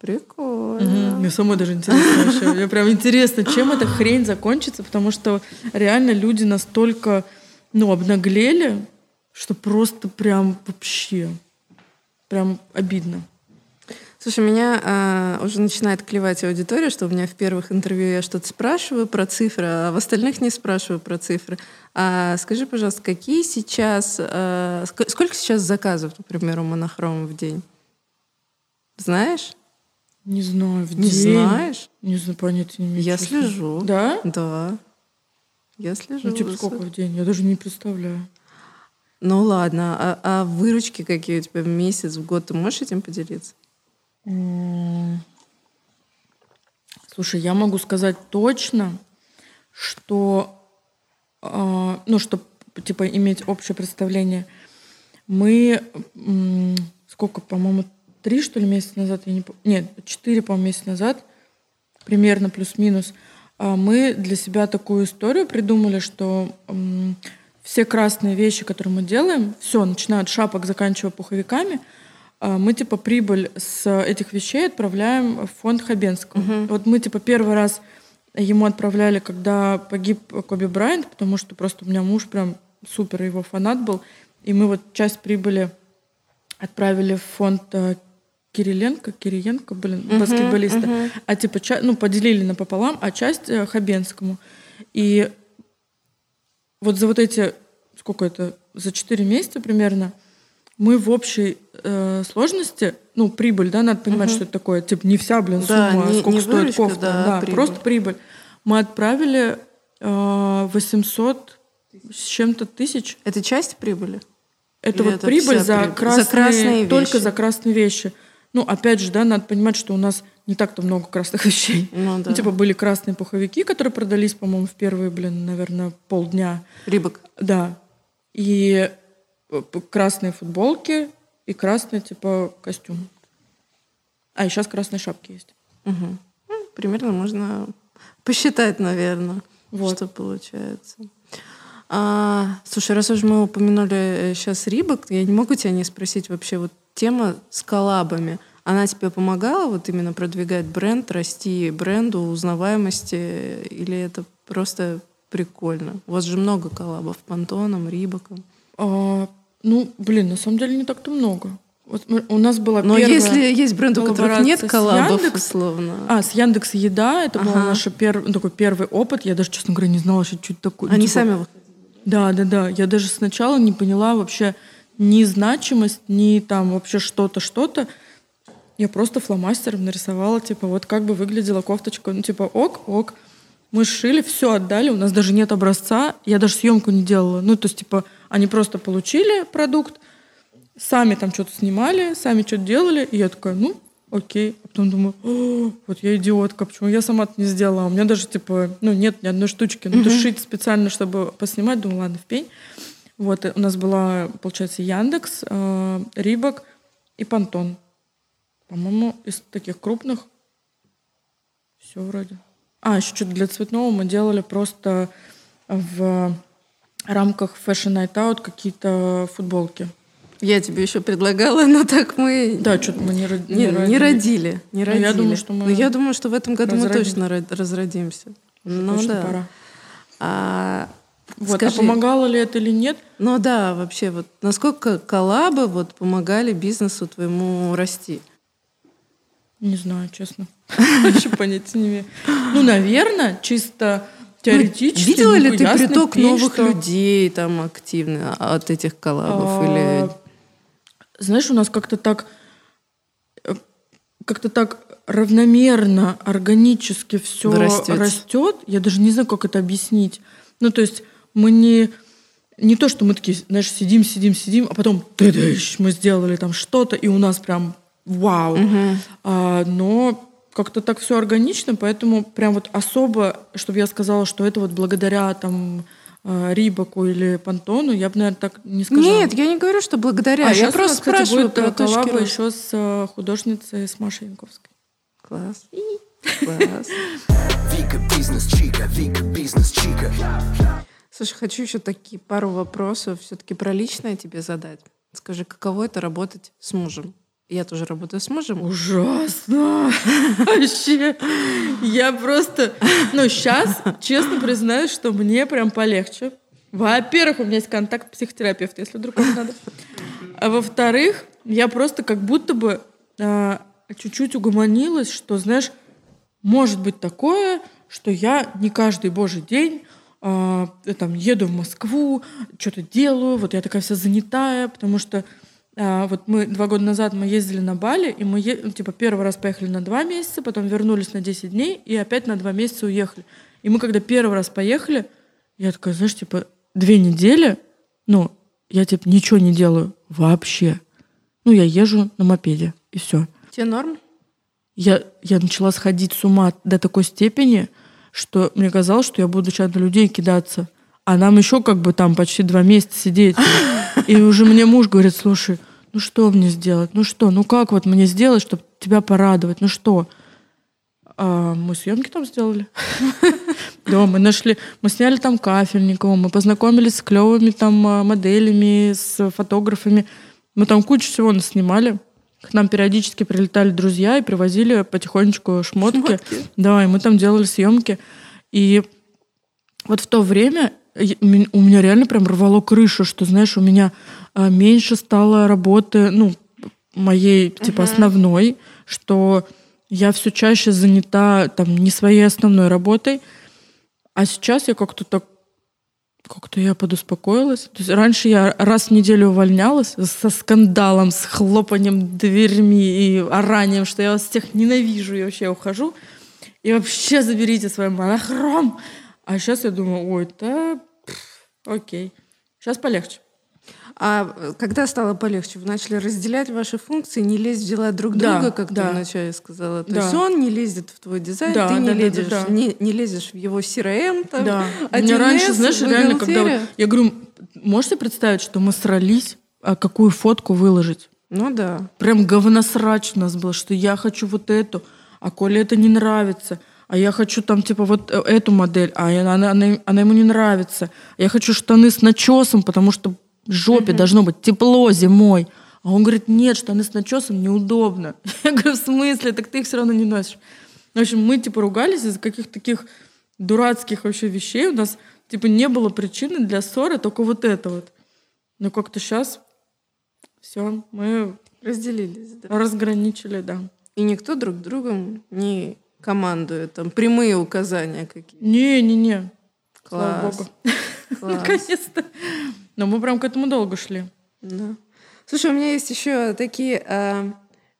[SPEAKER 1] Прикольно.
[SPEAKER 2] Мне самой даже интересно вообще. Мне прям интересно, чем эта хрень закончится, потому что реально люди настолько, ну, обнаглели, что просто прям вообще, прям обидно.
[SPEAKER 1] Слушай, меня а, уже начинает клевать аудитория, что у меня в первых интервью я что-то спрашиваю про цифры, а в остальных не спрашиваю про цифры. А скажи, пожалуйста, какие сейчас, а, ск- сколько сейчас заказов, например, у монохрома в день? Знаешь?
[SPEAKER 2] Не знаю, в
[SPEAKER 1] Не
[SPEAKER 2] день.
[SPEAKER 1] знаешь?
[SPEAKER 2] Не знаю, понятия не имею.
[SPEAKER 1] Я
[SPEAKER 2] честно.
[SPEAKER 1] слежу.
[SPEAKER 2] Да?
[SPEAKER 1] Да. Я слежу.
[SPEAKER 2] Ну, типа, сколько в день? Я даже не представляю.
[SPEAKER 1] Ну ладно, а, а выручки какие у тебя в месяц, в год, ты можешь этим поделиться?
[SPEAKER 2] Слушай, я могу сказать точно, что, а, ну, чтобы типа иметь общее представление, мы м, сколько, по-моему, три что ли месяца назад, я не пом- нет, четыре, по-моему, месяца назад, примерно плюс-минус, а, мы для себя такую историю придумали, что м, все красные вещи, которые мы делаем, все, начиная от шапок, заканчивая пуховиками, а, мы типа прибыль с этих вещей отправляем в фонд Хабенского. Вот мы типа первый раз ему отправляли, когда погиб Коби Брайант, потому что просто у меня муж прям супер его фанат был, и мы вот часть прибыли отправили в фонд э, Кириленко, Кириенко, блин, баскетболиста, а типа ну поделили напополам, а часть э, Хабенскому. И вот за вот эти, сколько это, за 4 месяца примерно, мы в общей э, сложности, ну, прибыль, да, надо понимать, что это такое, типа, не вся, блин,
[SPEAKER 1] Да,
[SPEAKER 2] сумма,
[SPEAKER 1] не-
[SPEAKER 2] сколько
[SPEAKER 1] не
[SPEAKER 2] стоит
[SPEAKER 1] выручка,
[SPEAKER 2] кофта,
[SPEAKER 1] да,
[SPEAKER 2] да,
[SPEAKER 1] прибыль.
[SPEAKER 2] просто прибыль. Мы отправили э, 800 с чем-то тысяч.
[SPEAKER 1] Это часть прибыли?
[SPEAKER 2] Это
[SPEAKER 1] Или
[SPEAKER 2] вот
[SPEAKER 1] это
[SPEAKER 2] прибыль за
[SPEAKER 1] прибыль? За
[SPEAKER 2] красные,
[SPEAKER 1] красные
[SPEAKER 2] только
[SPEAKER 1] вещи?
[SPEAKER 2] за красные вещи. Ну, опять же, да, надо понимать, что у нас не так-то много красных вещей.
[SPEAKER 1] Ну да.
[SPEAKER 2] Ну, типа были красные пуховики, которые продались, по-моему, в первые, блин, наверное, полдня.
[SPEAKER 1] Рибок.
[SPEAKER 2] Да. И э, красные футболки и красный, типа, костюм. А, и сейчас красные шапки есть.
[SPEAKER 1] Мгм. Ну, примерно можно посчитать, наверное,
[SPEAKER 2] Вот.
[SPEAKER 1] что получается. А, слушай, раз уж мы упомянули сейчас Рибок, я не могу тебя не спросить вообще вот тема с коллабами. Она тебе помогала вот именно продвигать бренд, расти бренду, узнаваемости, или это просто прикольно? У вас же много коллабов Pantone ом, Reebok ом.
[SPEAKER 2] А, ну, блин, на самом деле не так-то много. Вот у нас была
[SPEAKER 1] Но
[SPEAKER 2] первая
[SPEAKER 1] если есть бренды, у которых нет коллабов,
[SPEAKER 2] Яндекс.
[SPEAKER 1] условно.
[SPEAKER 2] А, с Яндекс Еда, это был
[SPEAKER 1] Ага.
[SPEAKER 2] наш перв- ну, такой первый опыт. Я даже, честно говоря, не знала, что это такое. Ну,
[SPEAKER 1] Они
[SPEAKER 2] типа,
[SPEAKER 1] сами выходили.
[SPEAKER 2] Да, да, да. Я даже сначала не поняла вообще ни значимость, ни там вообще что-то, что-то. Я просто фломастером нарисовала, типа, вот как бы выглядела кофточка. Ну, типа, ок, ок. Мы сшили, все отдали, у нас даже нет образца. Я даже съемку не делала. Ну, то есть, типа, они просто получили продукт, сами там что-то снимали, сами что-то делали. И я такая, ну, окей. А потом думаю, «О, вот я идиотка, почему я сама это не сделала? У меня даже, типа, ну, нет ни одной штучки. Ну, то шить специально, чтобы поснимать, думаю, ладно, в пень. Вот, э, у нас была, получается, Яндекс, э, Рибок и Пантон. По-моему, из таких крупных все вроде. А, еще что-то для цветного мы делали просто в рамках Fashion Night Out какие-то футболки.
[SPEAKER 1] Я тебе еще предлагала, но так мы
[SPEAKER 2] Да, что-то мы не, род-
[SPEAKER 1] не, не родили. Не
[SPEAKER 2] Ну,
[SPEAKER 1] родили.
[SPEAKER 2] я думаю, что мы
[SPEAKER 1] Но я думаю, что в этом году мы
[SPEAKER 2] разродимся.
[SPEAKER 1] точно ро- разродимся. Ну
[SPEAKER 2] Точно
[SPEAKER 1] да.
[SPEAKER 2] пора.
[SPEAKER 1] А,
[SPEAKER 2] Вот,
[SPEAKER 1] скажи,
[SPEAKER 2] а помогало ли это или нет?
[SPEAKER 1] ну да, вообще, вот насколько коллабы вот помогали бизнесу твоему расти?
[SPEAKER 2] Не знаю, честно. Вообще понятия не имею. Ну, наверное, чисто теоретически.
[SPEAKER 1] Ну, видела
[SPEAKER 2] ну,
[SPEAKER 1] ли ты
[SPEAKER 2] ясный
[SPEAKER 1] приток новых людей там активно от этих коллабов?
[SPEAKER 2] А,
[SPEAKER 1] Или
[SPEAKER 2] Знаешь, у нас как-то так э, как-то так равномерно, органически все растет. Я даже не знаю, как это объяснить. Ну, то есть мы не не то, что мы такие, знаешь, сидим, сидим, сидим, а потом тыдыщ, мы сделали там что-то, и у нас прям вау. А, но как-то так все органично, поэтому прям вот особо, чтобы я сказала, что это вот благодаря там э, Рибаку или Пантону, я бы, наверное, так не сказала.
[SPEAKER 1] Нет, я не говорю, что благодаря.
[SPEAKER 2] А
[SPEAKER 1] я
[SPEAKER 2] сейчас у
[SPEAKER 1] просто
[SPEAKER 2] нас, кстати,
[SPEAKER 1] спрашиваю
[SPEAKER 2] будет
[SPEAKER 1] про
[SPEAKER 2] э,
[SPEAKER 1] точки
[SPEAKER 2] коллаба еще с э, художницей с Машей Янковской.
[SPEAKER 1] Класс. Класс.
[SPEAKER 3] Вика бизнес чика, Вика бизнес чика.
[SPEAKER 1] Слушай, хочу еще такие пару вопросов все-таки про личное тебе задать. Скажи, каково это работать с мужем? Я тоже работаю с мужем.
[SPEAKER 2] Ужасно! Вообще. Я просто... Ну, сейчас, честно признаюсь, что мне прям полегче. Во-первых, у меня есть контакт психотерапевта, если вдруг вам надо. А во-вторых, я просто как будто бы а, чуть-чуть угомонилась, что, знаешь, может быть такое, что я не каждый божий день там еду в Москву, что-то делаю, вот я такая вся занятая, потому что а, вот мы два года назад мы ездили на Бали, и мы е- ну, типа первый раз поехали на два месяца, потом вернулись на 10 дней и опять на два месяца уехали. И мы когда первый раз поехали, я такая, знаешь, типа две недели, ну, я типа ничего не делаю вообще. Ну, я езжу на мопеде, и все
[SPEAKER 1] Тебе норм?
[SPEAKER 2] я, я начала сходить с ума до такой степени, что мне казалось, что я буду сейчас на людей кидаться. А нам еще как бы там почти два месяца сидеть. И уже мне муж говорит, слушай, ну что мне сделать? Ну что? Ну как вот мне сделать, чтобы тебя порадовать? Ну что? А мы съемки там сделали. Да, мы нашли, мы сняли там Кафельникова, мы познакомились с клевыми там а, моделями, с фотографами. Мы там кучу всего снимали. К нам периодически прилетали друзья и привозили потихонечку шмотки.
[SPEAKER 1] Шмотки.
[SPEAKER 2] Да, и мы там делали съемки. И вот в то время у меня реально прям рвало крышу, что, знаешь, у меня а, меньше стало работы, ну, моей, типа, основной, что я все чаще занята там не своей основной работой, а сейчас я как-то так как-то я подуспокоилась. То есть раньше я раз в неделю увольнялась со скандалом, с хлопанием дверьми и оранием, что я вас всех ненавижу, и вообще ухожу. И вообще заберите свой монохром. А сейчас я думаю, ой, да, окей. Сейчас полегче.
[SPEAKER 1] А когда стало полегче, вы начали разделять ваши функции, не лезть в дела друг
[SPEAKER 2] Да,
[SPEAKER 1] друга, как
[SPEAKER 2] да.
[SPEAKER 1] ты вначале сказала. То
[SPEAKER 2] Да.
[SPEAKER 1] есть он не лезет в твой дизайн,
[SPEAKER 2] Да,
[SPEAKER 1] ты не,
[SPEAKER 2] да, да, да,
[SPEAKER 1] лезешь,
[SPEAKER 2] да.
[SPEAKER 1] Не, не лезешь в его CRM, там,
[SPEAKER 2] Да. У
[SPEAKER 1] 1С,
[SPEAKER 2] меня раньше, знаешь, реально, когда... вот- я говорю, можете представить, что мы срались, а какую фотку выложить?
[SPEAKER 1] Ну да.
[SPEAKER 2] Прям говносрач у нас был, что я хочу вот эту, а Коле это не нравится. А я хочу там, типа, вот э, эту модель, а она, она, она ему не нравится. Я хочу штаны с начесом, потому что жопе должно быть тепло зимой. А он говорит, нет, штаны с начесом неудобно. Я говорю, в смысле? Так ты их все равно не носишь. В общем, мы, типа, ругались из-за каких-то таких дурацких вообще вещей. У нас, типа, не было причины для ссоры, только вот это вот. Но как-то сейчас все, мы
[SPEAKER 1] Разделились, да.
[SPEAKER 2] разграничили, да.
[SPEAKER 1] И никто друг другом не командует, там, прямые указания какие
[SPEAKER 2] Не-не-не. Слава
[SPEAKER 1] Класс.
[SPEAKER 2] богу.
[SPEAKER 1] Класс.
[SPEAKER 2] Наконец-то. Но мы прям к этому долго шли.
[SPEAKER 1] Да. Слушай, у меня есть еще такие а,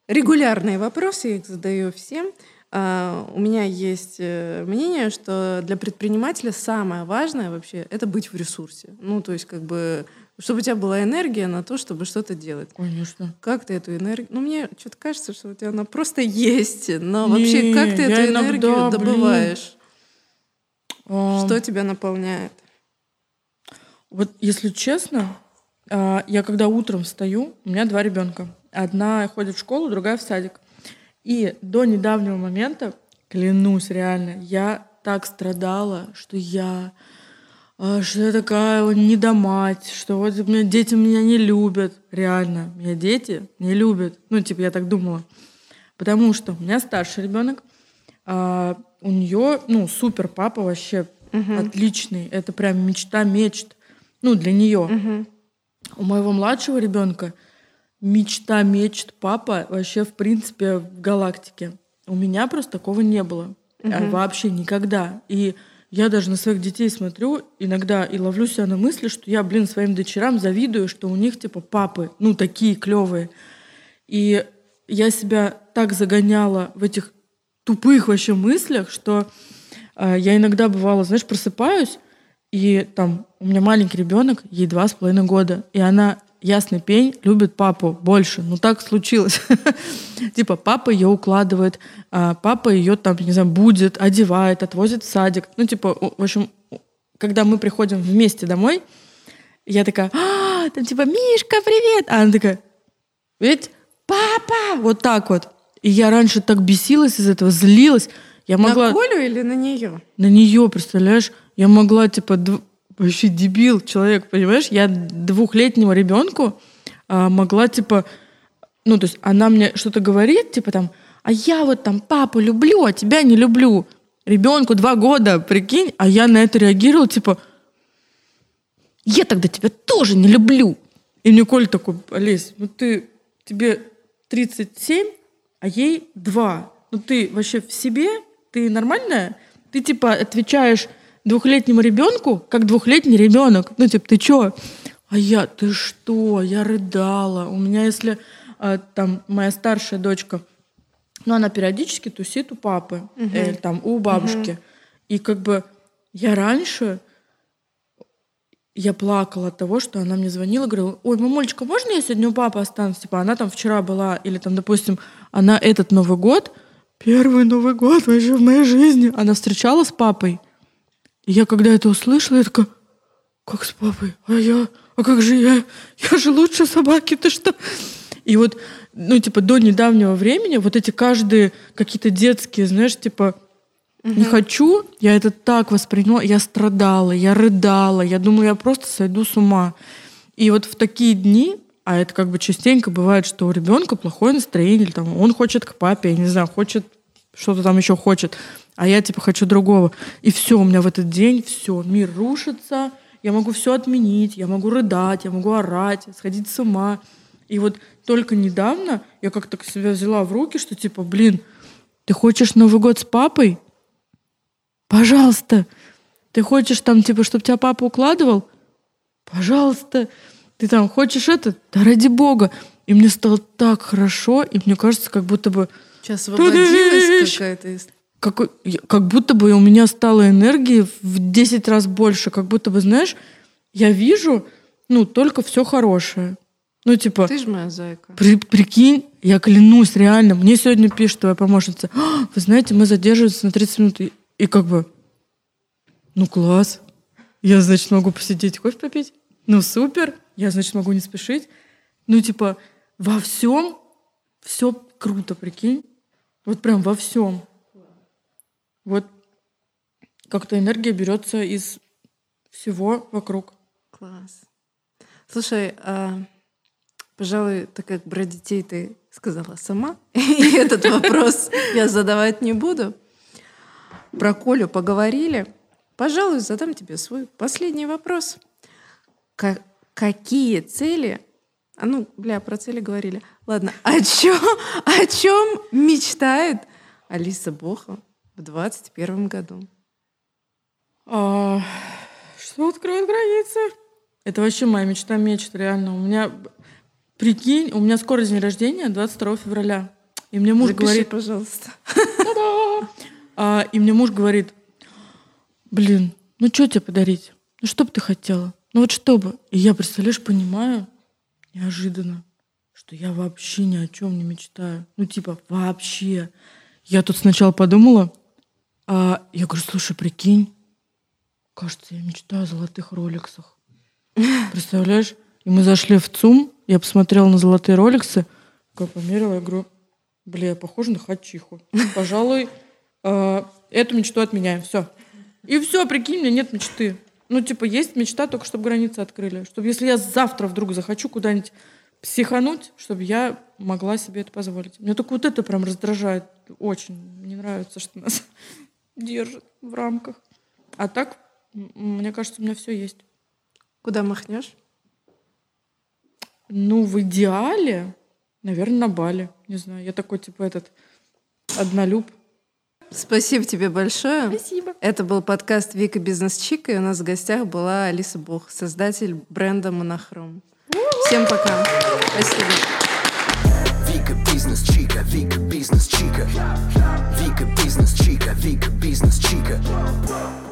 [SPEAKER 1] регулярные вопросы, я их задаю всем. А, у меня есть э, мнение, что для предпринимателя самое важное вообще это быть в ресурсе. Ну, то есть, как бы, чтобы у тебя была энергия на то, чтобы что-то делать.
[SPEAKER 2] Конечно.
[SPEAKER 1] Как ты эту энергию... Ну, мне что-то кажется, что у тебя она просто есть. Но вообще,
[SPEAKER 2] Не,
[SPEAKER 1] как ты эту
[SPEAKER 2] иногда,
[SPEAKER 1] энергию
[SPEAKER 2] блин,
[SPEAKER 1] добываешь?
[SPEAKER 2] А,
[SPEAKER 1] Что тебя наполняет?
[SPEAKER 2] Вот если честно, а, я когда утром встаю, у меня два ребенка. Одна ходит в школу, другая в садик. И до недавнего момента, клянусь реально, я так страдала, что я а, что я такая вот недомать, что вот меня дети меня не любят. Реально, меня дети не любят. Ну, типа, я так думала. Потому что у меня старший ребенок, а, у нее, ну, супер папа вообще отличный. Это прям мечта мечт. Ну, для нее. У моего младшего ребенка мечта мечт папа вообще, в принципе, в галактике. У меня просто такого не было. А, Вообще никогда. И я даже на своих детей смотрю иногда и ловлю себя на мысли, что я, блин, своим дочерям завидую, что у них, типа, папы, ну, такие клевые. И я себя так загоняла в этих тупых вообще мыслях, что э, я иногда бывало, знаешь, просыпаюсь, и там у меня маленький ребенок, ей два с половиной года, и она ясный пень любит папу больше. Ну так случилось. Типа папа ее укладывает, а папа ее там, не знаю, будет, одевает, отвозит в садик. Ну типа, в общем, когда мы приходим вместе домой, я такая, а, там типа, Мишка, привет! А она такая, ведь папа! Вот так вот. И я раньше так бесилась из этого, злилась. Я могла
[SPEAKER 1] На Колю или на нее?
[SPEAKER 2] на нее, представляешь, я могла, типа, дв- вообще дебил человек, понимаешь? Я двухлетнему ребенку а, могла, типа, ну, то есть она мне что-то говорит, типа там, а я вот там папу люблю, а тебя не люблю. Ребенку два года, прикинь, а я на это реагировала, типа, я тогда тебя тоже не люблю. И мне Коля такой, Олесь, ну ты, тебе 37, а ей 2. Ну ты вообще в себе, ты нормальная? Ты типа отвечаешь двухлетнему ребенку, как двухлетний ребенок. Ну типа, ты чё? А я, ты что? Я рыдала. У меня, если а, там моя старшая дочка, ну она периодически тусит у папы, э, там у бабушки. И как бы я раньше я плакала от того, что она мне звонила, говорила, ой, мамулечка, можно я сегодня у папы останусь? Типа, она там вчера была, или там, допустим, она этот Новый год, первый Новый год вообще в моей жизни, она встречала с папой. И я когда это услышала, я такая, как с папой? А я? А как же я? Я же лучше собаки, ты что? И вот ну, типа, до недавнего времени вот эти каждые какие-то детские, знаешь, типа, не хочу, я это так восприняла, я страдала, я рыдала, я думала, я просто сойду с ума. И вот в такие дни, а это как бы частенько бывает, что у ребенка плохое настроение, или там он хочет к папе, я не знаю, хочет что-то там еще хочет, а я типа хочу другого. И все, у меня в этот день все, мир рушится, я могу все отменить, я могу рыдать, я могу орать, сходить с ума. И вот только недавно я как-то себя взяла в руки, что типа, блин, ты хочешь Новый год с папой? Пожалуйста. Ты хочешь там, типа, чтобы тебя папа укладывал? Пожалуйста. Ты там хочешь это? Да ради бога. И мне стало так хорошо, и мне кажется, как будто бы...
[SPEAKER 1] Сейчас освободилась какая-то из-
[SPEAKER 2] Как, как будто бы у меня стало энергии в 10 раз больше. Как будто бы, знаешь, я вижу, ну, только все хорошее. Ну, типа,
[SPEAKER 1] Ты же моя зайка.
[SPEAKER 2] при- прикинь, я клянусь, реально, мне сегодня пишет твоя помощница, «А, вы знаете, мы задерживаемся на 30 минут. И, и как бы, ну, класс. Я, значит, могу посидеть, кофе попить. Ну, супер. Я, значит, могу не спешить. Ну, типа, во всем все круто, прикинь. Вот прям во всем. Вот как-то энергия берется из всего вокруг.
[SPEAKER 1] Класс. Слушай, а, пожалуй, так как про детей ты сказала сама, и этот вопрос я задавать не буду. Про Колю поговорили. Пожалуй, задам тебе свой последний вопрос. Ка- какие цели... А ну, бля, про цели говорили. Ладно, о чем, о чем мечтает Алиса Боха в 21 году?
[SPEAKER 2] А, что откроет границы? Это вообще моя мечта мечт, реально. У меня, прикинь, у меня скоро день рождения, 22 февраля. И мне муж
[SPEAKER 1] Запиши,
[SPEAKER 2] говорит,
[SPEAKER 1] пожалуйста.
[SPEAKER 2] А, и мне муж говорит, блин, ну что тебе подарить? Ну что бы ты хотела? Ну вот что бы? И я, представляешь, понимаю неожиданно, что я вообще ни о чем не мечтаю. Ну типа вообще. Я тут сначала подумала, а я говорю, слушай, прикинь, кажется, я мечтаю о золотых роликсах. Представляешь? И мы зашли в ЦУМ, я посмотрела на золотые роликсы, такая померила, я говорю, бля, я похожа на хачиху. Пожалуй, э, эту мечту отменяем, все. И все, прикинь, у меня нет мечты. Ну, типа, есть мечта, только чтобы границы открыли. Чтобы если я завтра вдруг захочу куда-нибудь психануть, чтобы я могла себе это позволить. Мне только вот это прям раздражает очень. Мне нравится, что нас держат в рамках. А так, мне кажется, у меня все есть.
[SPEAKER 1] Куда махнешь?
[SPEAKER 2] Ну, в идеале, наверное, на Бали. Не знаю, я такой, типа, этот однолюб.
[SPEAKER 1] Спасибо тебе большое.
[SPEAKER 2] Спасибо.
[SPEAKER 1] Это был подкаст Вика Бизнес Чика, и у нас в гостях была Алиса Бог, создатель бренда Монохром. Всем пока. Спасибо.
[SPEAKER 3] Vika business chica, Vika business chica, Vika business chica, Vika business chica.